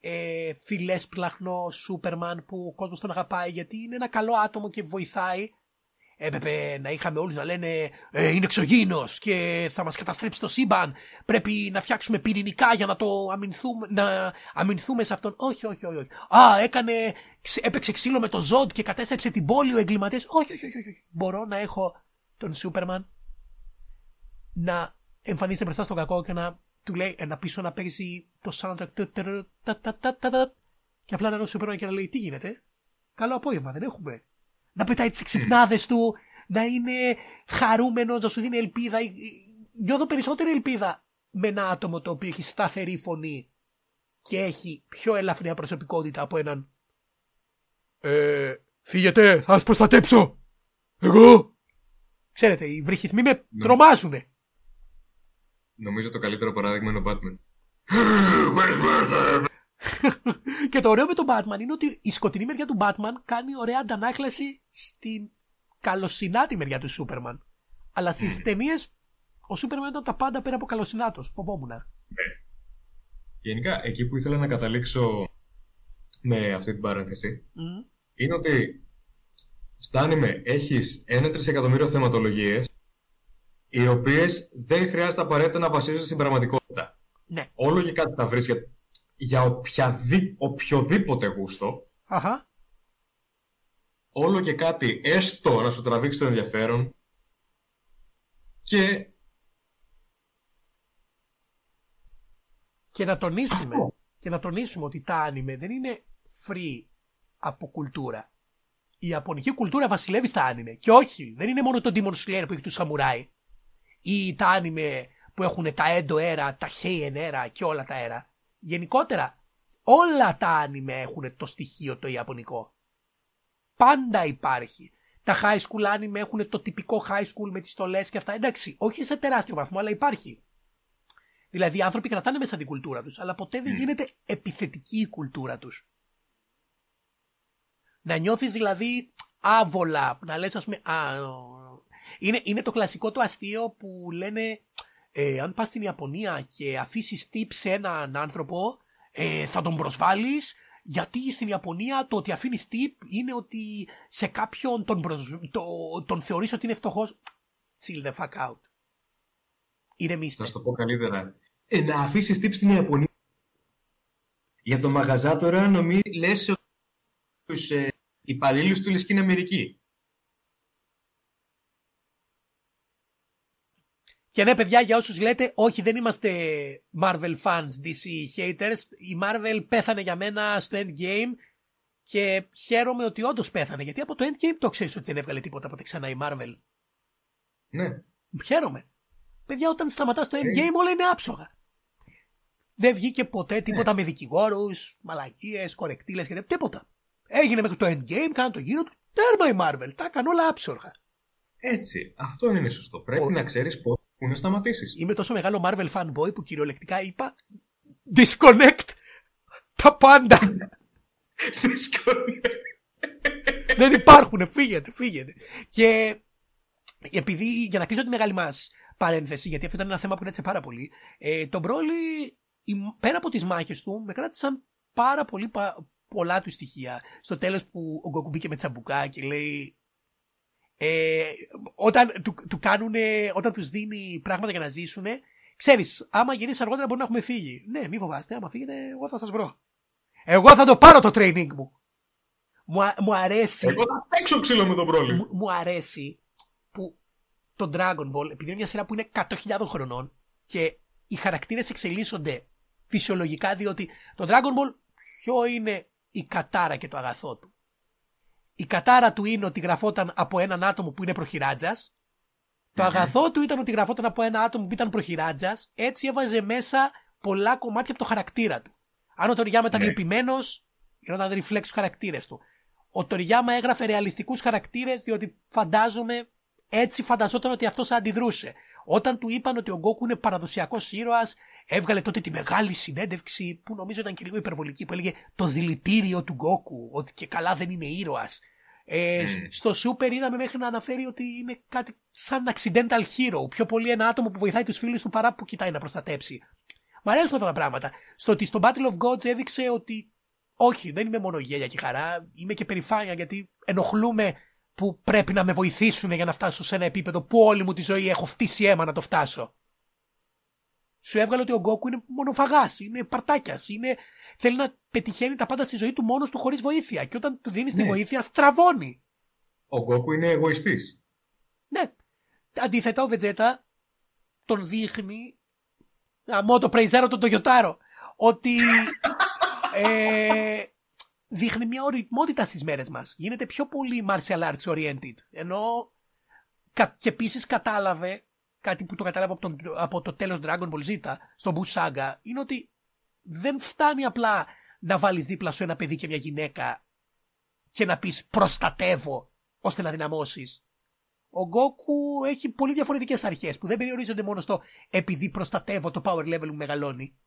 ε, φιλέσπλαχνο Σούπερμαν που ο κόσμος τον αγαπάει γιατί είναι ένα καλό άτομο και βοηθάει έπρεπε να είχαμε όλους να λένε ε, είναι εξωγήινος και θα μας καταστρέψει το σύμπαν πρέπει να φτιάξουμε πυρηνικά για να το αμυνθούμε, να αμυνθούμε σε αυτόν όχι όχι όχι, όχι. α έκανε ξε- έπαιξε ξύλο με το Ζόντ και κατέστρεψε την πόλη ο εγκληματίας όχι όχι όχι, όχι. όχι. μπορώ να έχω τον Σούπερμαν να εμφανίζεται μπροστά στον κακό και να του λέει ένα πίσω να παίζει το soundtrack του- τερ- τα- τα- τα- τα- τα- και απλά να είναι ο Σούπερμαν και να λέει τι γίνεται; Καλό απόγευμα δεν έχουμε. Να πετάει τις εξυπνάδες του να είναι χαρούμενος να σου δίνει ελπίδα. Ε, ε, νιώθω περισσότερη ελπίδα με ένα άτομο το οποίο έχει σταθερή φωνή και έχει πιο ελαφριά προσωπικότητα από έναν. Ε, φύγετε θα σας προστατέψω. Εγώ. Ξέρετε οι βρυχηθμοί με Ναι. τρομάζουνε Νομίζω το καλύτερο παράδειγμα είναι ο Batman. [laughs] και το ωραίο με τον Batman είναι ότι η σκοτεινή μεριά του Batman κάνει ωραία αντανάκλαση στην καλοσυνάτη μεριά του Σούπερμαν. Αλλά στις Mm. ταινίες ο Σούπερμαν ήταν τα πάντα πέρα από καλοσυνάτος. Φοβόμουν. Γενικά, εκεί που ήθελα να καταλήξω με αυτή την παρένθεση Μμ. είναι ότι στα άνιμε έχεις ένα τρισεκατομμύριο θεματολογίες οι οποίες δεν χρειάζεται απαραίτητα να βασίζονται στην πραγματικότητα. Ναι. Όλο και κάτι θα βρεις για, για οποιαδή, οποιοδήποτε γούστο, Αχα. όλο και κάτι έστω να σου τραβήξει το ενδιαφέρον και Και να τονίσουμε, Αυτό. και να τονίσουμε ότι τα άνιμε δεν είναι free από κουλτούρα. Η Ιαπωνική κουλτούρα βασιλεύει στα άνιμε. Και όχι, δεν είναι μόνο το Demon Slayer που έχει τους σαμουράι. Ή τα άνιμε που έχουν τα έντο αέρα, τα Heian αέρα και όλα τα αέρα. Γενικότερα, όλα τα άνιμε έχουν το στοιχείο το Ιαπωνικό. Πάντα υπάρχει. Τα high school άνιμε έχουν το τυπικό high school με τις στολές και αυτά. Εντάξει, όχι σε τεράστιο βαθμό, αλλά υπάρχει. Δηλαδή οι άνθρωποι κρατάνε μέσα την κουλτούρα τους, αλλά ποτέ δεν γίνεται επιθετική η κουλτούρα τους. Να νιώθεις δηλαδή άβολα, να λες ας πούμε, α, ο- είναι, είναι το κλασικό το αστείο που λένε ε, αν πας στην Ιαπωνία και αφήσεις tip σε έναν άνθρωπο ε, θα τον προσβάλλεις γιατί στην Ιαπωνία το ότι αφήνεις tip είναι ότι σε κάποιον τον, προσ... το, τον θεωρείς ότι είναι φτωχός. Chill the fuck out. Ηρεμήστε. να σου το πω καλύτερα. Ε, να αφήσεις tips στην Ιαπωνία. Για το μαγαζά τώρα νομί λες ότι τους ε, υπαλλήλους του λες και είναι Αμερική. Και ναι, παιδιά, για όσους λέτε, όχι, δεν είμαστε Marvel fans, DC haters. Η Marvel πέθανε για μένα στο Endgame και χαίρομαι ότι όντως πέθανε. Γιατί από το Endgame το ξέρεις ότι δεν έβγαλε τίποτα ποτέ ξανά η Marvel. Ναι. Χαίρομαι. Παιδιά, όταν σταματάς το Ε. Endgame, όλα είναι άψογα. Δεν βγήκε ποτέ τίποτα με δικηγόρους, μαλακίες, κορεκτήλες και τίποτα. Έγινε μέχρι το Endgame, κάναν το γύρο του. Τέρμα η Marvel. Τα έκανε όλα άψογα. Έτσι. Αυτό είναι σωστό. Πρέπει Ο- να ξέρεις πότε που να σταματήσεις; Είμαι τόσο μεγάλο Marvel fanboy που κυριολεκτικά είπα disconnect τα πάντα. Δύσκολο. Δεν υπάρχουν. Φύγετε, φύγετε. Και επειδή, για να κλείσω τη μεγάλη μας παρένθεση, γιατί αυτό ήταν ένα θέμα που έτσι πάρα πολύ, ε, τον Broly, η- πέρα από τις μάχες του, με κράτησαν πάρα πολύ πα- πολλά του στοιχεία. Στο τέλος που ο Γκόκου μπήκε με τσαμπουκά και λέει. Ε, όταν του, του κάνουνε, όταν τους δίνει πράγματα για να ζήσουν, ξέρεις, άμα γυρίσει αργότερα μπορεί να έχουμε φύγει. Ναι, μη φοβάστε, άμα φύγετε, εγώ θα σας βρω. Εγώ θα το πάρω το training μου. Μου, α- μου αρέσει Εγώ θα παίξω ξύλο με τον πρόλη. μου, μου αρέσει που το Dragon Ball, επειδή είναι μια σειρά που είναι 100.000 χρονών και οι χαρακτήρες εξελίσσονται φυσιολογικά διότι το Dragon Ball ποιο είναι η κατάρα και το αγαθό του. Η κατάρα του είναι ότι γραφόταν από έναν άτομο που είναι προχειράτζας. Το αγαθό του ήταν ότι γραφόταν από ένα άτομο που ήταν προχειράτζας. Έτσι έβαζε μέσα πολλά κομμάτια από το χαρακτήρα του. Αν ο Τοριάμα ήταν Ναι. λυπημένος, γινόταν reflex στους χαρακτήρες του. Ο Τοριάμα έγραφε ρεαλιστικούς χαρακτήρες διότι φαντάζομαι έτσι φανταζόταν ότι αυτός θα αντιδρούσε. Όταν του είπαν ότι ο Γκόκου είναι παραδοσιακός ήρωας, έβγαλε τότε τη μεγάλη συνέντευξη που νομίζω ήταν και λίγο υπερβολική που έλεγε το δηλητήριο του Γκόκου, ότι και καλά δεν είναι ήρωας. Ε, Mm. Στο Super είδαμε μέχρι να αναφέρει ότι είναι κάτι σαν accidental hero. Πιο πολύ ένα άτομο που βοηθάει τους φίλους του παρά που κοιτάει να προστατέψει. Μ' αρέσουν αυτά τα πράγματα. Στο ότι στο Battle of Gods έδειξε ότι όχι, δεν είμαι μόνο γέλια και χαρά. Είμαι και περηφάνεια γιατί ενοχλούμε που πρέπει να με βοηθήσουν για να φτάσω σε ένα επίπεδο που όλη μου τη ζωή έχω φτύσει αίμα να το φτάσω. Σου έβγαλε ότι ο Γκόκου είναι μονοφαγάς, είναι παρτάκιας, είναι... θέλει να πετυχαίνει τα πάντα στη ζωή του μόνος του χωρίς βοήθεια. Και όταν του δίνεις τη Ναι. βοήθεια, στραβώνει. Ο Γκόκου είναι εγωιστής. Ναι. Αντίθετα, ο Βετζέτα τον δείχνει. Αμό το πρεϊζάρο τον Τογιοτάρο. Ότι. [laughs] ε, δείχνει μια οριμότητα στις μέρες μας. Γίνεται πιο πολύ martial arts oriented. Ενώ. κα- και επίσης κατάλαβε κάτι που το κατάλαβε από, τον, από το τέλος Dragon Ball Z στο Buu Saga είναι ότι δεν φτάνει απλά να βάλεις δίπλα σου ένα παιδί και μια γυναίκα και να πεις προστατεύω ώστε να δυναμώσεις. Ο Γκόκου έχει πολύ διαφορετικές αρχές που δεν περιορίζονται μόνο στο επειδή προστατεύω το power level μου μεγαλώνει.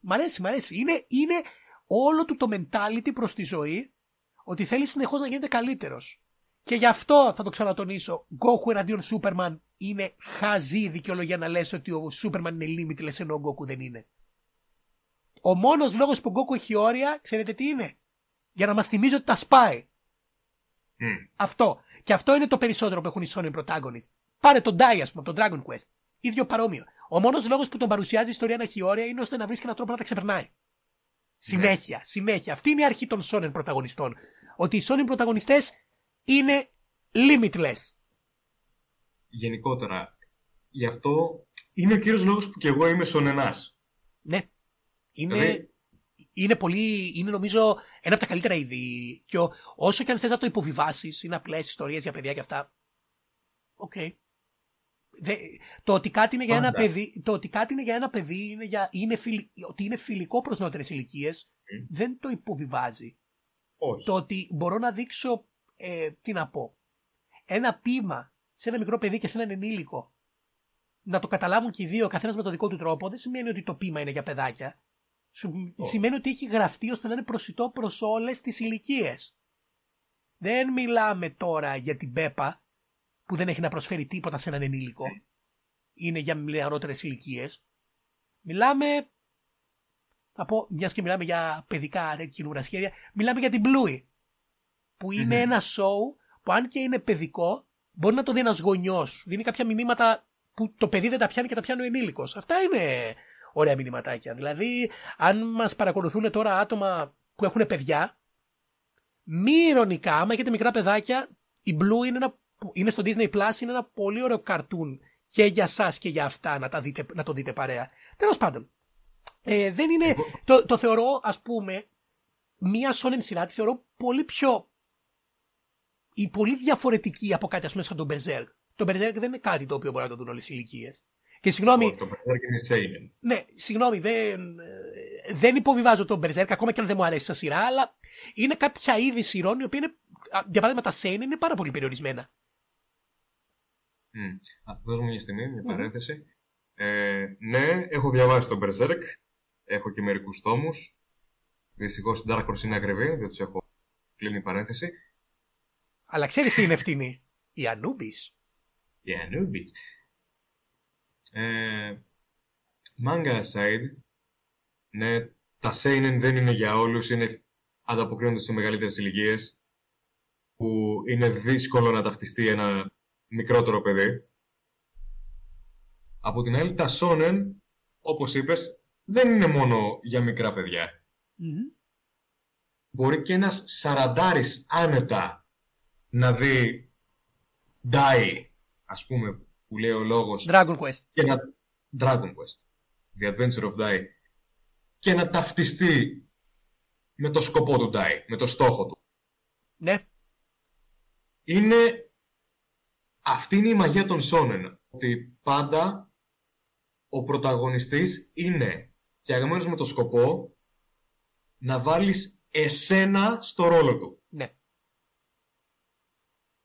Μ' αρέσει, μ' αρέσει. Είναι, είναι όλο του το mentality προς τη ζωή ότι θέλει συνεχώς να γίνεται καλύτερος. Και γι' αυτό θα το ξανατονίσω. Goku εναντίον Superman είναι χαζή δικαιολογία να λες ότι ο Superman είναι limitless ενώ ο Goku δεν είναι. Ο μόνος λόγος που ο Goku έχει όρια, ξέρετε τι είναι; Για να μας θυμίζει ότι τα σπάει. Μμ. Αυτό. Και αυτό είναι το περισσότερο που έχουν οι Sony protagonist. Πάρε τον Dai, ας πούμε, τον Dragon Quest. ίδιο παρόμοιο. Ο μόνος λόγος που τον παρουσιάζει η ιστορία να έχει όρια είναι ώστε να βρίσκει έναν τρόπο να τα ξεπερνάει. Συνέχεια, συνέχεια. Αυτή είναι η αρχή των Sony πρωταγωνιστών. Ότι οι Sony πρωταγωνιστές είναι limitless. Γενικότερα, γι' αυτό είναι ο κύριος λόγος που και εγώ είμαι σονενάς. Ναι. Είναι, Δηλαδή- είναι πολύ, είναι νομίζω ένα από τα καλύτερα είδη. Και ο- όσο και αν θες να το υποβιβάσεις, είναι απλές ιστορίες για παιδιά και αυτά. Οκ. Δε- το ότι κάτι είναι για ένα Πάντα. παιδί, το ότι κάτι είναι για ένα παιδί, είναι για, είναι φιλ- ότι είναι φιλικό προς νεότερες ηλικίες, Μμ. δεν το υποβιβάζει. Όχι. Το ότι μπορώ να δείξω, ε, τι να πω, ένα ποίημα σε ένα μικρό παιδί και σε έναν ενήλικο, να το καταλάβουν και οι δύο, καθένας με το δικό του τρόπο, δεν σημαίνει ότι το ποίημα είναι για παιδάκια. Σου- Όχι. Σημαίνει ότι έχει γραφτεί ώστε να είναι προσιτό προς όλες τις ηλικίες. Δεν μιλάμε τώρα για την Πέπα που δεν έχει να προσφέρει τίποτα σε έναν ενήλικο. Είναι για νεαρότερε ηλικίες. Μιλάμε. Θα πω, μιας και μιλάμε για παιδικά καινούρα σχέδια, μιλάμε για την Bluey. Που είναι Μμμ. ένα show που αν και είναι παιδικό, μπορεί να το δει ένας γονιός. Δίνει κάποια μηνύματα που το παιδί δεν τα πιάνει και τα πιάνει ο ενήλικος. Αυτά είναι ωραία μηνυματάκια. Δηλαδή, αν μας παρακολουθούν τώρα άτομα που έχουν παιδιά, μη ηρωνικά, άμα έχετε μικρά παιδάκια, η Blue είναι, ένα, είναι στο Disney Plus, είναι ένα πολύ ωραίο καρτούν και για εσά και για αυτά να, τα δείτε, να το δείτε παρέα. Τέλος πάντων. Ε, δεν είναι. Εγώ- Το, το θεωρώ, ας πούμε, μία σόνεν σειρά τη θεωρώ πολύ πιο. ή πολύ διαφορετική από κάτι, ας πούμε, σαν τον Berserk. Το Berserk δεν είναι κάτι το οποίο μπορεί να το δουν όλες οι ηλικίες. Και συγγνώμη, Όχι, Το Berserk είναι seinen. ναι, συγγνώμη, δεν, ε, δεν υποβιβάζω τον Berserk ακόμα και αν δεν μου αρέσει σαν σειρά, αλλά είναι κάποια είδη σειρών οι οποίοι είναι. α, Για παράδειγμα, τα Seinen είναι πάρα πολύ περιορισμένα. Μμ. Α, δώσ' μου μια στιγμή, μια παρένθεση. Ε, ναι, έχω διαβάσει τον Berserk. Έχω και μερικούς τόμους. Δυστυχώς στην Dark Horse είναι ακριβή, δεν τους έχω κλείνει η παρένθεση. Αλλά ξέρεις τι είναι ευθύνη. Οι Anubis. Yeah, newbies. Ε, manga aside, ναι, τα seinen δεν είναι για όλους, είναι, ανταποκρίνονται σε μεγαλύτερες ηλικίες που είναι δύσκολο να ταυτιστεί ένα μικρότερο παιδί. Από την άλλη, τα shonen, όπως είπες, δεν είναι μόνο για μικρά παιδιά. Μμμ. Μπορεί και ένας σαραντάρης άνετα να δει Die, ας πούμε, που λέει ο λόγος, Dragon Quest. και να... Dragon Quest. The Adventure of Die. Και να ταυτιστεί με το σκοπό του Die, με το στόχο του. Ναι. Είναι... Αυτή είναι η μαγεία των Shonen. Ότι πάντα ο πρωταγωνιστής είναι φτιαγμένος με το σκοπό να βάλεις εσένα στο ρόλο του. Ναι.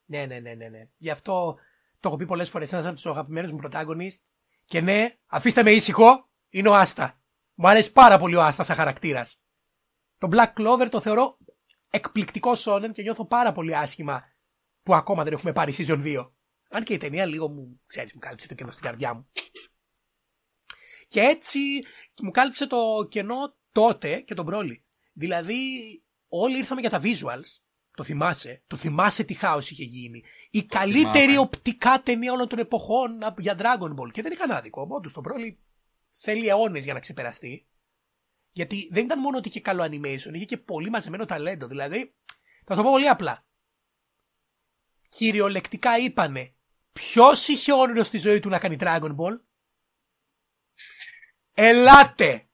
Ναι, ναι, ναι, ναι, ναι. Γι' αυτό το έχω πει πολλές φορές. Ένας από τους αγαπημένους μου protagonist. Και ναι, αφήστε με ήσυχο, είναι ο Άστα. Μου αρέσει πάρα πολύ ο Άστα σαν χαρακτήρας. Το Black Clover το θεωρώ εκπληκτικό σόνεν και νιώθω πάρα πολύ άσχημα που ακόμα δεν έχουμε πάρει season 2. Αν και η ταινία λίγο μου, ξέρεις, μου κάλυψε το κενό στην καρδιά μου. Και έτσι μου κάλυψε το κενό τότε και τον πρόλη. Δηλαδή, όλοι ήρθαμε για τα visuals. Το θυμάσαι. Το θυμάσαι τι χάος είχε γίνει. Η καλύτερη θυμάμαι. οπτικά ταινία όλων των εποχών α, για Dragon Ball. Και δεν είχαν άδικο. Όντως το πρόλη θέλει αιώνες για να ξεπεραστεί. Γιατί δεν ήταν μόνο ότι είχε καλό animation, είχε και πολύ μαζεμένο ταλέντο. Δηλαδή, θα σου το πω πολύ απλά. Κυριολεκτικά είπανε, ποιος είχε όνειρο στη ζωή του να κάνει Dragon Ball; Ελάτε!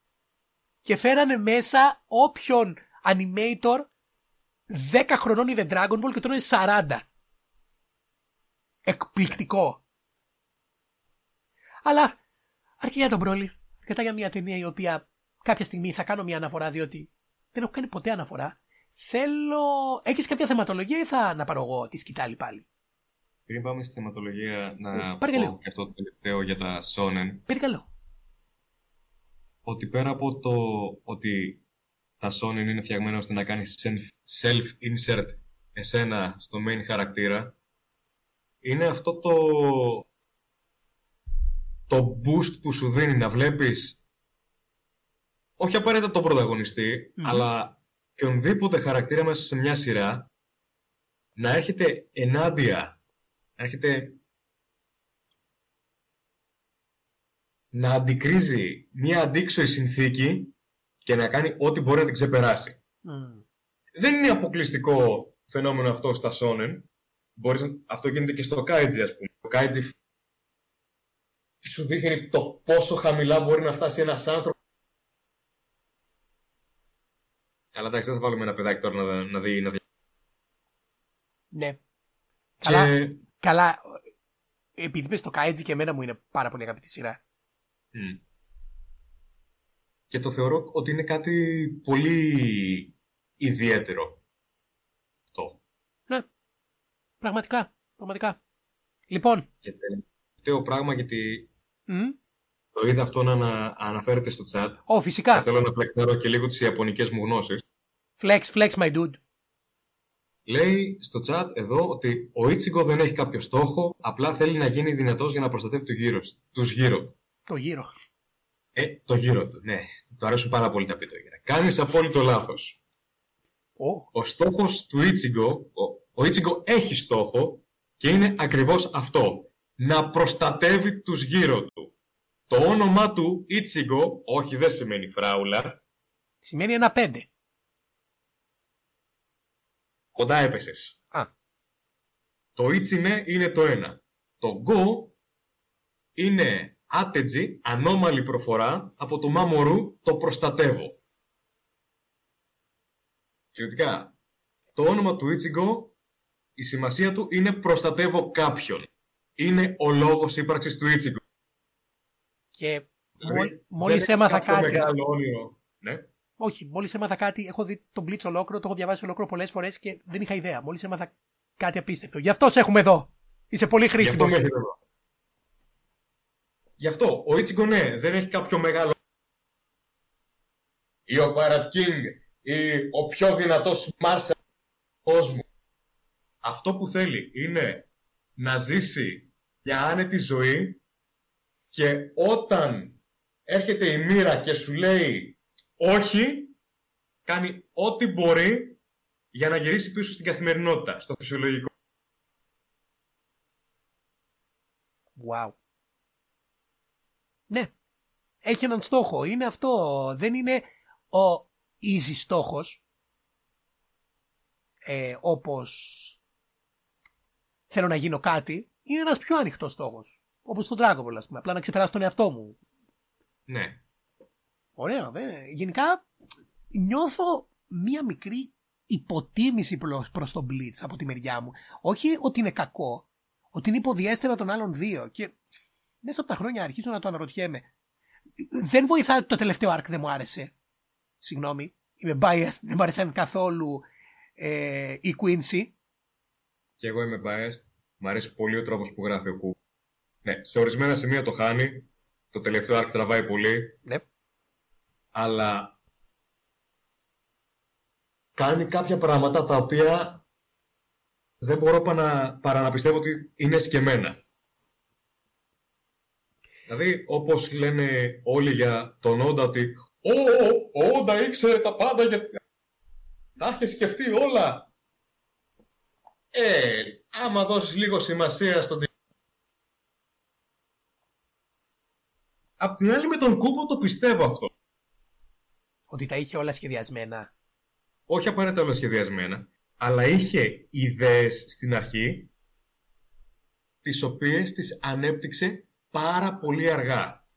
Και φέρανε μέσα όποιον animator 10 χρονών είδε Dragon Ball και τώρα είναι 40. Εκπληκτικό. Αλλά αρκεί για τον Broly. Αρκετά για μια ταινία η οποία κάποια στιγμή θα κάνω μια αναφορά διότι δεν έχω κάνει ποτέ αναφορά. Θέλω... Έχεις κάποια θεματολογία ή θα να πάρω εγώ τη σκητάλη πάλι; Πριν πάμε στη θεματολογία να Πάρε και λίγο. πω και αυτό το τελευταίο για τα Shonen. Περικαλώ. ότι πέρα από το ότι τα Sony είναι φτιαγμένα ώστε να κάνεις self-insert εσένα στο main χαρακτήρα, είναι αυτό το, το boost που σου δίνει να βλέπεις όχι απαραίτητα τον πρωταγωνιστή, αλλά και ονδήποτε χαρακτήρα μέσα σε μια σειρά να έρχεται ενάντια, να έρχεται να αντικρίζει μια αντίξωη συνθήκη και να κάνει ό,τι μπορεί να την ξεπεράσει. Δεν είναι αποκλειστικό φαινόμενο αυτό στα Σόνεν. Μπορείς, αυτό γίνεται και στο Kaiji, ας πούμε. Το Kaiji σου δείχνει το πόσο χαμηλά μπορεί να φτάσει ένας άνθρωπος. Αλλά εντάξει, δεν θα βάλουμε ένα παιδάκι τώρα να, να δει. Να δει. Ναι. Και... Καλά, καλά. Επειδή είπες το Kaiji και εμένα μου είναι πάρα πολύ αγαπητή σειρά. Μμ. Και το θεωρώ ότι είναι κάτι πολύ ιδιαίτερο. Το. Ναι. Πραγματικά. Πραγματικά. Λοιπόν. Και τελευταίο πράγμα γιατί Μμ. το είδα αυτό να ανα- αναφέρεται στο chat. Ω, φυσικά. Και θέλω να πλεξάρω και λίγο τις ιαπωνικές μου γνώσεις. Flex, flex, my dude. Λέει στο chat εδώ ότι ο Ichigo δεν έχει κάποιο στόχο, απλά θέλει να γίνει δυνατός για να προστατεύει το γύρω, τους γύρω του. Το γύρο. Ε, το γύρο του, ναι. Του αρέσουν πάρα πολύ τα πιτόγυρα. Κάνεις απόλυτο λάθος. Ω. Ο στόχος του Ichigo, ο, ο Ichigo έχει στόχο και είναι ακριβώς αυτό. Να προστατεύει τους γύρω του. Το όνομά του Ichigo, όχι δεν σημαίνει φράουλα, Σημαίνει ένα πέντε. Κοντά έπεσες. Α. Το Ichime είναι το ένα. Το Go είναι άτετζι, ανώμαλη προφορά από το Mamoru το προστατεύω. Θεωρητικά, το όνομα του Ichigo, η σημασία του είναι προστατεύω κάποιον. Είναι ο λόγος ύπαρξης του Ichigo. Και Δηλαδή, μόλι- δεν μόλις έχει έμαθα κάποιο κάτι. μεγάλο όνειρο. Ναι. Όχι, μόλις έμαθα κάτι. Έχω δει τον Blitz ολόκληρο, το έχω διαβάσει ολόκληρο πολλές φορές και δεν είχα ιδέα. Μόλις έμαθα κάτι απίστευτο. Γι' αυτό σε έχουμε εδώ. Είσαι πολύ Γι' αυτό χρήσιμος. με έχετε εδώ. Γι' αυτό, ο Ichigo ναι, δεν έχει κάποιο μεγάλο... Ή ο Pirate King, ή ο πιο δυνατός Μάρσελ του κόσμου. Αυτό που θέλει είναι να ζήσει μια άνετη ζωή και όταν έρχεται η μοίρα και σου λέει όχι, κάνει ό,τι μπορεί για να γυρίσει πίσω στην καθημερινότητα, στο φυσιολογικό. Wow. Ναι. Έχει έναν στόχο. Είναι αυτό. Δεν είναι ο easy στόχος. Ε, όπως θέλω να γίνω κάτι. Είναι ένας πιο ανοιχτός στόχος. Όπως στον Dragon Ball, ας πούμε. Απλά να ξεπεράσω τον εαυτό μου. Ναι. Ωραία, δε. Γενικά νιώθω μία μικρή υποτίμηση προς, προς τον Blitz από τη μεριά μου. Όχι ότι είναι κακό, ότι είναι υποδιέστερα των άλλων δύο. Και μέσα από τα χρόνια αρχίζω να το αναρωτιέμαι. Δεν βοηθάει ότι το τελευταίο arc δεν μου άρεσε. Συγγνώμη, είμαι biased, δεν μου άρεσαν καθόλου ε, η Quincy. Και εγώ είμαι biased. Μ' αρέσει πολύ ο τρόπος που γράφει ο Κου. Ναι, σε ορισμένα σημεία το χάνει. Το τελευταίο arc τραβάει πολύ. Ναι. Αλλά κάνει κάποια πράγματα τα οποία δεν μπορώ παρά, παρά να πιστεύω ότι είναι σκεμμένα. Δηλαδή, όπως λένε όλοι για τον Όντα ότι «Ω, ο Όντα ήξερε τα πάντα γιατί τα είχε σκεφτεί όλα». Ε, άμα δώσεις λίγο σημασία στον τι- Απ' την άλλη με τον Κούμπο το πιστεύω αυτό. Ότι τα είχε όλα σχεδιασμένα. όχι απαραίτητα όλα σχεδιασμένα, αλλά είχε ιδέες στην αρχή, τις οποίες τις ανέπτυξε πάρα πολύ αργά.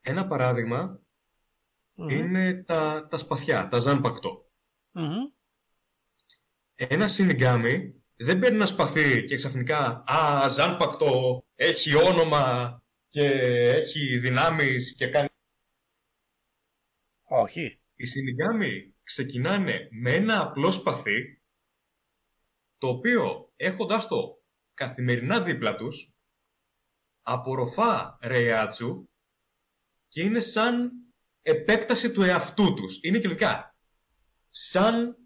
Ένα παράδειγμα Μμμ. είναι τα, τα σπαθιά, τα ζάνπακτο. Μμμ. Ένα σινιγκάμι δεν παίρνει ένα σπαθί και ξαφνικά «Α, ζάνπακτο, έχει όνομα και έχει δυνάμεις και κάνει Όχι. Οι Σινιγκάμι ξεκινάνε με ένα απλό σπαθί το οποίο έχοντάς το καθημερινά δίπλα τους απορροφά reiatsu και είναι σαν επέκταση του εαυτού τους. Είναι κυριολεκτικά σαν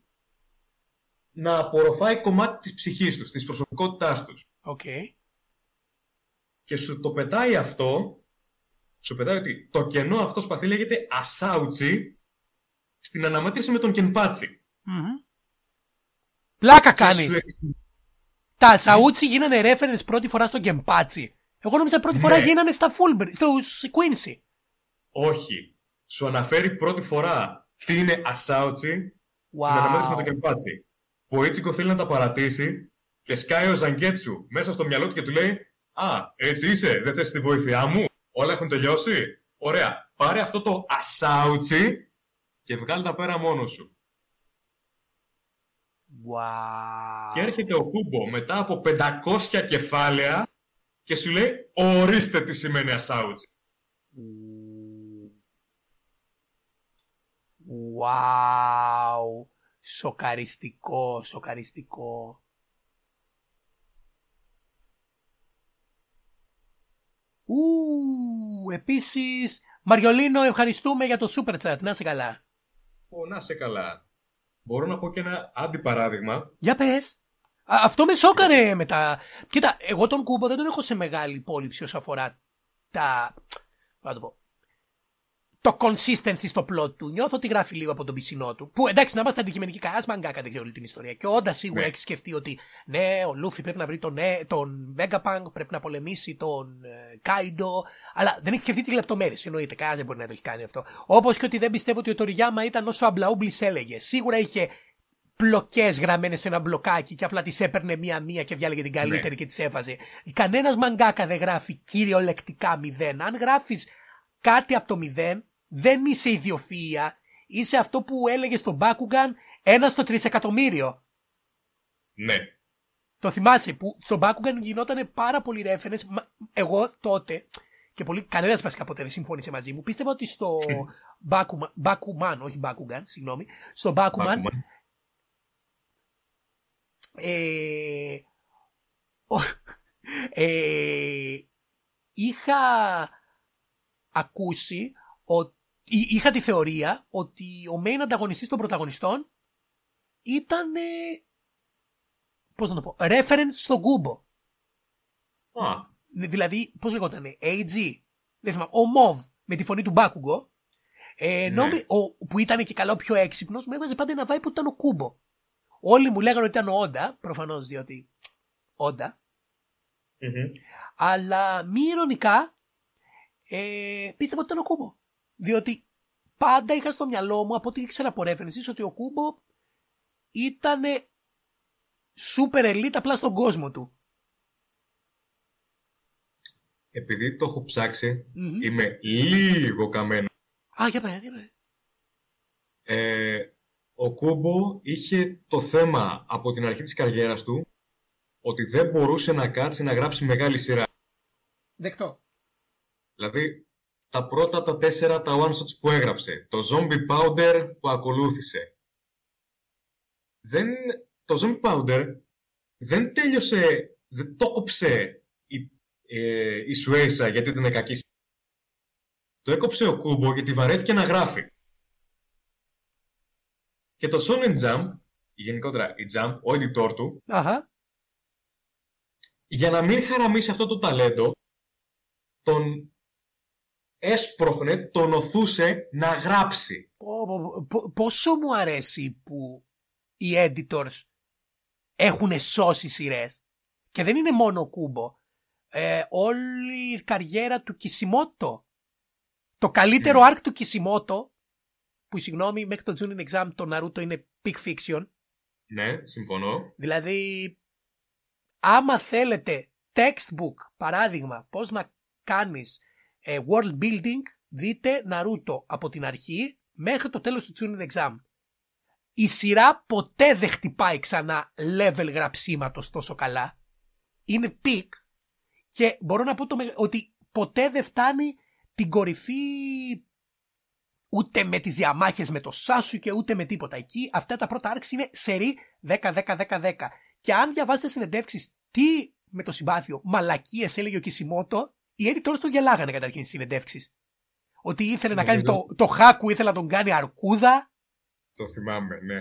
να απορροφάει κομμάτι της ψυχής τους, της προσωπικότητάς τους. Οκ. Και σου το πετάει αυτό, σου πετάει ότι το κενό αυτό σπαθί λέγεται Ασάουτσι στην αναμέτρηση με τον Κενπάτσι. Μμμ. Πλάκα Και κάνεις. σου εξ- Τα Σαούτσι γίνανε reference πρώτη φορά στο Γκεμπάτσι. Εγώ νόμιζα πρώτη φορά Ναι. γίνανε στα Fulbright, στο Quincy. Όχι. Σου αναφέρει πρώτη φορά τι είναι Ασάουτσι στην αναμέτρηση με τον Wow. Κενπάτσι. Που ο Ιτσικο θέλει να τα παρατήσει και σκάει ο Ζαγκέτσου μέσα στο μυαλό του και του λέει Α, έτσι είσαι, δεν θες τη βοήθειά μου, όλα έχουν τελειώσει; Ωραία, πάρε αυτό το Ασάουτσι και βγάλει τα πέρα μόνος σου. Wow. Και έρχεται ο Κούμπο μετά από 500 κεφάλαια και σου λέει ορίστε τι σημαίνει Ασάουτσι. Wow. Σοκαριστικό, σοκαριστικό. Ου, επίσης, Μαριολίνο, ευχαριστούμε για το super chat. Να είσαι καλά. Ω, να σε καλά. Μπορώ να πω και ένα αντιπαράδειγμα. Για πες. Α, αυτό με σόκαρε μετά. Κοίτα, εγώ τον Κούμπο δεν τον έχω σε μεγάλη υπόλοιψη όσο αφορά τα. πώς να το πω. Το consistency στο plot του. Νιώθω ότι γράφει λίγο από τον πισινό του. Που εντάξει, να είμαστε αντικειμενικοί, κανένας μαγκάκα δεν ξέρει όλη την ιστορία. Και όντας σίγουρα Ναι. έχει σκεφτεί ότι ναι, ο Λούφι πρέπει να βρει τον, ναι, τον Vegapunk, πρέπει να πολεμήσει τον ε, Κάιντο. Αλλά δεν έχει σκεφτεί τις λεπτομέρειες. Εννοείται, κανένας δεν μπορεί να το έχει κάνει αυτό. Όπως και ότι δεν πιστεύω ότι ο Τοριάμα ήταν όσο αμπλαούμπλης έλεγε. Σίγουρα είχε πλοκές γραμμένες σε ένα μπλοκάκι και απλά τις έπαιρνε μία-μία και διάλεγε την καλύτερη και τις έβαζε. Κανένας μαγκάκα δεν γράφει κυριολεκτικά μηδέν. Αν γράφεις κάτι από το μηδέν, δεν είσαι ιδιοφυΐα. Είσαι αυτό που έλεγε στον Μπάκουγκαν ένα στο τρισεκατομμύριο. Ναι. Το θυμάσαι που στον Μπάκουγκαν γινόταν πάρα πολύ reference. Μα, εγώ τότε, και πολύ, κανένας βασικά ποτέ δεν συμφώνησε μαζί μου, πίστευα ότι στο [laughs] Μπάκουμαν, Μπάκουμαν, όχι Μπάκουγκαν, συγγνώμη, στο Μπάκουμαν Μπάκουμαν. ε, ο- ε, είχα ακούσει ότι είχα τη θεωρία ότι ο main ανταγωνιστής των πρωταγωνιστών ήταν ε, πώς να το πω, reference στον Κούμπο. Α, Δηλαδή, πώς λεγότανε, AG, δεν θυμάμαι, ο Μοβ με τη φωνή του Μπάκουγκο, ε, Ναι. νόμι- ο, που ήταν και καλά ο πιο έξυπνος, με έβαζε πάντα ένα vibe που ήταν ο Κούμπο. Όλοι μου λέγανε ότι ήταν ο Όντα, προφανώς διότι [tsk] Όντα, μμμ. αλλά μη ηρωνικά ε, πίστευα ότι ήταν ο Κούμπο. Διότι πάντα είχα στο μυαλό μου από ό,τι ήξερα από references ότι ο Κούμπο ήταν super elite απλά στον κόσμο του. Επειδή το έχω ψάξει, Μμμ. είμαι λίγο καμένος. Α, για πες, για πες. Ε, ο Κούμπο είχε το θέμα από την αρχή της καριέρας του ότι δεν μπορούσε να κάτσει να γράψει μεγάλη σειρά. Δεκτό. Δηλαδή, τα πρώτα τα τέσσερα τα one-shots που έγραψε, το Zombie Powder που ακολούθησε. Δεν, το Zombie Powder δεν τέλειωσε, δεν το κόψε η, ε, η Σουέισα γιατί ήταν κακή. Το έκοψε ο Κούμπο γιατί βαρέθηκε να γράφει. Και το Shonen Jump, γενικότερα η Jump, ο editor του, Αχα. για να μην χαραμίσει αυτό το ταλέντο, τον έσπροχνε, τον οθούσε να γράψει. Πω, πω, πω, πόσο μου αρέσει που οι editors έχουν σώσει σειρές. Και δεν είναι μόνο ο Κούμπο. Ε, όλη η καριέρα του Κισιμότο. Το καλύτερο arc του Κισιμότο, που συγγνώμη, μέχρι το Junin Exam το Naruto είναι peak fiction. Ναι, συμφωνώ. Δηλαδή, άμα θέλετε textbook, παράδειγμα, πώς να κάνεις ε, world building, δείτε Naruto από την αρχή μέχρι το τέλος του Chunin Exam. Η σειρά ποτέ δεν χτυπάει ξανά level γραψίματος τόσο καλά. Είναι peak και μπορώ να πω το, μεγα- ότι ποτέ δεν φτάνει την κορυφή ούτε με τις διαμάχες με το Σάσου και ούτε με τίποτα. Εκεί αυτά τα πρώτα arcs είναι σερί 10-10-10-10. Και αν διαβάσετε συνεντεύξεις τι με το συμπάθειο μαλακίες έλεγε ο Κισιμότο, οι editors τον γελάγανε καταρχήν στις συνεντεύξεις. Ότι ήθελε να Νομίζω- κάνει το, το Χάκου, ήθελε να τον κάνει αρκούδα. Το θυμάμαι, ναι.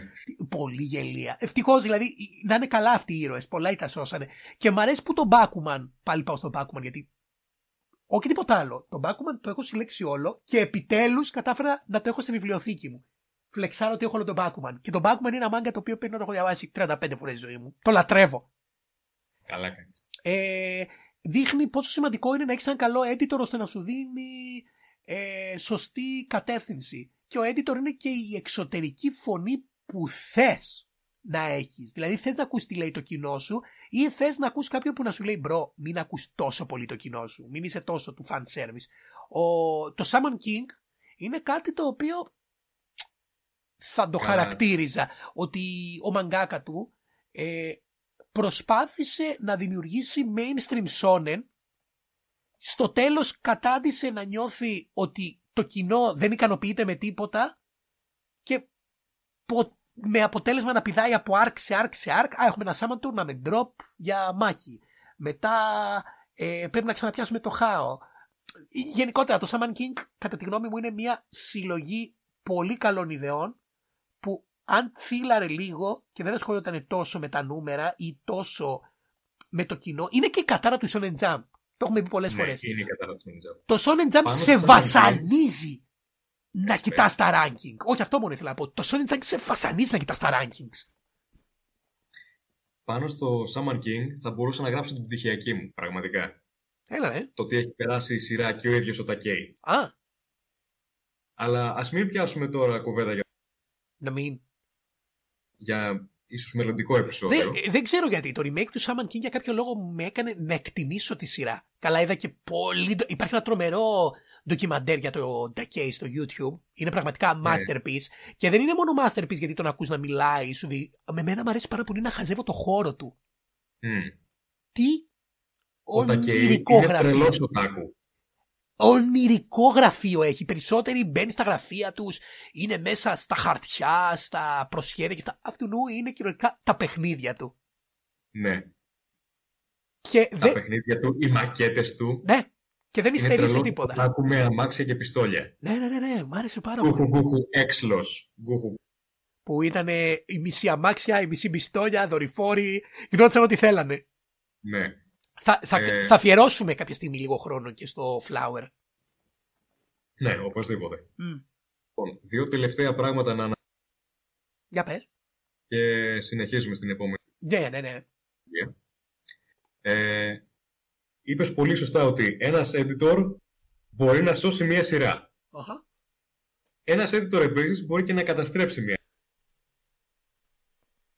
Πολύ γελία. Ευτυχώς δηλαδή να είναι καλά αυτοί οι ήρωες. Πολλά ή τα σώσανε. Και μ' αρέσει που τον Μπάκουμαν. Πάλι πάω στον Μπάκουμαν γιατί. Όχι τίποτα άλλο. Τον Μπάκουμαν το έχω συλλέξει όλο και επιτέλους κατάφερα να το έχω στη βιβλιοθήκη μου. Φλεξάρω ότι έχω όλο τον Μπάκουμαν. Και τον Μπάκουμαν είναι ένα μάγκα το οποίο πρέπει να το έχω διαβάσει 35 φορές στη ζωή μου. Το λατρεύω. Καλά κάνεις. Ε, δείχνει πόσο σημαντικό είναι να έχεις έναν καλό editor ώστε να σου δίνει ε, σωστή κατεύθυνση. Και ο editor είναι και η εξωτερική φωνή που θες να έχεις. Δηλαδή θες να ακούσει τι λέει το κοινό σου ή θες να ακούσει κάποιον που να σου λέει bro μην ακούς τόσο πολύ το κοινό σου. Μην είσαι τόσο του fan service. Ο, το Shaman King είναι κάτι το οποίο θα το Καλά. χαρακτήριζα ότι ο μαγκάκα του ε, προσπάθησε να δημιουργήσει mainstream shonen στο τέλος κατάντησε να νιώθει ότι το κοινό δεν ικανοποιείται με τίποτα και πο- με αποτέλεσμα να πηδάει από arc σε arc σε arc. Α, έχουμε ένα summon tournament drop για μάχη. Μετά ε, πρέπει να ξαναπιάσουμε το χάο. Γενικότερα το Summon King κατά τη γνώμη μου είναι μια συλλογή πολύ καλών ιδεών που αν τσίλαρε λίγο και δεν ασχολιόταν τόσο με τα νούμερα ή τόσο με το κοινό, είναι και η κατάρα του Shonen Jump. Το έχουμε πει πολλές Ναι, φορές. είναι η κατάρα του Ninja. Το Shonen Jump Πάνω σε στο βασανίζει να Ναι. κοιτάς τα ranking. Όχι αυτό μόνο ήθελα να πω. Το Shonen Jump σε βασανίζει να κοιτάς τα rankings. Πάνω στο Summer King θα μπορούσα να γράψω την πτυχιακή μου, πραγματικά. Έλα ρε. Το ότι έχει περάσει η σειρά και ο ίδιος ο Τακέι. Α, Αλλά ας μην πιάσουμε τώρα κουβέντα για, να μην. Για ίσως μελλοντικό επεισόδιο. Δεν, δεν ξέρω γιατί. Το remake του Shaman King για κάποιο λόγο με έκανε να εκτιμήσω τη σειρά. Καλά, είδα και πολύ. ντο- Υπάρχει ένα τρομερό ντοκιμαντέρ για το Decay στο YouTube. Είναι πραγματικά Ναι. masterpiece. Και δεν είναι μόνο masterpiece γιατί τον ακούς να μιλάει. Σου δει... Με μένα μου αρέσει πάρα πολύ να χαζεύω το χώρο του. Μμ. Τι Ο Τακέι ονειρικό είναι γραφείο. τρελός ο Τάκου. Ονειρικό γραφείο έχει. Περισσότεροι μπαίνει στα γραφεία τους, είναι μέσα στα χαρτιά, στα προσχέδια και αυτά. Αυτού νου είναι κυριολεκτικά τα παιχνίδια του. Ναι. Και, Τα δεν- παιχνίδια του, οι μακέτες του. ναι, και δεν Είναι υστερεί σε τρελός τίποτα. ο Τάκου με αμάξια και πιστόλια. Ναι, ναι, ναι, ναι, μ' άρεσε πάρα Γκούχου πολύ. γκούχου έξλος. Γκούχου. Που ήταν η μισή αμάξια, η μισή πιστόλια, δορυφόροι, γινόντουσαν ό,τι θέλανε. Ναι. Θα, θα, Ε. θα αφιερώσουμε κάποια στιγμή λίγο χρόνο και στο Flower. Ναι, οπωσδήποτε. Μμ. Λοιπόν, δύο τελευταία πράγματα να ανα... Για πες. και συνεχίζουμε στην επόμενη. Ναι, ναι, ναι. Ε, είπες πολύ σωστά ότι ένας editor μπορεί να σώσει μια σειρά. Αχα. Ένας editor επίσης μπορεί και να καταστρέψει μια.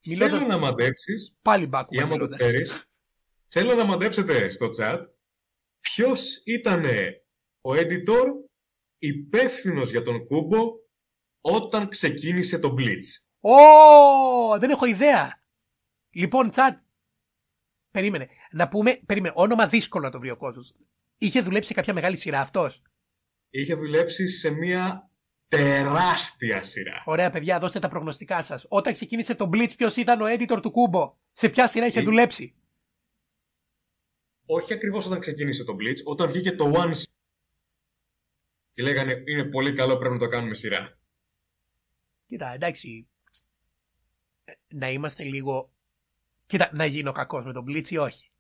Μιλώντας- Θέλω να μαντέψεις, Πάλι ή μπάκουμα άμα το μιλώντας. ξέρεις, θέλω να μαντέψετε στο chat ποιος ήταν ο editor υπεύθυνος για τον Κούμπο όταν ξεκίνησε το Blitz. Ω, δεν έχω ιδέα. Λοιπόν, τσάτ. Περίμενε. Να πούμε, περίμενε. Όνομα δύσκολο να το βρει ο κόσμος. Είχε δουλέψει σε κάποια μεγάλη σειρά αυτός; Είχε δουλέψει σε μια τεράστια σειρά. Ωραία, παιδιά, δώστε τα προγνωστικά σας. Όταν ξεκίνησε το Blitz, ποιος ήταν ο editor του Κούμπο; Σε ποια σειρά είχε Ε. δουλέψει; Όχι ακριβώς όταν ξεκίνησε το Blitz, όταν βγήκε το One Shot και λέγανε είναι πολύ καλό πρέπει να το κάνουμε σειρά. Κοίτα, εντάξει. Ε, Να είμαστε λίγο. Κοίτα, να γίνω κακός με τον Blitz ή όχι;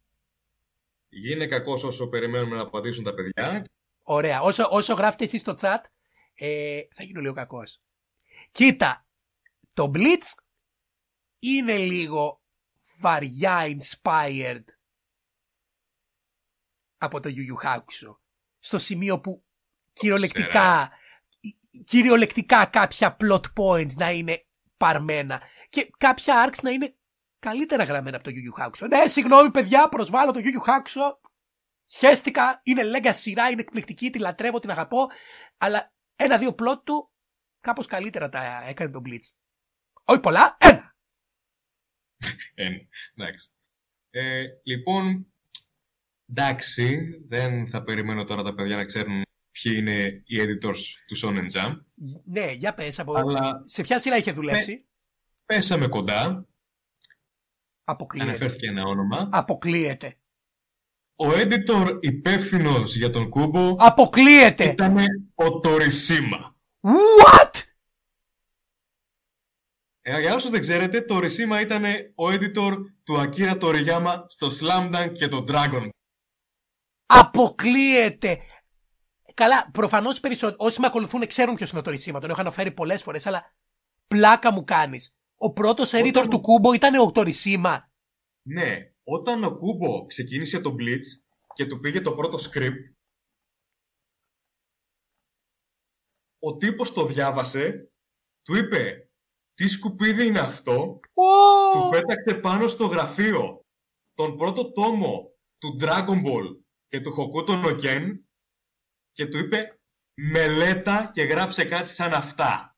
Γίνε κακός όσο περιμένουμε να απαντήσουν τα παιδιά. Ωραία. Όσο, όσο γράφετε εσείς στο chat, ε, θα γίνω λίγο κακός. Κοίτα, το Blitz είναι λίγο βαριά inspired από το Yu Yu Hakusho. Στο σημείο που κυριολεκτικά, κυριολεκτικά κάποια plot points να είναι παρμένα και κάποια arcs να είναι καλύτερα γραμμένα από το Yu Yu Hakusho. Ναι, συγγνώμη παιδιά, προσβάλλω το Yu Yu Hakusho. Χαίστηκα, είναι λέγκα σειρά, είναι εκπληκτική, τη λατρεύω, την αγαπώ, αλλά ένα-δύο πλότ του κάπως καλύτερα τα έκανε τον Blitz. Όχι πολλά, ένα. Ένα. Εντάξει. Ε, λοιπόν, εντάξει, δεν θα περιμένω τώρα τα παιδιά να ξέρουν ποιοι είναι οι editors του Shonen Jump, Ναι, για πες, από... αλλά σε ποια σειρά είχε δουλέψει; πέσαμε κοντά, Αποκλείεται. αναφέρθηκε ένα όνομα. Αποκλείεται. ο editor υπεύθυνο για τον Κούμπο Αποκλείεται. ήταν ο Τορισίμα. What? Ε, για όσους δεν ξέρετε, το Ρισίμα ήταν ο editor του Ακύρα Τοριγιάμα στο Slam Dunk και το Dragon. Αποκλείεται. Καλά, προφανώς όσοι με ακολουθούν ξέρουν ποιος είναι το Ρισίμα. Τον έχω αναφέρει πολλές φορές, αλλά πλάκα μου κάνεις. Ο πρώτος editor Όταν- του Κούμπο ήταν ο Τορισίμα. Ναι, όταν ο Κούμπο ξεκίνησε το Blitz και του πήγε το πρώτο script, ο τύπος το διάβασε, του είπε «Τι σκουπίδι είναι αυτό» του Ω! πέταξε πάνω στο γραφείο τον πρώτο τόμο του Dragon Ball και του Hokuto no Ken και του είπε «Μελέτα και γράψε κάτι σαν αυτά».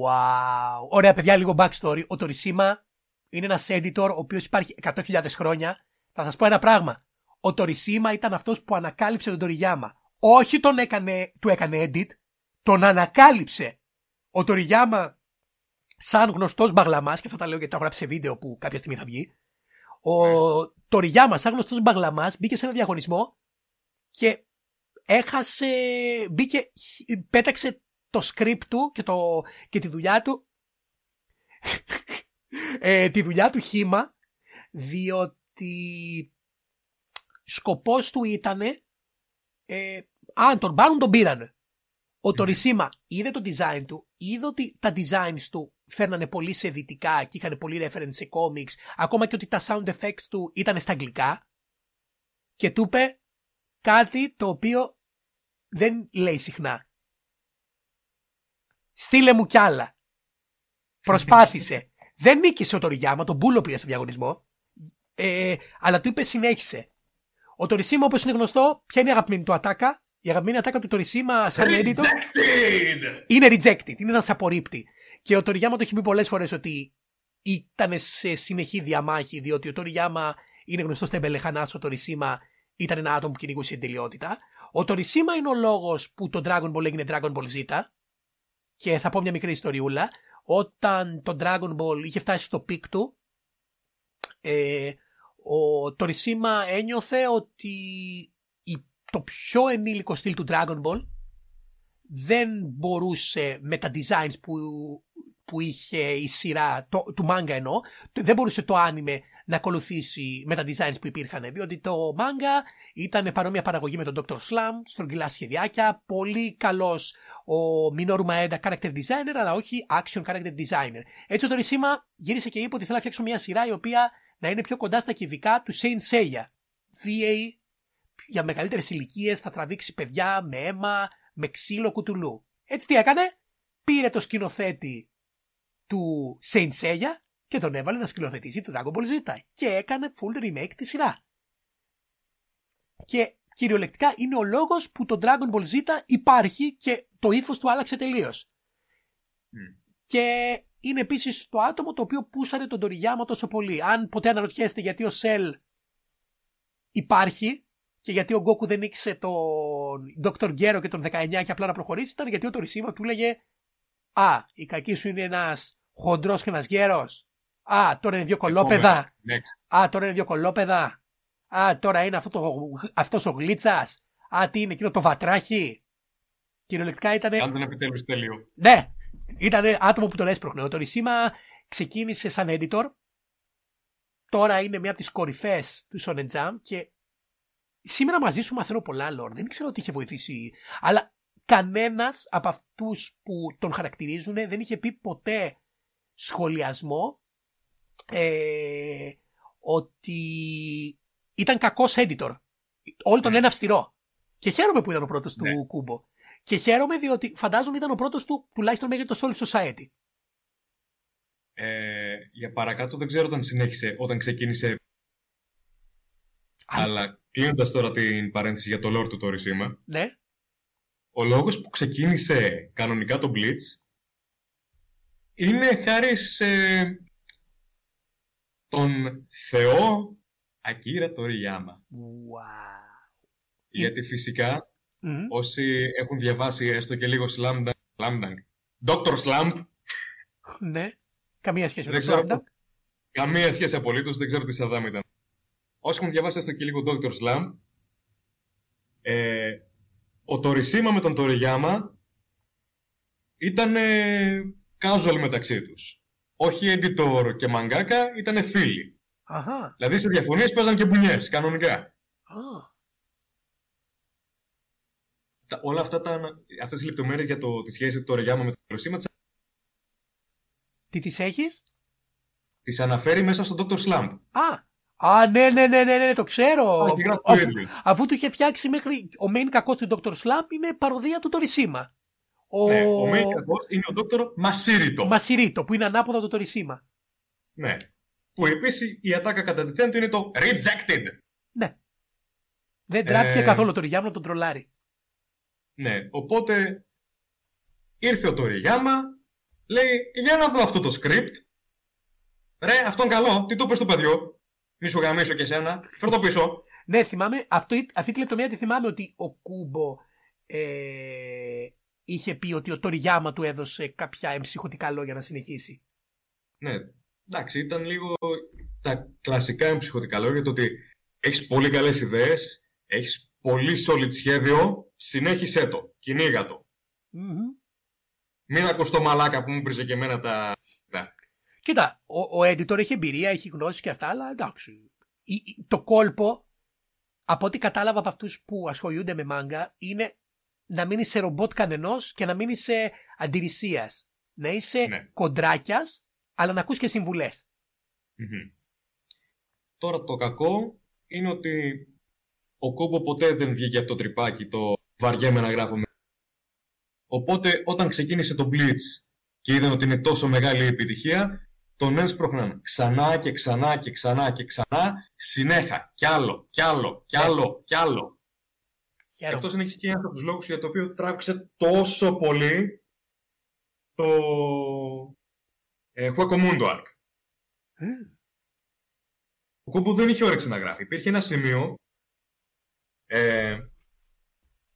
Wow. Ωραία, παιδιά, λίγο backstory. Ο Τορισίμα είναι ένας editor ο οποίος υπάρχει 100.000 χρόνια. Θα σας πω ένα πράγμα. Ο Τορισίμα ήταν αυτός που ανακάλυψε τον Τοριγιάμα. Όχι τον έκανε, του έκανε edit, τον ανακάλυψε. Ο Τοριγιάμα, σαν γνωστός μπαγλαμάς, και αυτά τα λέω γιατί τα έχω γράψει σε βίντεο που κάποια στιγμή θα βγει. Ο Τοριγιάμα, σαν γνωστός μπαγλαμά, μπήκε σε ένα διαγωνισμό και έχασε, μπήκε, πέταξε το script του και, το, και τη δουλειά του [laughs] ε, τη δουλειά του χήμα διότι σκοπός του ήταν ε, αν τον πάρουν τον πήρανε. Ο Τορισίμα είδε το design του είδε ότι τα designs του φέρνανε πολύ σε δυτικά και είχαν πολύ reference σε comics ακόμα και ότι τα sound effects του ήταν στα αγγλικά και του είπε κάτι το οποίο δεν λέει συχνά Στείλε μου κι άλλα. Προσπάθησε. [laughs] Δεν νίκησε ο Τοριγιάμα, τον Μπούλο πήρε στο διαγωνισμό. Ε, αλλά του είπε συνέχισε. Ο Τορισίμα, όπως είναι γνωστό, ποια είναι η αγαπημένη του ατάκα; Η αγαπημένη ατάκα του Τορισίμα σαν editor Rejected! είναι rejected. Είναι ένας απορρίπτη. Και ο Τοριγιάμα το έχει πει πολλές φορές ότι ήταν σε συνεχή διαμάχη, διότι ο Τοριγιάμα είναι γνωστός στα εμπελεχανά, ο Τορισίμα ήταν ένα άτομο που κυνηγούσε την τελειότητα. Ο Τορισίμα είναι ο λόγος που το Dragon Ball έγινε Dragon Ball Z. Και θα πω μια μικρή ιστοριούλα. Όταν το Dragon Ball είχε φτάσει στο peak του, ε, ο Τορισίμα ένιωθε ότι η- το πιο ενήλικο στυλ του Dragon Ball δεν μπορούσε με τα designs που, που είχε η σειρά, το, του manga εννοώ, το- δεν μπορούσε το άνιμε να ακολουθήσει με τα designs που υπήρχαν. Διότι το manga ήταν παρόμοια παραγωγή με τον Dr. Slam, στρογγυλά σχεδιάκια, πολύ καλός ο Minoru Maeda character designer, αλλά όχι action character designer. Έτσι ο Τορισίμα γύρισε και είπε ότι θέλει να φτιάξω μια σειρά η οποία να είναι πιο κοντά στα κυβικά του Saint Seiya. VA για μεγαλύτερες ηλικίες θα τραβήξει παιδιά με αίμα, με ξύλο κουτουλού. Έτσι τι έκανε, πήρε το σκηνοθέτη του Saint Seiya και τον έβαλε να σκηνοθετήσει το Dragon Ball Z και έκανε full remake τη σειρά. Και κυριολεκτικά είναι ο λόγος που το Dragon Ball Z υπάρχει και το ύφος του άλλαξε τελείως. Μμ. Και είναι επίσης το άτομο το οποίο πούσαρε τον Τοριγιάμα τόσο πολύ. Αν ποτέ αναρωτιέστε γιατί ο Σελ υπάρχει και γιατί ο Γκόκου δεν νίκησε τον Dr. Gero και τον 19 και απλά να προχωρήσει, ήταν γιατί ο Τορισίμα του λέγε Α, η κακή σου είναι ένας χοντρός και ένας γέρος. Α, τώρα είναι δύο κολόπεδα. Next. Α, τώρα είναι δύο κολόπεδα. Α, τώρα είναι αυτό το, αυτός ο γλίτσας. Α, τι είναι εκείνο το βατράχι. Κυριολεκτικά ήταν. Κάντε ένα επιτέλους τέλειο. Ναι, ήταν άτομο που τον έσπροχνε. Ο Τορισίμα ξεκίνησε σαν editor. Τώρα είναι μία από τις κορυφές του Shonen Jump και σήμερα μαζί σου μαθαίνω πολλά lore. Δεν ξέρω τι είχε βοηθήσει. Αλλά κανένας από αυτούς που τον χαρακτηρίζουν δεν είχε πει ποτέ σχολιασμό ε, ότι ήταν κακός editor. Όλοι τον λένε αυστηρό. Και χαίρομαι που ήταν ο πρώτος Ναι. του Κούμπο. Και χαίρομαι διότι φαντάζομαι ήταν ο πρώτος του τουλάχιστον μέχρι το Soul Society. Ε, για παρακάτω δεν ξέρω όταν συνέχισε, όταν ξεκίνησε. Αλλά κλείνοντας τώρα την παρένθεση για το lore του Τορισίμα, Ναι. ο λόγος που ξεκίνησε κανονικά το Blitz είναι χάρης σε τον Θεό Ακύρα Τοριγιάμα. Wow. Γιατί φυσικά Μμμ. όσοι έχουν διαβάσει έστω και λίγο Slam Dunk, Slam Dunk, Dr. Slump, Ναι. Καμία σχέση με δεν το ξέρω, Slam Dunk. Καμία σχέση απολύτως, δεν ξέρω τι Σαδάμ ήταν. Όσοι έχουν διαβάσει έστω και λίγο Dr. Slam, ε, ο Τορισίμα με τον Τοριγιάμα ήταν casual μεταξύ τους. Όχι editor και mangaka, ήταν φίλοι. Αχα. Δηλαδή σε διαφωνίες παίζαν και μπουνιές, κανονικά. Α, Τα- όλα αυτά τα, αυτές οι λεπτομέρειες για το, τη σχέση του Τοριγιάμα με τον Τορισίμα τις, τι τις έχεις; τις αναφέρει μέσα στο Dr. Slump. Α, α ναι, ναι, ναι, ναι, ναι, το ξέρω. Α, και γράφει το αφού, ίδιο. αφού του είχε φτιάξει μέχρι. Ο main κακός του Dr. Slump είναι παροδία του Τορισίμα. Ο, Ναι, ο main κακός είναι ο Dr. Μασίριτο. Μασιρίτο, που είναι ανάποδα του Τορισίμα. Ναι. Που επίσης η ατάκα κατά τη θέα του είναι το rejected. Ναι. Δεν τράπηκε Ε, καθόλου το Ριάμ να τον τρολάρει. Ναι, οπότε ήρθε ο Τοριγιάμα, λέει για να δω αυτό το script. Ρε, αυτόν καλό, τι το πες στο παιδιό. Μη σου γαμίσω και εσένα, φέρ το πίσω. Ναι, θυμάμαι, αυτό, αυτή τη λεπτομέρεια τη θυμάμαι ότι ο Κούμπο ε, είχε πει ότι ο Τοριάμα του έδωσε κάποια εμψυχωτικά λόγια να συνεχίσει. Ναι, εντάξει, ήταν λίγο τα κλασικά εμψυχωτικά λόγια το ότι έχεις πολύ καλές ιδέες, έχεις πολύ solid σχέδιο, συνέχισε το, κυνήγα το. Μμμ. Μην ακούς το μαλάκα που μου πρίσε και εμένα τα... τα- Κοίτα, ο, ο editor έχει εμπειρία, έχει γνώση και αυτά, αλλά εντάξει. Η- η- το κόλπο, από ό,τι κατάλαβα από αυτούς που ασχολούνται με μάγκα, είναι να μην είσαι ρομπότ κανενός και να μην είσαι αντιρρησίας. Να είσαι Ναι. κοντράκιας, αλλά να ακούς και συμβουλές. Μμμ. Τώρα το κακό είναι ότι ο Κόμπο ποτέ δεν βγήκε από το τρυπάκι το βαριέμαι να γράφω. με- Οπότε όταν ξεκίνησε το Blitz και είδαν ότι είναι τόσο μεγάλη η επιτυχία, τον έσπροχναν ξανά και ξανά και ξανά και ξανά, συνέχα, κι άλλο, κι άλλο, κι άλλο, κι άλλο. Και Χαίρομαι. αυτός είναι και ένας από τους λόγους για το οποίο τράβηξε τόσο πολύ το ε, Hueco Mundo Arc. Μμ. Ο Κόμπο δεν είχε όρεξη να γράφει. Υπήρχε ένα σημείο ε,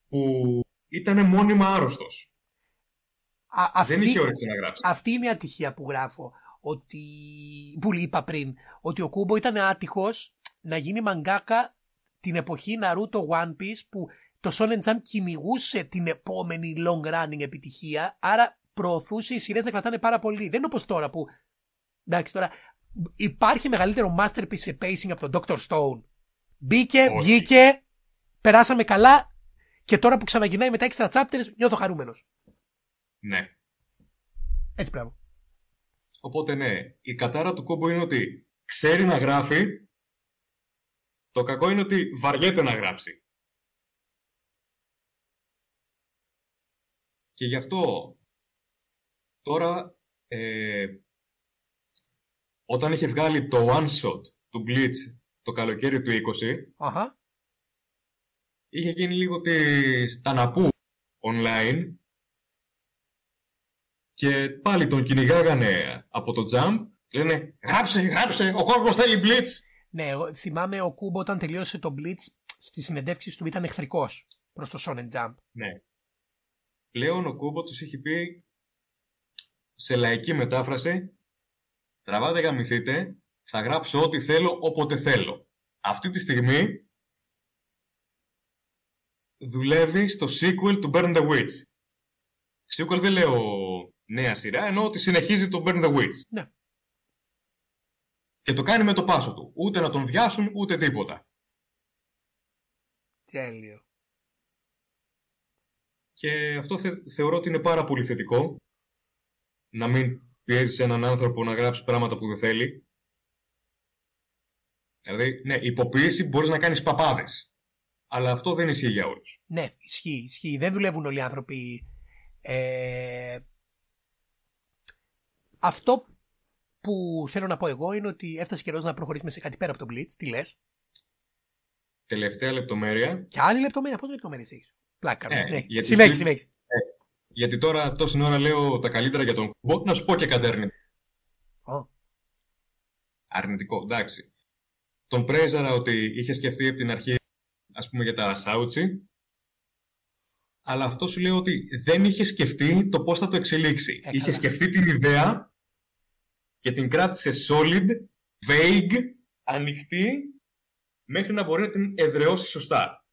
που ήταν μόνιμα άρρωστος. Α- αυτή, Δεν είχε όρεξη να γράψει. αυτή είναι η ατυχία που γράφω. Ότι, που είπα πριν. Ότι ο Κούμπο ήταν άτυχος να γίνει μαγκάκα την εποχή Naruto One Piece που το Shonen Jump κυνηγούσε την επόμενη long running επιτυχία. Άρα προωθούσε οι σειρές να κρατάνε πάρα πολύ. Δεν είναι όπως τώρα που. Εντάξει τώρα. Υπάρχει μεγαλύτερο masterpiece σε pacing από τον Dr. Stone. Μπήκε, Όχι. βγήκε, περάσαμε καλά και τώρα που ξαναγυρνάει με τα extra chapters νιώθω χαρούμενος. Ναι. Έτσι πράγμα. Οπότε ναι, η κατάρα του Κόμπο είναι ότι ξέρει να γράφει, το κακό είναι ότι βαριέται να γράψει. Και γι' αυτό τώρα ε, όταν είχε βγάλει το one shot του Blitz το καλοκαίρι του 20 Αχα. είχε γίνει λίγο της ταναπού online και πάλι τον κυνηγάγανε από το jump λένε γράψε, γράψε, ο κόσμος θέλει blitz Ναι, εγώ θυμάμαι ο Κούμπο όταν τελείωσε το Blitz στη συνεντεύξη του ήταν εχθρικός προς το Shonen Jump. ναι. Πλέον ο Κούμπο τους έχει πει σε λαϊκή μετάφραση τραβάτε γαμηθείτε θα γράψω ό,τι θέλω όποτε θέλω αυτή τη στιγμή δουλεύει στο sequel του Burn the Witch. Sequel δεν λέω νέα σειρά ενώ ότι συνεχίζει το Burn the Witch. Ναι. και το κάνει με το πάσο του. Ούτε να τον βιάσουν ούτε τίποτα. Τέλειο. Και αυτό θε- θεωρώ ότι είναι πάρα πολύ θετικό. Να μην πιέζεις έναν άνθρωπο να γράψει πράγματα που δεν θέλει. Δηλαδή, ναι, υποποίηση μπορείς να κάνεις παπάδες. Αλλά αυτό δεν ισχύει για όλους. Ναι, ισχύει, ισχύει. Δεν δουλεύουν όλοι οι άνθρωποι. Ε... Αυτό που θέλω να πω εγώ είναι ότι έφτασε καιρός να προχωρήσουμε σε κάτι πέρα από τον Blitz. Τι λες; Τελευταία λεπτομέρεια. Και άλλη λεπτομέρεια. Πότε λεπτομέρειε έχεις; Πλάκα. Ε, ναι. γιατί Συνέχισε, πριν- συνέχισε. Γιατί τώρα τόση ώρα λέω τα καλύτερα για τον κουμπό, να σου πω και κάτι αρνητικό. Ω, Αρνητικό, εντάξει. Τον πρέζαρα ότι είχε σκεφτεί από την αρχή, ας πούμε, για τα Σάουτσι. Αλλά αυτό σου λέει ότι δεν είχε σκεφτεί το πώς θα το εξελίξει. Ε, είχε καλά. σκεφτεί την ιδέα και την κράτησε solid vague, ανοιχτή, μέχρι να μπορεί να την εδραιώσει σωστά.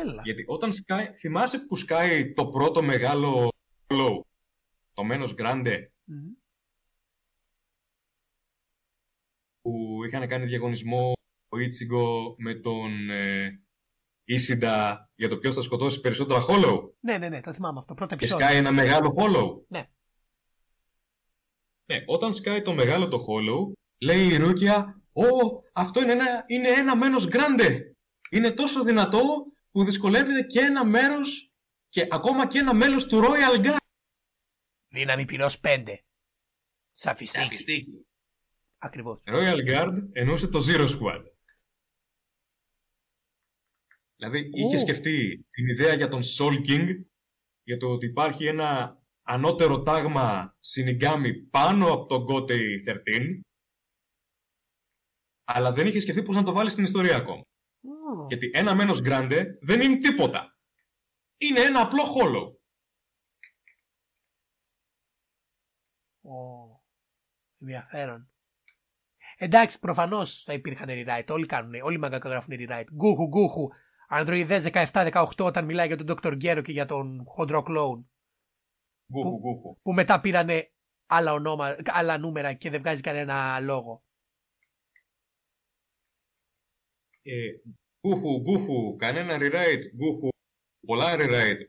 Έλα. Γιατί όταν σκάει, θυμάσαι που σκάει το πρώτο μεγάλο hollow, το Menos Grande, Μμμ. που είχαν κάνει διαγωνισμό ο Ichigo με τον ε, Isida για το ποιος θα σκοτώσει περισσότερα hollow; Ναι, ναι, ναι, το θυμάμαι αυτό. Πρώτο και επεισόδιο. σκάει ένα μεγάλο hollow; Ναι. Ναι, όταν σκάει το μεγάλο το hollow, λέει η Ρούκια, «Ω, αυτό είναι ένα, είναι ένα μένος γκράντε. Είναι τόσο δυνατό που δυσκολεύεται και ένα μέρος και ακόμα και ένα μέλος του Royal Guard. Δύναμη πυρός 5. Σαφιστική. Σαφιστική. Ακριβώς. Royal Guard εννοούσε το Zero Squad. Δηλαδή είχε Ου. σκεφτεί την ιδέα για τον Soul King, για το ότι υπάρχει ένα ανώτερο τάγμα Shinigami πάνω από τον Gotei 13, αλλά δεν είχε σκεφτεί πώς να το βάλει στην ιστορία ακόμα. Μμμ. Γιατί ένα μένος Grande δεν είναι τίποτα. Είναι ένα απλό hollow. Ω, Ενδιαφέρον. Εντάξει, προφανώς θα υπήρχαν rewrite. Όλοι κάνουν, όλοι οι μαγκάκα γράφουν rewrite. Γκούχου, γκούχου. Ανδροειδέ 17-18 όταν μιλάει για τον Dr. Γκέρο και για τον χοντρό κλόουν. Γκούχου, γκούχου. Που μετά πήρανε άλλα, ονόμα, άλλα νούμερα και δεν βγάζει κανένα λόγο. Ε, γκούχου, γκούχου, κανένα rewrite, γκούχου, πολλά rewrite,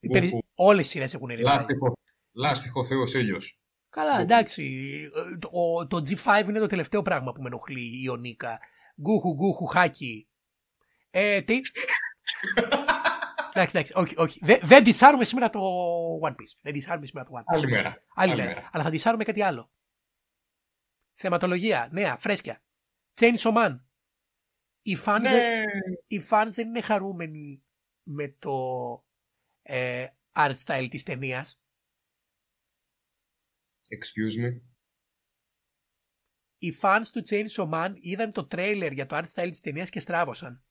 Οι περι- γκούχου, Όλες οι σειρές έχουν rewrite. λάστιχο, λάστιχο Θεός ήλιος. Καλά, εντάξει. Το, ο- το G5 είναι το τελευταίο πράγμα που με ενοχλεί η Ονίκα. Γκούχου, γκούχου, χάκι. Ε, τι; εντάξει, εντάξει, όχι, όχι. Δεν, δεν δισάρουμε σήμερα το One Piece. Δεν δισάρουμε σήμερα το One Piece. Άλλη μέρα. Άλλη μέρα. Αλλά θα δισάρουμε κάτι άλλο. Θεματολογία, νέα, φρέσκια. Chainsaw Man. Οι fans, δεν, Ναι, οι fans δεν είναι χαρούμενοι με το ε, art style της ταινίας. excuse me. οι fans του Chainsaw Man είδαν το trailer για το art style της ταινίας και στράβωσαν.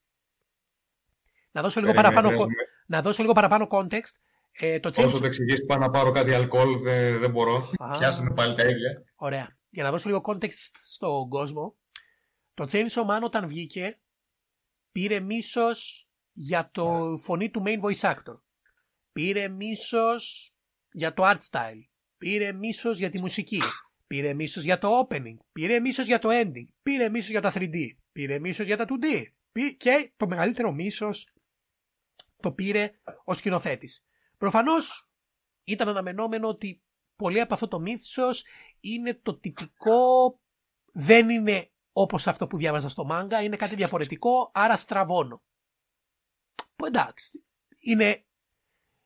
Να δώσω λίγο, Περίμενε, παραπάνω, δεν- co- να δώσω λίγο παραπάνω context. Ε, το Όσο Chainsaw... το εξηγήσει πάω να πάρω κάτι αλκοόλ, δεν, δεν μπορώ. Α. Πιάσαμε πάλι τα ίδια. Ωραία. Για να δώσω λίγο context στον κόσμο. Το Chainsaw Man όταν βγήκε πήρε μίσος για το φωνή του main voice actor. Πήρε μίσος για το art style. Πήρε μίσος για τη μουσική. Πήρε μίσος για το opening. Πήρε μίσος για το ending. Πήρε μίσος για τα 3D. Πήρε μίσος για τα 2D. Πή- Και το μεγαλύτερο μίσος το πήρε ο σκηνοθέτης. Προφανώς ήταν αναμενόμενο ότι πολύ από αυτό το μύθος είναι το τυπικό, δεν είναι όπως αυτό που διάβαζα στο μάγκα, είναι κάτι διαφορετικό, άρα στραβώνω. Που εντάξει, είναι,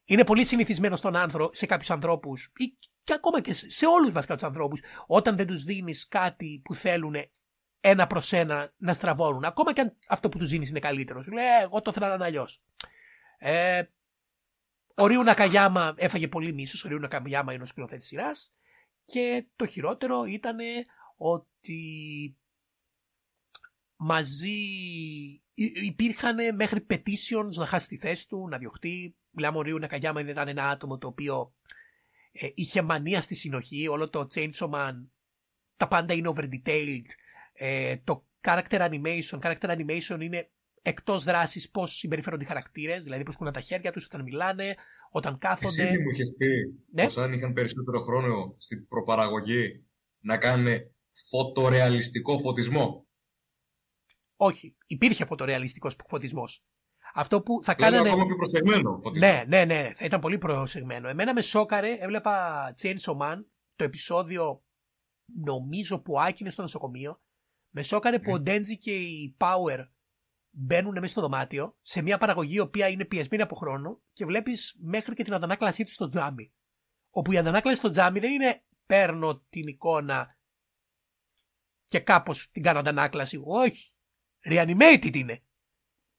είναι πολύ συνηθισμένο στον άνθρω, σε κάποιους ανθρώπους ή και ακόμα και σε, σε όλους βασικά τους ανθρώπους, όταν δεν τους δίνεις κάτι που θέλουν ένα προς ένα να στραβώνουν, ακόμα και αν αυτό που τους δίνεις είναι καλύτερο. Σου λέει, «Ε, εγώ το θέλω να είναι αλλιώς». Ε, ο Ρίου Νακαγιάμα έφαγε πολύ μίσος, ο Ρίου Νακαγιάμα είναι ο σκηνοθέτης σειράς και το χειρότερο ήταν ότι μαζί υ- υπήρχαν μέχρι petitions να χάσει τη θέση του, να διωχτεί. Μιλάμε ο Ρίου Νακαγιάμα ήταν ένα άτομο το οποίο ε, είχε μανία στη συνοχή, όλο το Chainsaw Man, τα πάντα είναι over detailed. Ε, το character animation, character animation είναι εκτός δράσης πώς συμπεριφέρονται οι χαρακτήρες, δηλαδή πώς κουνάνε τα χέρια τους όταν μιλάνε, όταν κάθονται. Εσύ τι μου είχες πει Ναι. πως αν είχαν περισσότερο χρόνο στην προπαραγωγή να κάνουν φωτορεαλιστικό φωτισμό; Όχι, υπήρχε φωτορεαλιστικός φωτισμός. Αυτό που θα Λέω κάνανε... ακόμα πιο προσεγμένο φωτισμός. Ναι, ναι, ναι, θα ήταν πολύ προσεγμένο. Εμένα με σόκαρε, έβλεπα Chainsaw Man, το επεισόδιο νομίζω που άκινε στο νοσοκομείο. Με σόκαρε που ο Ντέντζι και η Power μπαίνουν μέσα στο δωμάτιο σε μια παραγωγή η οποία είναι πιεσμένη από χρόνο και βλέπεις μέχρι και την αντανάκλασή τους στο τζάμι. Όπου η αντανάκλαση στο τζάμι δεν είναι παίρνω την εικόνα και κάπως την κάνω αντανάκλαση. Όχι. Reanimated είναι.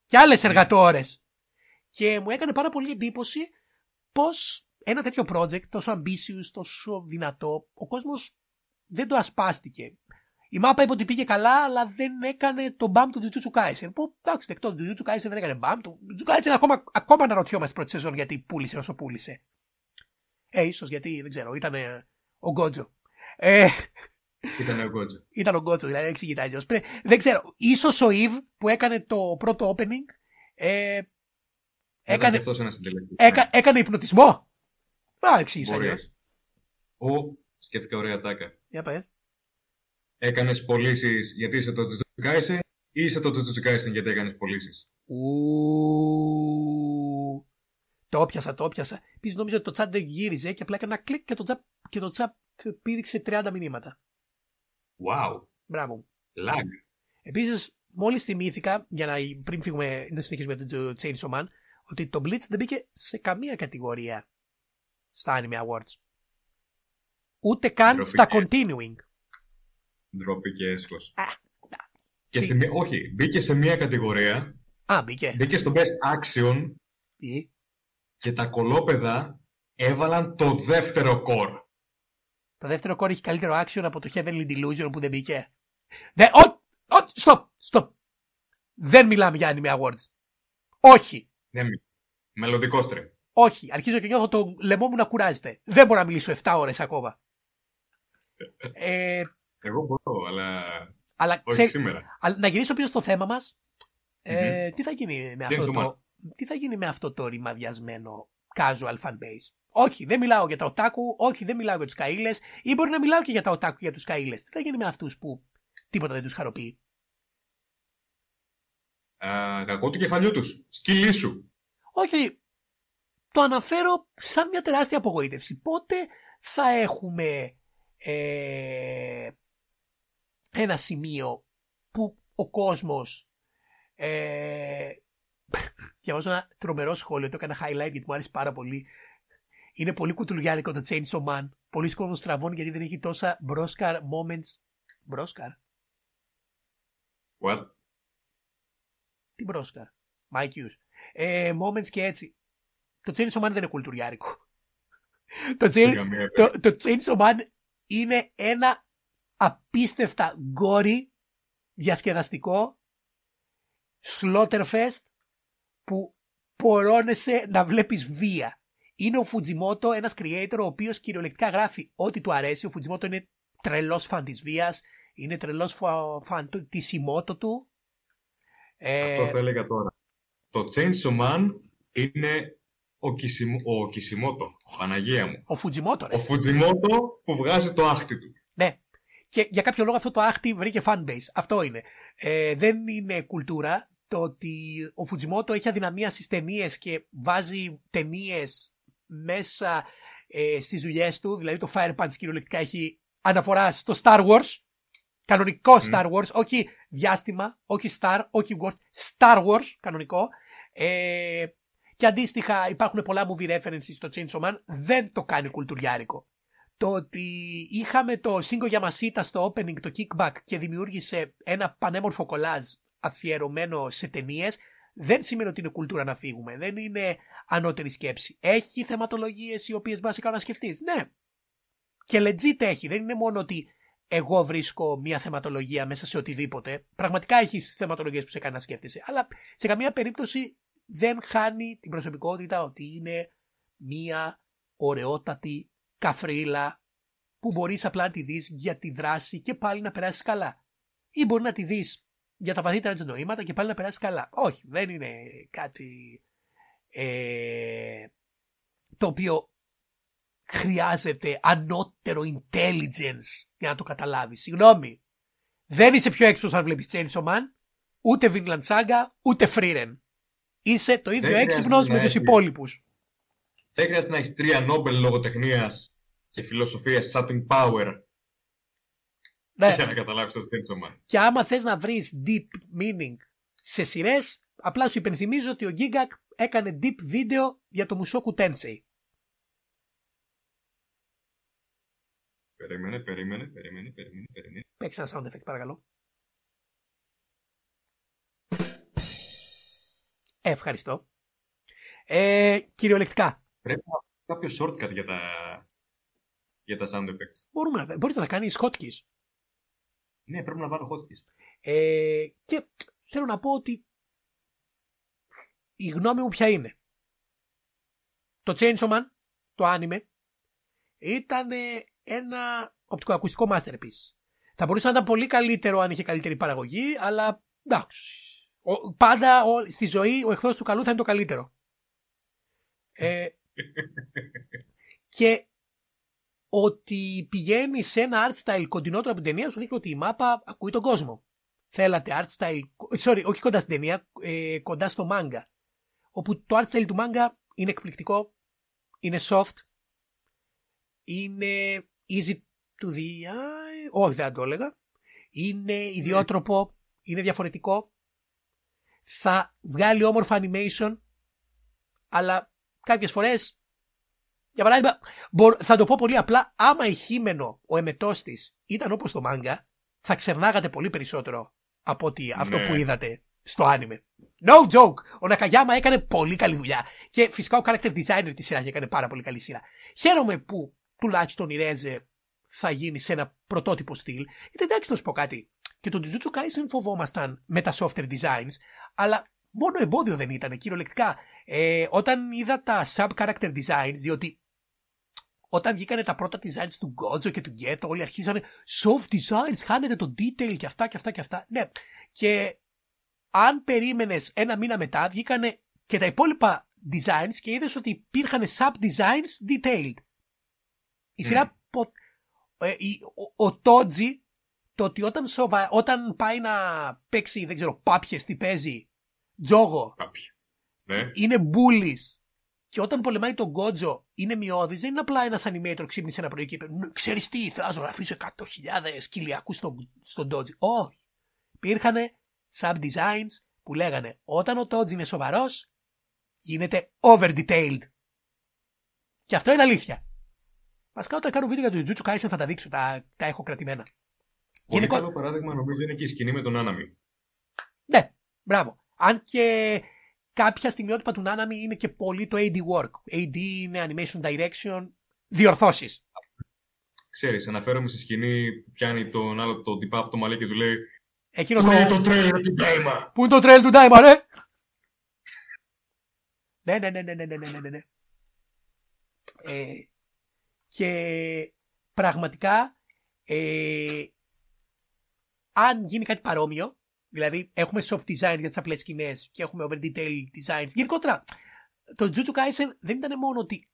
Και άλλες εργατόρες. Και μου έκανε πάρα πολύ εντύπωση πως ένα τέτοιο project τόσο ambitious, τόσο δυνατό, ο κόσμος δεν το ασπάστηκε. Η μάπα είπε ότι πήγε καλά, αλλά δεν έκανε το μπαμ του Jujutsu Kaisen. Που εντάξει, δεκτό, το Jujutsu Kaisen δεν έκανε μπαμ. Το Jujutsu Kaisen ακόμα, ακόμα αναρωτιόμαστε πρώτη σεζόν γιατί πούλησε όσο πούλησε. Ε, ίσως γιατί, δεν ξέρω, ήταν ο Γκότζο. Ε, Ήταν ο Γκότζο. Ήταν ο Γκότσο, δηλαδή εξηγείται αλλιώς. Δεν ξέρω. σω ο Ιβ που έκανε το πρώτο opening ε, έκανε, Έκανε... ένα συντελεστή. έκα, έκανε υπνοτισμό. Α, εξήγησε Μπορεί. αλλιώς. Ο, σκέφτηκα ωραία τάκα. Για πες. Έκανες πωλήσεις γιατί είσαι το Jujutsu Kaisen ή είσαι το Jujutsu Kaisen γιατί έκανε πωλήσει. Ου. Το όπιασα, το όπιασα. Επίση νόμιζα ότι το chat δεν γύριζε και απλά έκανα ένα κλικ και το chat, και το chat πήδηξε 30 μηνύματα. Wow. Μπράβο. μου. Lag. Επίσης, μόλις θυμήθηκα, για να πριν φύγουμε να συνεχίσουμε με το Chainsaw Man, ότι το Blitz δεν μπήκε σε καμία κατηγορία στα Anime Awards. Ούτε καν Ντροπή στα και- continuing. Ντροπή και έσχος. Α, Και στη, μία- όχι, μπήκε σε μία κατηγορία, Α, μπήκε. μπήκε στο Best Action Τι; και τα κολόπεδα έβαλαν το δεύτερο κορ. Το δεύτερο κόρη έχει καλύτερο action από το Heavenly Delusion που δεν μπήκε. Δε, ο, ο, stop, stop. Δεν μιλάμε για Anime Awards. Όχι, Ναι, μη. Μελλοντικό στρεμ. όχι. Αρχίζω και νιώθω το λαιμό μου να κουράζεται. Δεν μπορώ να μιλήσω 7 ώρες ακόμα. Ε, Εγώ μπορώ, αλλά αλλά όχι ξέ- σήμερα. αλλά να γυρίσω πίσω στο θέμα μας. Ε, τι θα γίνει με αυτό είναι το το, τι θα γίνει με αυτό το ρημαδιασμένο casual fan base. Όχι, δεν μιλάω για τα οτάκου, όχι, δεν μιλάω για τους καΐλες ή μπορεί να μιλάω και για τα οτάκου για τους καΐλες. Τι θα γίνει με αυτούς που τίποτα δεν τους χαροποιεί; Α, κακό του κεφαλιού τους. Σκυλί σου. Όχι, το αναφέρω σαν μια τεράστια απογοήτευση. Πότε θα έχουμε ε, ένα σημείο που ο κόσμος ε, [laughs] διαβάζω ένα τρομερό σχόλιο, το έκανα highlight γιατί μου άρεσε πάρα πολύ. Είναι πολύ κουτουλιάρικο το Chainsaw Man. Πολλοί κόσμος στραβώνει γιατί δεν έχει τόσα μπρόσκαρ moments. Μπρόσκαρ; What? Τι μπρόσκαρ; Mike Hughes. Ε, moments και έτσι. Το Chainsaw Man δεν είναι κουλτουριάρικο. το, Σε Chain, καμία το, το Chainsaw Man είναι ένα απίστευτα γκόρι διασκεδαστικό Slaughterfest που πορώνεσαι να βλέπεις βία. Είναι ο Φουτζιμότο, ένας creator ο οποίος κυριολεκτικά γράφει ό,τι του αρέσει. Ο Φουτζιμότο είναι τρελός φαν της βίας, είναι τρελός φα- φαν του, της ημότο του. Ε, Αυτός θα έλεγα τώρα. Το Chainsaw Man είναι ο, Κισιμ... ο Κισιμότο. Παναγία μου. ο Φουτζιμότο, ρε. Ο Φουτζιμότο που βγάζει το άχτι του. Ναι. Και για κάποιο λόγο αυτό το άχτι βρήκε fanbase. Αυτό είναι. Ε, δεν είναι κουλτούρα το ότι ο Φουτζιμότο έχει αδυναμία στις ταινίες και βάζει ταινίες μέσα ε, στις δουλειές του. Δηλαδή το Fire Punch κυριολεκτικά έχει αναφορά στο Star Wars. Κανονικό Star Wars. Όχι διάστημα, όχι Star, όχι Wars. Star Wars, κανονικό. Ε, και αντίστοιχα υπάρχουν πολλά movie references στο Chainsaw Man. Δεν το κάνει κουλτουριάρικο το ότι είχαμε το Σίγκο Yamashita στο opening, το kickback και δημιούργησε ένα πανέμορφο κολάζ αφιερωμένο σε ταινίες, δεν σημαίνει ότι είναι κουλτούρα να φύγουμε. Δεν είναι ανώτερη σκέψη. Έχει θεματολογίες οι οποίες μπορεί να σκεφτείς. Ναι. Και legit έχει. Δεν είναι μόνο ότι εγώ βρίσκω μια θεματολογία μέσα σε οτιδήποτε. Πραγματικά έχεις θεματολογίες που σε κάνει να σκέφτεσαι. Αλλά σε καμία περίπτωση δεν χάνει την προσωπικότητα ότι είναι μια ωραιότατη καφρίλα που μπορείς απλά να τη δεις για τη δράση και πάλι να περάσεις καλά. Ή μπορεί να τη δεις για τα βαθύτερα της νοήματα και πάλι να περάσεις καλά. Όχι, δεν είναι κάτι ε, το οποίο χρειάζεται ανώτερο intelligence για να το καταλάβεις. Συγγνώμη. Δεν είσαι πιο έξυπνος αν βλέπεις Chainsaw Man, ούτε Vinland Saga, ούτε Freeren. Είσαι το ίδιο χρειάζεται έξυπνος να με τους έχεις- υπόλοιπους. Δεν χρειάζεται να έχεις τρία Νόμπελ λογοτεχνίας και φιλοσοφίας Satin Power Ναι. για να καταλάβεις το Chainsaw Man. Και άμα θες να βρεις deep meaning σε σειρές, απλά σου υπενθυμίζω ότι ο Gigak έκανε deep βίντεο για το Mushoku Tensei. Περίμενε, περίμενε, περίμενε, περίμενε, περίμενε. Παίξε ένα sound effect παρακαλώ. Ε, ευχαριστώ. Ε, κυριολεκτικά. Πρέπει να κάποιο shortcut για τα, για τα sound effects. Μπορούμε να, τα- μπορείς να τα κάνεις hotkeys. Ναι, πρέπει να βάλω hotkeys. Ε, και θέλω να πω ότι η γνώμη μου ποια είναι; Το Chainsaw Man, το anime, ήταν ένα οπτικοακουστικό masterpiece. Θα μπορούσε να ήταν πολύ καλύτερο αν είχε καλύτερη παραγωγή, αλλά εντάξει. Ο- Πάντα ο- στη ζωή ο εχθρός του καλού θα είναι το καλύτερο. Ε, [laughs] και ότι πηγαίνει σε ένα art style κοντινότερο από την ταινία σου δείχνει ότι η μάπα ακούει τον κόσμο. Θέλατε art style, sorry, όχι κοντά στην ταινία, ε, κοντά στο manga. Όπου το art style του manga είναι εκπληκτικό, είναι soft, είναι easy to the eye, όχι δεν θα το έλεγα, είναι ιδιότροπο, είναι διαφορετικό, θα βγάλει όμορφα animation, αλλά κάποιες φορές, για παράδειγμα, μπορώ- θα το πω πολύ απλά, άμα η Χίμενο, ο εμετός της, ήταν όπως το μάγκα, θα ξερνάγατε πολύ περισσότερο από ότι αυτό Ναι. που είδατε στο anime. No joke! Ο Νακαγιάμα έκανε πολύ καλή δουλειά. Και φυσικά ο character designer της σειράς έκανε πάρα πολύ καλή σειρά. Χαίρομαι που τουλάχιστον η Ρέζε θα γίνει σε ένα πρωτότυπο στυλ. Γιατί εντάξει να σου πω κάτι. Και το Jujutsu Kaisen φοβόμασταν με τα software designs, αλλά μόνο εμπόδιο δεν ήταν κυριολεκτικά. Ε, όταν είδα τα sub character designs, διότι όταν βγήκανε τα πρώτα designs του Gojo και του Geto, όλοι αρχίζανε soft designs, χάνετε το detail και αυτά και αυτά και αυτά. Ναι. Και αν περίμενες ένα μήνα μετά, βγήκανε και τα υπόλοιπα designs και είδες ότι υπήρχαν sub designs detailed. Η σειρά. πο- ε, η- ο, ο Τότζι, το ότι όταν, σοβα, όταν πάει να παίξει, δεν ξέρω, πάπιες τι παίζει, τζόγο, Κάποιοι. Ναι. είναι μπούλης. Και όταν πολεμάει τον Γκότζο είναι μειώδης, δεν είναι απλά ένας animator ξύπνησε ένα πρωί και είπε Ξέρεις τι, θα να αφήσω 100.000 κοιλιακού στον, στον Dodge. Όχι. Υπήρχαν sub designs που λέγανε όταν ο Dodge είναι σοβαρός, γίνεται over detailed. Και αυτό είναι αλήθεια. Βασικά όταν κάνω βίντεο για το Jujutsu Kaisen θα τα δείξω, τα, τα έχω κρατημένα. Πολύ Γενικό- καλό παράδειγμα νομίζω είναι και η σκηνή με τον Άναμι. Ναι, μπράβο. Αν και κάποια στιγμιότυπα του Nanami είναι και πολύ το AD work. AD είναι animation direction, διορθώσεις. Ξέρεις, αναφέρομαι στη σκηνή που πιάνει τον άλλο τον τυπά από το μαλλί και του λέει Εκείνο Πού το... είναι το τρέλ του Ντάιμα. Πού είναι το τρέλ του Ντάιμα, ρε. ναι, ναι, ναι, ναι, ναι, ναι, ναι, ναι. ναι. Ε, και πραγματικά ε, αν γίνει κάτι παρόμοιο, δηλαδή έχουμε soft design για τις απλές σκηνές και έχουμε over detail design. Γενικότερα, το Jujutsu Kaisen δεν ήταν μόνο ότι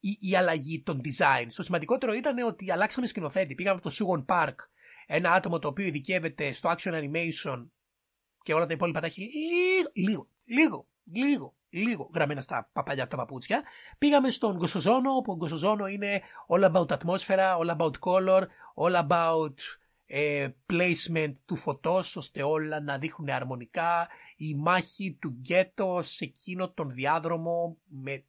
η, αλλαγή των design. Το σημαντικότερο ήταν ότι αλλάξαμε σκηνοθέτη. Πήγαμε από το Sugon Park ένα άτομο το οποίο ειδικεύεται στο action animation και όλα τα υπόλοιπα τα έχει λίγο, λίγο, λίγο, λίγο, λίγο γραμμένα στα παπαλιά από τα παπούτσια. Πήγαμε στον Γκοσοζόνο, όπου ο Γκοσοζόνο είναι all about ατμόσφαιρα, all about color, all about ε, placement του φωτός ώστε όλα να δείχνουν αρμονικά. Η μάχη του γκέτο σε εκείνο τον διάδρομο με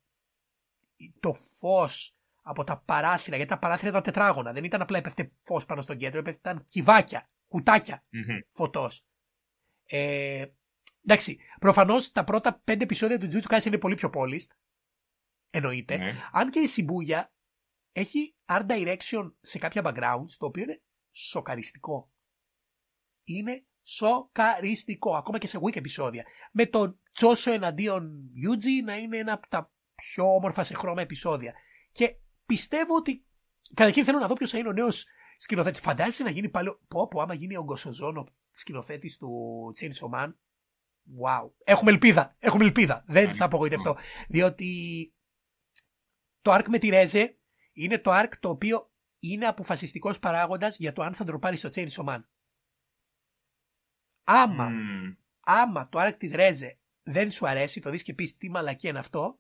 το φως από τα παράθυρα, γιατί τα παράθυρα ήταν τετράγωνα, δεν ήταν απλά έπεφτε φως πάνω στον κέντρο, έπεφτε ήταν κυβάκια, κουτάκια Μμμ. φωτός. Ε, εντάξει, προφανώς τα πρώτα πέντε επεισόδια του Jujutsu Kaisen είναι πολύ πιο polished, εννοείται. Ναι. Αν και η Shibuya έχει art direction σε κάποια backgrounds, το οποίο είναι σοκαριστικό. Είναι σοκαριστικό, ακόμα και σε weak επεισόδια. Με τον Τσόσο εναντίον Yuji να είναι ένα από τα πιο όμορφα σε χρώμα επεισόδια. Και πιστεύω ότι. Καταρχήν θέλω να δω ποιος θα είναι ο νέος σκηνοθέτης. Φαντάζεσαι να γίνει πάλι. Πω, πω, άμα γίνει ο Γκοσοζόνο σκηνοθέτης του Chainsaw Man. Wow. Έχουμε ελπίδα. Έχουμε ελπίδα. Δεν θα απογοητευτώ. Διότι το arc με τη Ρέζε είναι το arc το οποίο είναι αποφασιστικός παράγοντας για το αν θα ντροπάρει στο Chainsaw Man. Άμα, Μμμ. άμα το arc της Ρέζε δεν σου αρέσει, το δεις και πεις τι μαλακή είναι αυτό,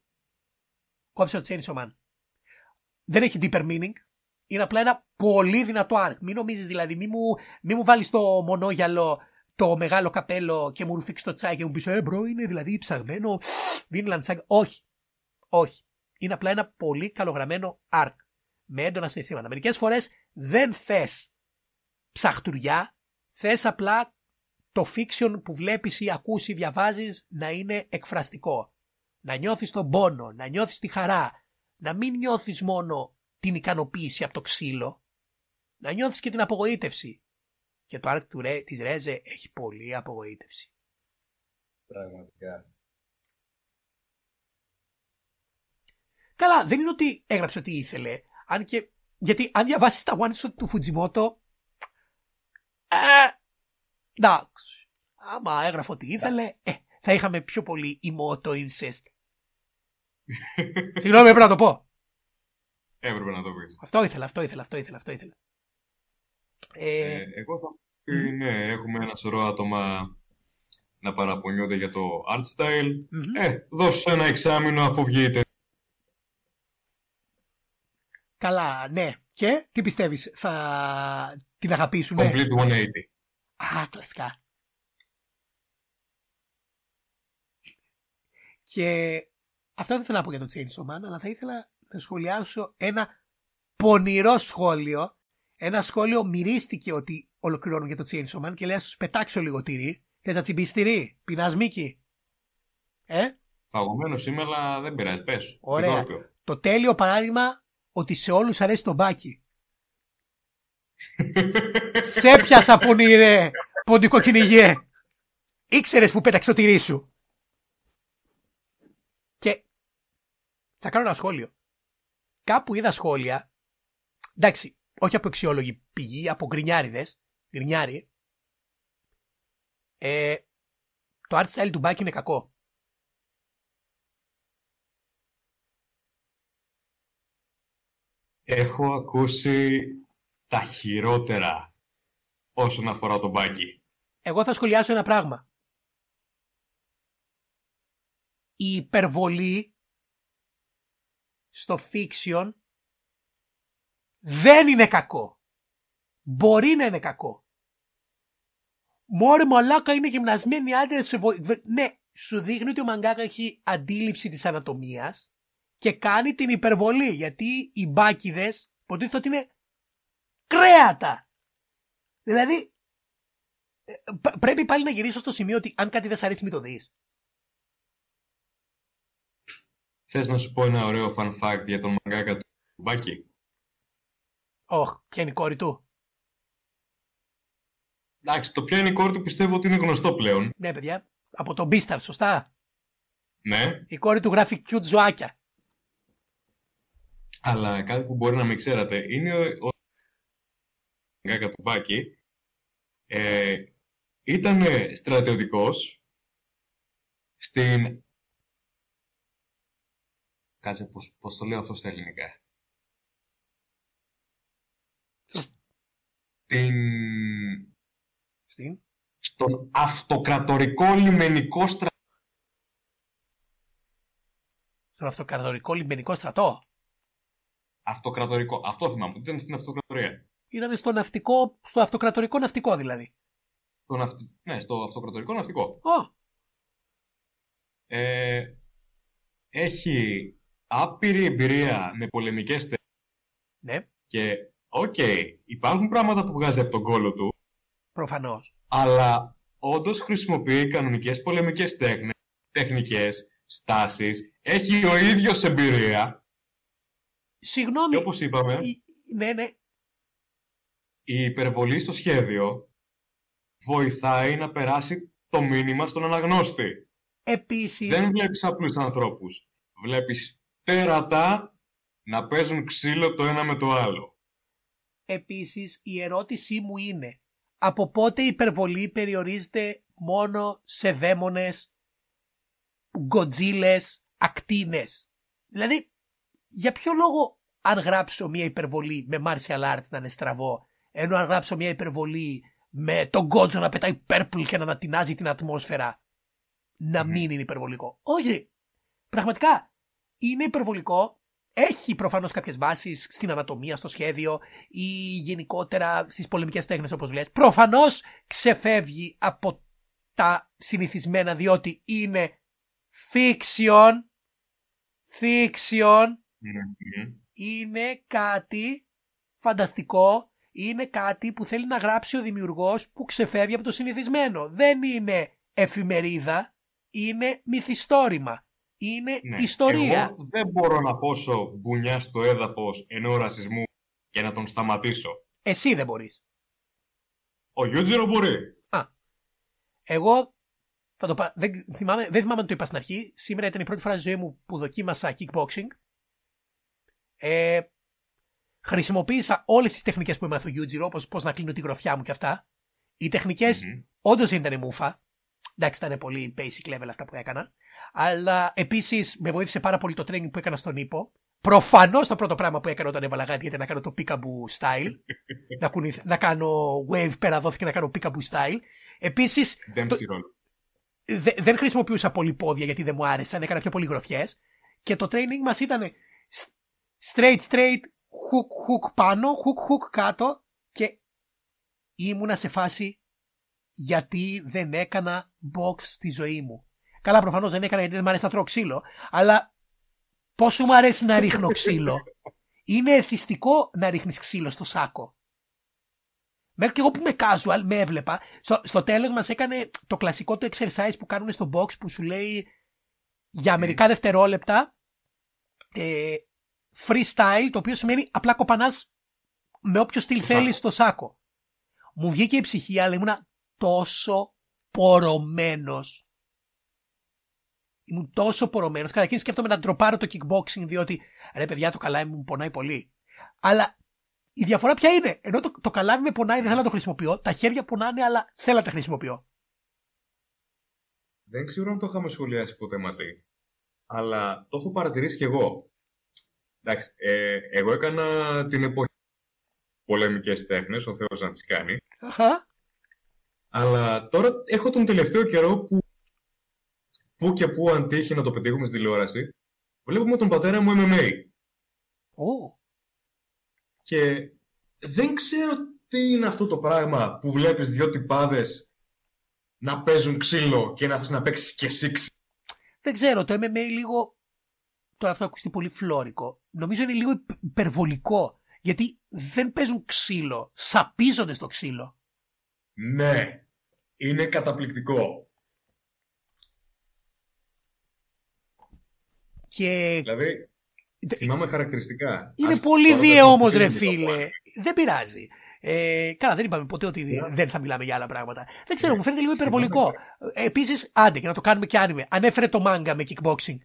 κόψε το Chainsaw Man. Δεν έχει deeper meaning. Είναι απλά ένα πολύ δυνατό arc. Μην νομίζεις δηλαδή, μη μου, μη μου βάλεις το μονόγυαλο το μεγάλο καπέλο και μου ρουφήξεις το τσάι και μου πεις «Ε, bro, είναι δηλαδή ψαγμένο, Vinland Saga». Όχι. Όχι. Είναι απλά ένα πολύ καλογραμμένο arc. Με έντονα συναισθήματα. Μερικές φορές δεν θες ψαχτουριά, θες απλά το fiction που βλέπεις ή ακούς ή διαβάζεις να είναι εκφραστικό. Να νιώθεις τον πόνο, να νιώθεις τη χαρά, να μην νιώθεις μόνο την ικανοποίηση από το ξύλο, να νιώθεις και την απογοήτευση. Και το arc του Ρε, της Ρέζε έχει πολύ απογοήτευση. Πραγματικά. Καλά, δεν είναι ότι έγραψε ό,τι ήθελε. Αν και, γιατί αν διαβάσεις τα one shot του Fujimoto, Ε, εντάξει. Άμα έγραφε ό,τι ήθελε, ε, θα είχαμε πιο πολύ ημώτο incest. Συγγνώμη, έπρεπε να το πω. Έπρεπε να το πεις. Αυτό ήθελα, αυτό ήθελα, αυτό ήθελα, αυτό ήθελα. Ε, Ε, εγώ θα πει, ναι, έχουμε ένα σωρό άτομα να παραπονιόνται για το art style. μμμ. Ε, δώσε ένα εξάμεινο αφού βγείτε. Καλά, ναι. Και τι πιστεύεις, θα την αγαπήσουμε. Complete 180. Α, κλασικά. Και αυτό δεν θέλω να πω για το Chainsaw Man, αλλά θα ήθελα να σχολιάσω ένα πονηρό σχόλιο. Ένα σχόλιο μυρίστηκε ότι ολοκληρώνουν για το Chainsaw Man και λέει να τους πετάξω λίγο τυρί. Θες να τσιμπήσεις τυρί, πεινάς Μίκη; Ε, Φαγωμένος είμαι, αλλά δεν πειράζει. Πες. Ωραία. Επιτόπιο. το τέλειο παράδειγμα ότι σε όλους αρέσει το μπάκι. [laughs] σε πιάσα πονηρέ, ποντικό κυνηγέ. Ήξερες που πέταξε το τυρί σου. Και θα κάνω ένα σχόλιο. Κάπου είδα σχόλια, εντάξει, όχι από αξιόλογη πηγή, από γκρινιάριδες, γκρινιάρι, ε, το art style του μπάκι είναι κακό. Έχω ακούσει τα χειρότερα όσον αφορά τον μπάκι. Εγώ θα σχολιάσω ένα πράγμα. Η υπερβολή στο fiction δεν είναι κακό. Μπορεί να είναι κακό. Μόρι μαλάκα είναι γυμνασμένοι άντρες. σε βο- βε- Ναι, σου δείχνει ότι ο μαγκάκα έχει αντίληψη της ανατομίας και κάνει την υπερβολή. Γιατί οι μπάκιδες υποτίθεται ότι είναι κρέατα. Δηλαδή, ε, π- πρέπει πάλι να γυρίσω στο σημείο ότι αν κάτι δεν σ' αρέσει μην το δεις. Θες να σου πω ένα ωραίο fun fact για τον μαγκάκα του μπάκι. Ωχ, ποια είναι η κόρη του; Εντάξει, το ποιο είναι η κόρη του πιστεύω ότι είναι γνωστό πλέον. Ναι, παιδιά. Από τον Beastar, σωστά; Ναι, Η κόρη του γράφει cute ζωάκια. αλλά κάτι που μπορεί να μην ξέρατε είναι ο, ο μαγκάκα του μπάκι ε, ήταν στρατιωτικός στην... Κάτσε πώς, πώς το λέω αυτό στα ελληνικά. Στην... Στην; στον αυτοκρατορικό λιμενικό στρατό. Στον αυτοκρατορικό λιμενικό στρατό; Αυτοκρατορικό. Αυτό θυμάμαι. Ήταν στην αυτοκρατορία. Ήταν στο ναυτικό, στο αυτοκρατορικό ναυτικό δηλαδή. Το ναυτι... Ναι, στο αυτοκρατορικό ναυτικό. Ω, Ε, έχει άπειρη εμπειρία με πολεμικές τέχνες ναι, και οκ, υπάρχουν πράγματα που βγάζει από τον κόλο του, προφανώς. αλλά όντως χρησιμοποιεί κανονικές πολεμικές τέχνες, τεχνικές, στάσεις, έχει ο ίδιος εμπειρία Συγγνώμη. και όπως είπαμε, η- Ναι, ναι. η υπερβολή στο σχέδιο βοηθάει να περάσει το μήνυμα στον αναγνώστη. Επίσης, Δεν βλέπεις απλούς ανθρώπους. Βλέπεις τέρατα να παίζουν ξύλο το ένα με το άλλο. επίσης η ερώτησή μου είναι από πότε η υπερβολή περιορίζεται μόνο σε δαίμονες, γκοτζίλες, ακτίνες; Δηλαδή, για ποιο λόγο αν γράψω μια υπερβολή με martial arts να είναι στραβό, ενώ αν γράψω μια υπερβολή με τον Γκότζο να πετάει purple και να ανατινάζει την ατμόσφαιρα, να μην είναι υπερβολικό; Όχι. Πραγματικά είναι υπερβολικό. Έχει προφανώς κάποιες βάσεις στην ανατομία, στο σχέδιο ή γενικότερα στις πολεμικές τέχνες όπως λες. Προφανώς ξεφεύγει από τα συνηθισμένα διότι είναι fiction. Fiction είναι κάτι φανταστικό, είναι κάτι που θέλει να γράψει ο δημιουργός που ξεφεύγει από το συνηθισμένο. Δεν είναι εφημερίδα, είναι μυθιστόρημα, είναι Ναι. ιστορία. Εγώ δεν μπορώ να δώσω μπουνιά στο έδαφος εν ώρα σεισμού και να τον σταματήσω. Εσύ δεν μπορείς. Ο Γιούτζιρο μπορεί. Εγώ θα το πα... δεν, θυμάμαι, δεν θυμάμαι αν το είπα στην αρχή. Σήμερα ήταν η πρώτη φορά στη ζωή μου που δοκίμασα kickboxing. Ε, χρησιμοποίησα όλες τις τεχνικές που έμαθα ο Γιούτζιρο, όπως πώς να κλείνω τη γροθιά μου και αυτά. Οι τεχνικές Μμμ. όντως δεν ήταν μούφα. Εντάξει, ήταν πολύ basic level αυτά που έκανα. Αλλά επίσης με βοήθησε πάρα πολύ το training που έκανα στον ύπο. Προφανώς το πρώτο πράγμα που έκανα όταν έβαλα γάτι ήταν να κάνω το peekaboo style. [laughs] να, κουνηθ- να κάνω wave πέρα δόθηκε να κάνω peekaboo style. Επίσης Dempsey roll. δε- δεν χρησιμοποιούσα πολύ πόδια γιατί δεν μου άρεσαν, έκανα πιο πολύ γροθιές. Και το training μας ήταν σ- straight straight, hook hook πάνω, hook hook κάτω και ήμουνα σε φάση γιατί δεν έκανα box στη ζωή μου. Καλά προφανώς δεν έκανα γιατί δεν μου αρέσει να τρώω ξύλο, αλλά πόσο μου αρέσει να ρίχνω ξύλο. Είναι εθιστικό να ρίχνεις ξύλο στο σάκο. Μέχρι και εγώ που είμαι casual, με έβλεπα. Στο, στο τέλος μας έκανε το κλασικό το exercise που κάνουν στο box που σου λέει για μερικά δευτερόλεπτα ε, freestyle, το οποίο σημαίνει απλά κοπανάς με όποιο στυλ Το θέλεις στο σάκο. Μου βγήκε η ψυχή, αλλά ήμουνα τόσο πορωμένος. Ήμουν τόσο πορωμένος. Καταρχήν σκέφτομαι να ντροπάρω το kickboxing, διότι ρε παιδιά το καλάμι μου πονάει πολύ. Αλλά η διαφορά ποια είναι; Ενώ το, το καλάμι με πονάει, δεν θέλω να το χρησιμοποιώ. Τα χέρια πονάνε, αλλά θέλω να τα χρησιμοποιώ. Δεν ξέρω αν το είχαμε σχολιάσει ποτέ μαζί. Αλλά το έχω παρατηρήσει κι εγώ. Εντάξει, ε, εγώ έκανα την εποχή πολεμικές τέχνες, ο Θεός να τις κάνει. Αχα. Αλλά τώρα έχω τον τελευταίο καιρό που που και που αν τύχει να το πετύχουμε στην τηλεόραση, βλέπουμε τον πατέρα μου MMA. Ω. Και δεν ξέρω τι είναι αυτό το πράγμα που βλέπεις δυο τυπάδες να παίζουν ξύλο και να θες να παίξεις και εσύ ξύλο. Δεν ξέρω, το MMA λίγο. Τώρα αυτό ακουστεί πολύ φλόρικο. Νομίζω είναι λίγο υπ- υπερβολικό. Γιατί δεν παίζουν ξύλο. Σαπίζονται στο ξύλο. Ναι, είναι καταπληκτικό. Και Δηλαδή, θυμάμαι χαρακτηριστικά. είναι Ας- πολύ τώρα δεν βίαιο έχω όμως, πει ρε το φίλε. πράγμα. Δεν πειράζει. Ε, καλά, δεν είπαμε ποτέ ότι Ναι. δεν θα μιλάμε για άλλα πράγματα. Δεν ξέρω, Ναι. μου φαίνεται λίγο Θυμάμαι υπερβολικό. Επίσης, άντε και να το κάνουμε και άνιμε. Ανέφερε το μάγκα με kickboxing.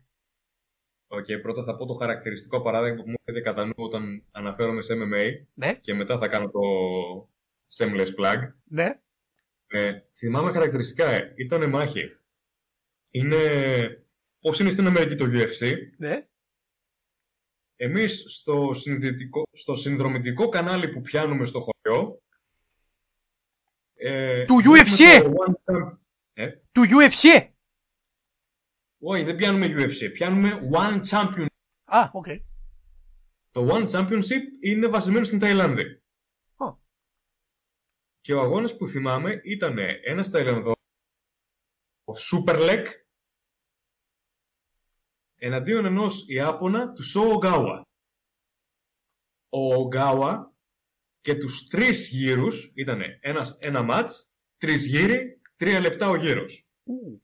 Οκ, πρώτα θα πω το χαρακτηριστικό παράδειγμα που μου έρχεται κατά νου όταν αναφέρομαι σε MMA Ναι, και μετά θα κάνω το Seamless Plug. ναι. Ε, θυμάμαι χαρακτηριστικά, ε, ήταν μάχη. Είναι πώς είναι στην Αμερική το UFC. ναι. Εμείς στο, συνδετικό, στο συνδρομητικό κανάλι που πιάνουμε στο χωριό ε, που βλέπουμε UFC! το One Champ- Ε, Του UFC! όχι, δεν πιάνουμε UFC, πιάνουμε One Champion. Α, οκ. Το One Championship είναι βασισμένο στην Ταϊλάνδη. Ω. Και ο αγώνας που θυμάμαι ήταν ένας Ταϊλανδός, ο Superlek, εναντίον ενός Ιάπωνα τους Σο Ογκάουα. Ο Ογκάουα και τους τρεις γύρους, ήταν ένας, ένα μάτς, τρεις γύροι, τρία λεπτά ο γύρος. Ου.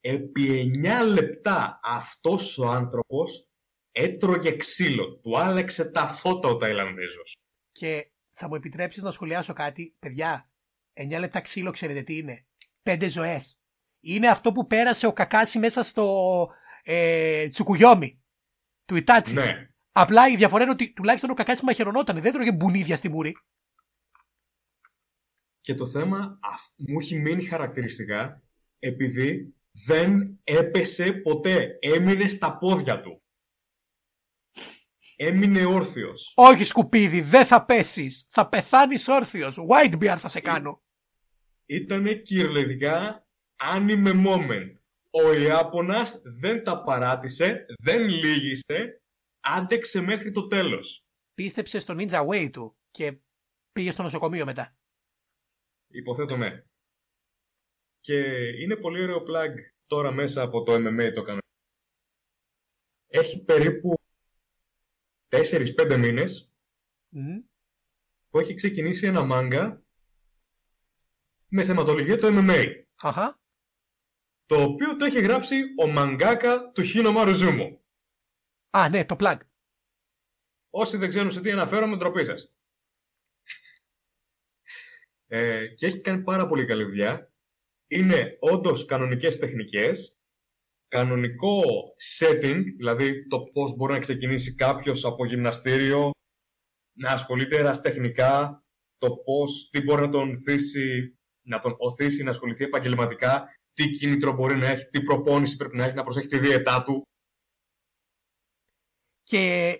Επί εννιά λεπτά αυτός ο άνθρωπος έτρωγε ξύλο. Του άλλαξε τα φώτα ο Ταϊλανδέζος. Και θα μου επιτρέψεις να σχολιάσω κάτι. Παιδιά, 9 λεπτά ξύλο ξέρετε τι είναι; Πέντε ζωές. Είναι αυτό που πέρασε ο Κακάση μέσα στο ε, τσουκουγιόμι του Ιτάτσι. Ναι. Απλά η διαφορά είναι ότι τουλάχιστον ο Κακάση μαχαιρωνόταν. Δεν τρώγε μπουνίδια στη μούρη. Και το θέμα αυ- μου έχει μείνει χαρακτηριστικά επειδή δεν έπεσε ποτέ. Έμεινε στα πόδια του. Έμεινε όρθιος. Όχι σκουπίδι, δεν θα πέσεις. Θα πεθάνεις όρθιος. White bear θα σε κάνω. Ήτανε κυριολεκτικά anime moment. Ο Ιάπωνας δεν τα παράτησε, δεν λύγησε, άντεξε μέχρι το τέλος. Πίστεψε στο Ninja Way του και πήγε στο νοσοκομείο μετά. Υποθέτω ναι. Και είναι πολύ ωραίο plug τώρα μέσα από το MMA το κάνω. Έχει περίπου 4-5 μήνες Μμ. που έχει ξεκινήσει ένα μάγκα με θεματολογία το MMA. Αχα. Το οποίο το έχει γράψει ο μαγκάκα του Χίνο Μαρουζούμου. Α, ναι, το plug. Όσοι δεν ξέρουν σε τι αναφέρομαι, ντροπή σας. Ε, και έχει κάνει πάρα πολύ καλή δουλειά. Είναι όντως κανονικές τεχνικές, κανονικό setting, δηλαδή το πώς μπορεί να ξεκινήσει κάποιος από γυμναστήριο, να ασχολείται ερασιτεχνικά, το πώς, τι μπορεί να τον οθήσει, να τον οθήσει να ασχοληθεί επαγγελματικά, τι κίνητρο μπορεί να έχει, τι προπόνηση πρέπει να έχει, να προσέχει τη διαιτά του. Και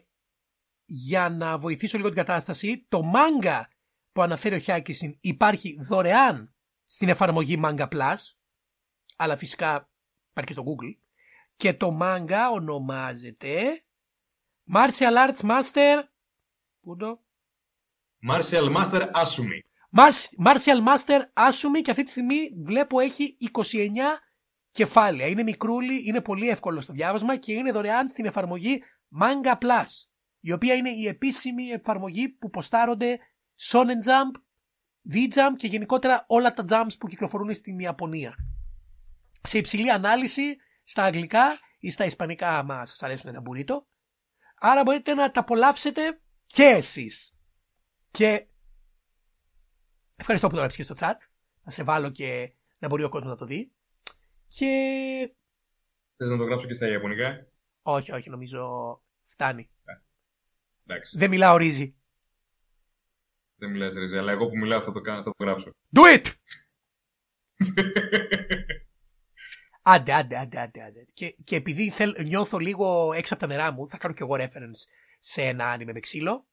για να βοηθήσω λίγο την κατάσταση, το μάγκα που αναφέρει ο Χιάκησιν υπάρχει δωρεάν στην εφαρμογή Manga Plus, αλλά φυσικά υπάρχει και στο Google. Και το μάγκα ονομάζεται Martial Arts Master. Πού το; Martial Master Asumi. Mas- Martial Master Asumi και αυτή τη στιγμή βλέπω έχει 29 κεφάλαια. Είναι μικρούλι, είναι πολύ εύκολο στο διάβασμα και είναι δωρεάν στην εφαρμογή Manga Plus, η οποία είναι η επίσημη εφαρμογή που ποστάρονται Shonen Jump, V-Jump και γενικότερα όλα τα jumps που κυκλοφορούν στην Ιαπωνία. Σε υψηλή ανάλυση στα αγγλικά ή στα ισπανικά άμα σας αρέσουν τα μπουρίτο. Άρα μπορείτε να τα απολαύσετε και εσείς. Και ευχαριστώ που το έγραψες και στο chat. Θα σε βάλω και να μπορεί ο κόσμος να το δει. Και Θες να το γράψω και στα Ιαπωνικά; όχι, όχι, νομίζω φτάνει. Εντάξει, Δεν μιλάω ρύζι. δεν μιλάς Ρεζέ, αλλά εγώ που μιλάω θα το, κάνω, θα το γράψω. Do it! [laughs] Άντε, άντε, άντε, άντε, άντε. Και, και επειδή θέλ, νιώθω λίγο έξω από τα νερά μου, θα κάνω κι εγώ reference σε ένα άνιμε με ξύλο.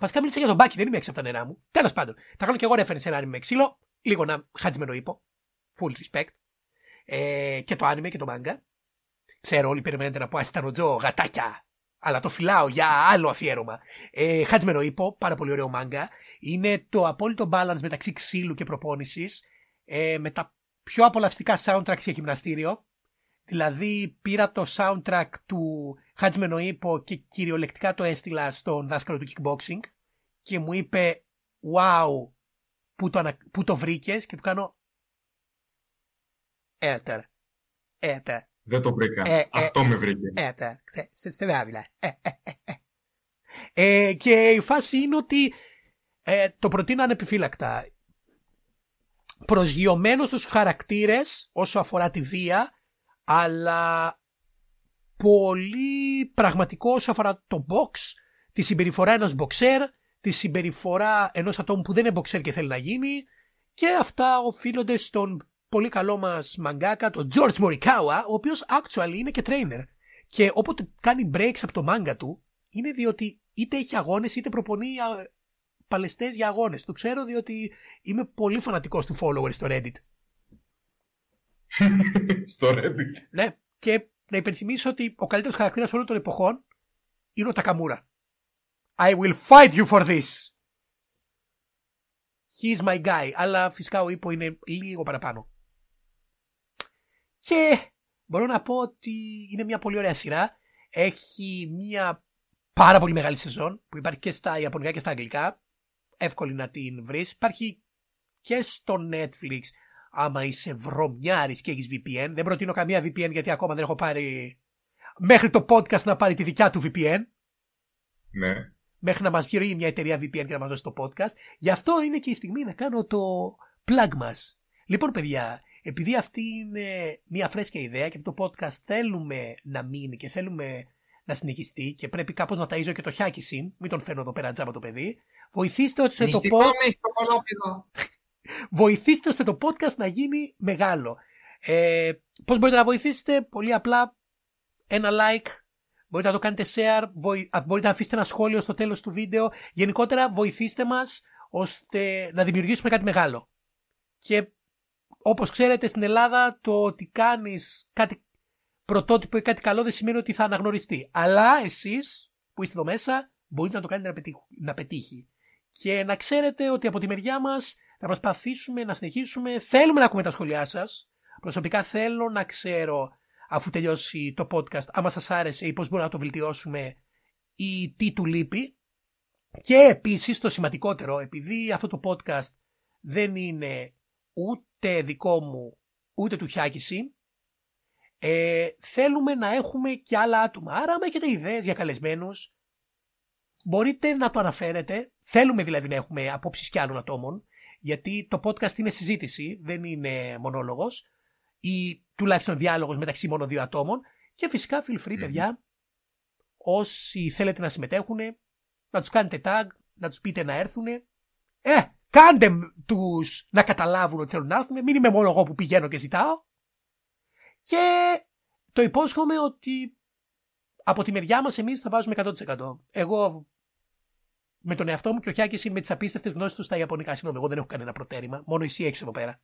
Βασικά μίλησα για τον Μπάκι, δεν είμαι έξω από τα νερά μου. Τέλος πάντων, θα κάνω κι εγώ reference σε ένα άνιμε με ξύλο. Λίγο να χατζιμένο ύπο. Full respect. Ε, και το άνιμε και το μάγκα. Ξέρω, όλοι περιμένετε να πω Αστανοτζό, γατάκια. Αλλά το φυλάω για άλλο αφιέρωμα. Ε, χατζιμένο ύπο, πάρα πολύ ωραίο μάγκα. Είναι το απόλυτο balance μεταξύ ξύλου και προπόνησης. Ε, με τα πιο απολαυστικά soundtracks για γυμναστήριο. Δηλαδή πήρα το soundtrack του Χατζμενο Ίπο και κυριολεκτικά το έστειλα στον δάσκαλο του kickboxing και μου είπε wow που το, ανα... που το βρήκες και του κάνω έτερ, έτερ, Δεν το βρήκα. Ε, ε, Αυτό με βρήκε. έτερ, σε, σε, σε βάβυλα. Ε, ε, ε, ε. Ε, και η φάση είναι ότι ε, το προτείνω ανεπιφύλακτα. Προσγειωμένο στους χαρακτήρες όσο αφορά τη βία, αλλά πολύ πραγματικό όσο αφορά το box, τη συμπεριφορά ενός boxer, τη συμπεριφορά ενός ατόμου που δεν είναι boxer και θέλει να γίνει και αυτά οφείλονται στον πολύ καλό μας μαγκάκα, τον George Morikawa, ο οποίος actually είναι και trainer. Και όποτε κάνει breaks από το μάγκα του, είναι διότι είτε έχει αγώνες είτε προπονεί α, παλαιστές για αγώνες. Το ξέρω διότι είμαι πολύ φανατικός του follower στο Reddit. [laughs] Στο Reddit. Ναι, και να υπενθυμίσω ότι ο καλύτερος χαρακτήρας όλων των εποχών είναι ο Τακαμούρα. I will fight you for this. He is my guy. Αλλά φυσικά ο Ήπο είναι λίγο παραπάνω. Και μπορώ να πω ότι είναι μια πολύ ωραία σειρά. Έχει μια πάρα πολύ μεγάλη σεζόν που υπάρχει και στα Ιαπωνικά και στα Αγγλικά. Εύκολη να την βρεις. Υπάρχει και στο Netflix άμα είσαι βρωμιάρης και έχεις VPN. Δεν προτείνω καμία VPN γιατί ακόμα δεν έχω πάρει μέχρι το podcast να πάρει τη δικιά του VPN. Ναι. Μέχρι να μας βγει μια εταιρεία VPN και να μας δώσει το podcast. Γι' αυτό είναι και η στιγμή να κάνω το plug μας. Λοιπόν παιδιά, επειδή αυτή είναι μια φρέσκια ιδέα και αυτό το podcast θέλουμε να μείνει και θέλουμε να συνεχιστεί και πρέπει κάπως να ταΐζω και το χιάκι συν, μην τον φέρνω εδώ πέρα τζάμπα το παιδί, βοηθήστε ώστε το, Μυστικό pod... με έχει το κολόπεδο. Βοηθήστε ώστε το podcast να γίνει μεγάλο. Ε, πώς μπορείτε να βοηθήσετε, πολύ απλά ένα like, μπορείτε να το κάνετε share, βοη- α, μπορείτε να αφήσετε ένα σχόλιο στο τέλος του βίντεο. Γενικότερα βοηθήστε μας ώστε να δημιουργήσουμε κάτι μεγάλο. Και όπως ξέρετε στην Ελλάδα το ότι κάνεις κάτι πρωτότυπο ή κάτι καλό δεν σημαίνει ότι θα αναγνωριστεί. Αλλά εσείς που είστε εδώ μέσα μπορείτε να το κάνετε να, πετύχου- να πετύχει. Και να ξέρετε ότι από τη μεριά μας θα προσπαθήσουμε να συνεχίσουμε. Θέλουμε να ακούμε τα σχόλιά σας. Προσωπικά θέλω να ξέρω αφού τελειώσει το podcast άμα σας άρεσε ή πώς μπορούμε να το βελτιώσουμε ή τι του λείπει. Και επίσης το σημαντικότερο, επειδή αυτό το podcast δεν είναι ούτε δικό μου ούτε του Χιάκηση, ε, θέλουμε να έχουμε και άλλα άτομα. Άρα, άμα έχετε ιδέες για καλεσμένους, μπορείτε να το αναφέρετε. Θέλουμε δηλαδή να έχουμε απόψεις και άλλων ατόμων, γιατί το podcast είναι συζήτηση, δεν είναι μονόλογος ή τουλάχιστον διάλογος μεταξύ μόνο δύο ατόμων. Και φυσικά feel free, Μμμ. παιδιά, όσοι θέλετε να συμμετέχουν, να τους κάνετε tag, να τους πείτε να έρθουν. Ε, κάντε τους να καταλάβουν ότι θέλουν να έρθουν. Μην είμαι μόνο εγώ που πηγαίνω και ζητάω. Και το υπόσχομαι ότι από τη μεριά μας εμείς θα βάζουμε 100%. Εγώ με τον εαυτό μου και ο Χιάκης με τις απίστευτες γνώσεις του στα Ιαπωνικά. Συγγνώμη, εγώ δεν έχω κανένα προτέρημα. Μόνο εσύ έχεις εδώ πέρα.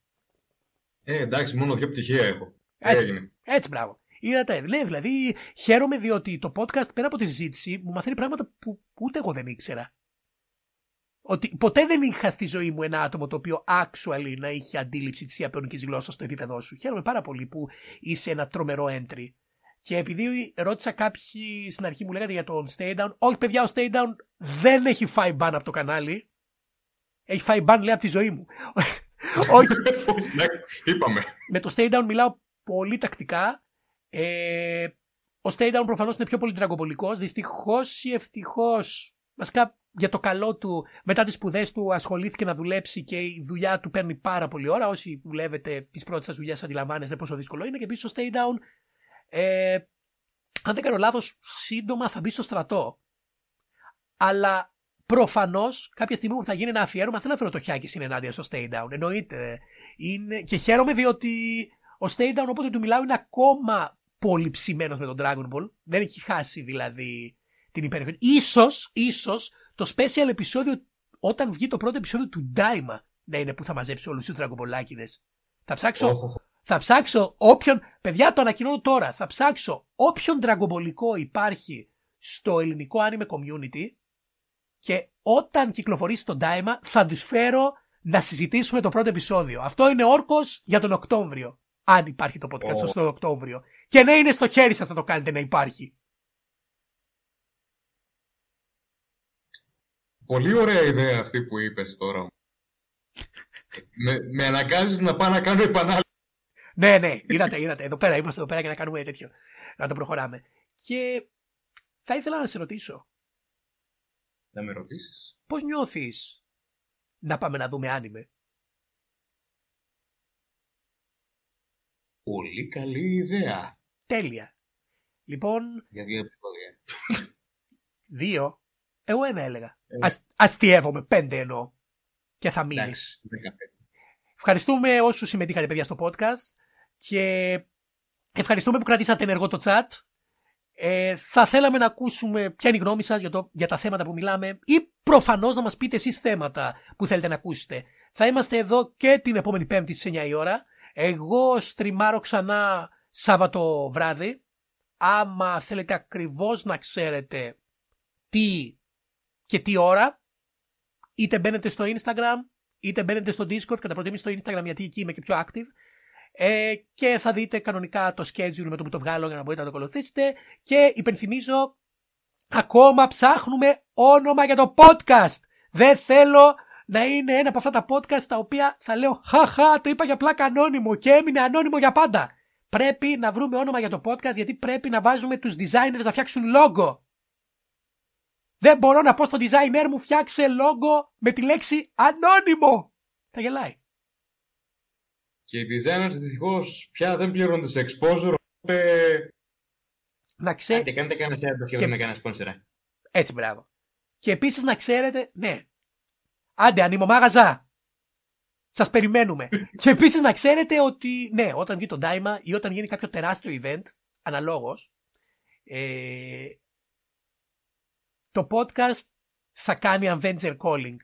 Ε, εντάξει, μόνο δύο πτυχία έχω. Έτσι, Έγινε. έτσι μπράβο. Είδατε, ναι, δηλαδή χαίρομαι διότι το podcast πέρα από τη συζήτηση μου μαθαίνει πράγματα που ούτε εγώ δεν ήξερα. Ότι ποτέ δεν είχα στη ζωή μου ένα άτομο το οποίο actually να είχε αντίληψη της ιαπωνικής γλώσσας στο επίπεδό σου. Χαίρομαι πάρα πολύ που είσαι ένα τρομερό entry. Και επειδή ρώτησα κάποιοι στην αρχή μου λέγατε για τον Stay Down, όχι παιδιά, ο Stay Down δεν έχει φάει μπαν από το κανάλι. Έχει φάει μπαν λέει από τη ζωή μου. [laughs] όχι. Εντάξει, είπαμε. Με το Stay Down μιλάω πολύ τακτικά. Ε, ο Stay Down προφανώς είναι πιο πολύ τραγκοπολικό. Δυστυχώς ή ευτυχώς, βασικά για το καλό του, μετά τις σπουδές του ασχολήθηκε να δουλέψει και η δουλειά του παίρνει πάρα πολύ ώρα. Όσοι δουλεύετε τις πρώτες σας δουλειές, αντιλαμβάνεστε πόσο δύσκολο είναι. Και επίσης το Stay Down, ε, αν δεν κάνω λάθος, σύντομα θα μπει στο στρατό. Αλλά προφανώς κάποια στιγμή που θα γίνει ένα αφιέρωμα, θέλω να φέρω το χιάκι είναι ενάντια στο Stay Down. Εννοείται. Είναι... Και χαίρομαι διότι ο Stay Down, όποτε του μιλάω, είναι ακόμα πολύ ψημένος με τον Dragon Ball. Δεν έχει χάσει δηλαδή την υπέροχη. Ίσως, ίσως το special επεισόδιο όταν βγει το πρώτο επεισόδιο του Daima να είναι που θα μαζέψει όλους τους Dragon Θα ψάξω, Όχο. Θα ψάξω όποιον, παιδιά το ανακοινώνω τώρα, θα ψάξω όποιον Dragon υπάρχει στο ελληνικό anime community και όταν κυκλοφορήσει το Daima θα τους φέρω να συζητήσουμε το πρώτο επεισόδιο. Αυτό είναι όρκος για τον Οκτώβριο. Αν υπάρχει το podcast Ω. στο Οκτώβριο. Και να είναι στο χέρι σας να το κάνετε να υπάρχει. Πολύ ωραία ιδέα αυτή που είπες τώρα. [laughs] με, με αναγκάζεις να πάω να κάνω επανάληψη. Ναι, ναι, είδατε, είδατε. Εδώ πέρα είμαστε εδώ πέρα για να κάνουμε τέτοιο. Να το προχωράμε. Και θα ήθελα να σε ρωτήσω, Να με ρωτήσεις. πώς νιώθεις να πάμε να δούμε άνιμε; Πολύ καλή ιδέα. Τέλεια. Λοιπόν, Για δύο επεισόδια. δύο. Εγώ ένα έλεγα. Ε. Ας, αστείευομαι, πέντε εννοώ. Και θα μείνεις. Εντάξει, 15. Ευχαριστούμε όσους συμμετείχατε παιδιά στο podcast και ευχαριστούμε που κρατήσατε ενεργό το chat. Ε, θα θέλαμε να ακούσουμε ποια είναι η γνώμη σας για, το, για τα θέματα που μιλάμε ή προφανώς να μας πείτε εσείς θέματα που θέλετε να ακούσετε. Θα είμαστε εδώ και την επόμενη πέμπτη στις 9 η ώρα. Εγώ στριμάρω ξανά Σάββατο βράδυ. Άμα θέλετε ακριβώς να ξέρετε τι και τι ώρα, είτε μπαίνετε στο Instagram, είτε μπαίνετε στο Discord, κατά προτίμηση στο Instagram γιατί εκεί είμαι και πιο active. Ε, και θα δείτε κανονικά το schedule με το που το βγάλω για να μπορείτε να το ακολουθήσετε. Και υπενθυμίζω, ακόμα ψάχνουμε όνομα για το podcast. Δεν θέλω να είναι ένα από αυτά τα podcast τα οποία θα λέω χαχα το είπα για πλάκα ανώνυμο και έμεινε ανώνυμο για πάντα. Πρέπει να βρούμε όνομα για το podcast γιατί πρέπει να βάζουμε τους designers να φτιάξουν logo. Δεν μπορώ να πω στο designer μου φτιάξε logo με τη λέξη ανώνυμο. Θα γελάει. Και οι designers δυστυχώς πια δεν πληρώνονται σε exposure, οπότε Να ξέρει. Άντε, κάντε κανένα share το Και- και με κανένα sponsor. Έτσι, μπράβο. Και επίσης να ξέρετε, ναι. Άντε, ανημομάγαζα. Σας περιμένουμε. [laughs] και επίσης να ξέρετε ότι, ναι, όταν βγει το Daima ή όταν γίνει κάποιο τεράστιο event, αναλόγως, ε, το podcast θα κάνει Avenger Calling.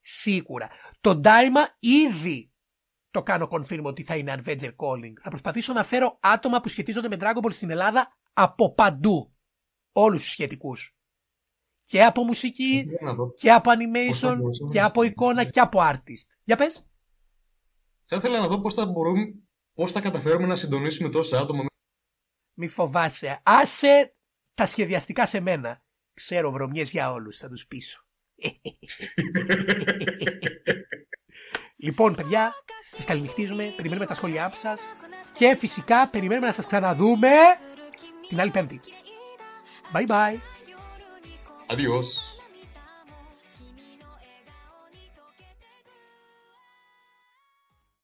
Σίγουρα. Το Daima ήδη το κάνω confirm ότι θα είναι Avenger Calling. Θα προσπαθήσω να φέρω άτομα που σχετίζονται με Dragon Ball στην Ελλάδα από παντού. Όλους τους σχετικούς. Και από μουσική, θέλω να δω. και από Πώς θα animation, μπορούσαμε και να από εικόνα, και από artist. Για πες. Θα ήθελα να δω πώς θα μπορούμε, πώς θα καταφέρουμε να συντονίσουμε τόσα άτομα. Μη φοβάσαι. Άσε τα σχεδιαστικά σε μένα. Ξέρω βρωμιές για όλους, θα τους πείσω. [laughs] [laughs] λοιπόν, παιδιά, σας καληνυχτίζουμε, περιμένουμε τα σχόλιά σας και φυσικά περιμένουμε να σας ξαναδούμε την άλλη πέμπτη. Bye bye. Adiós.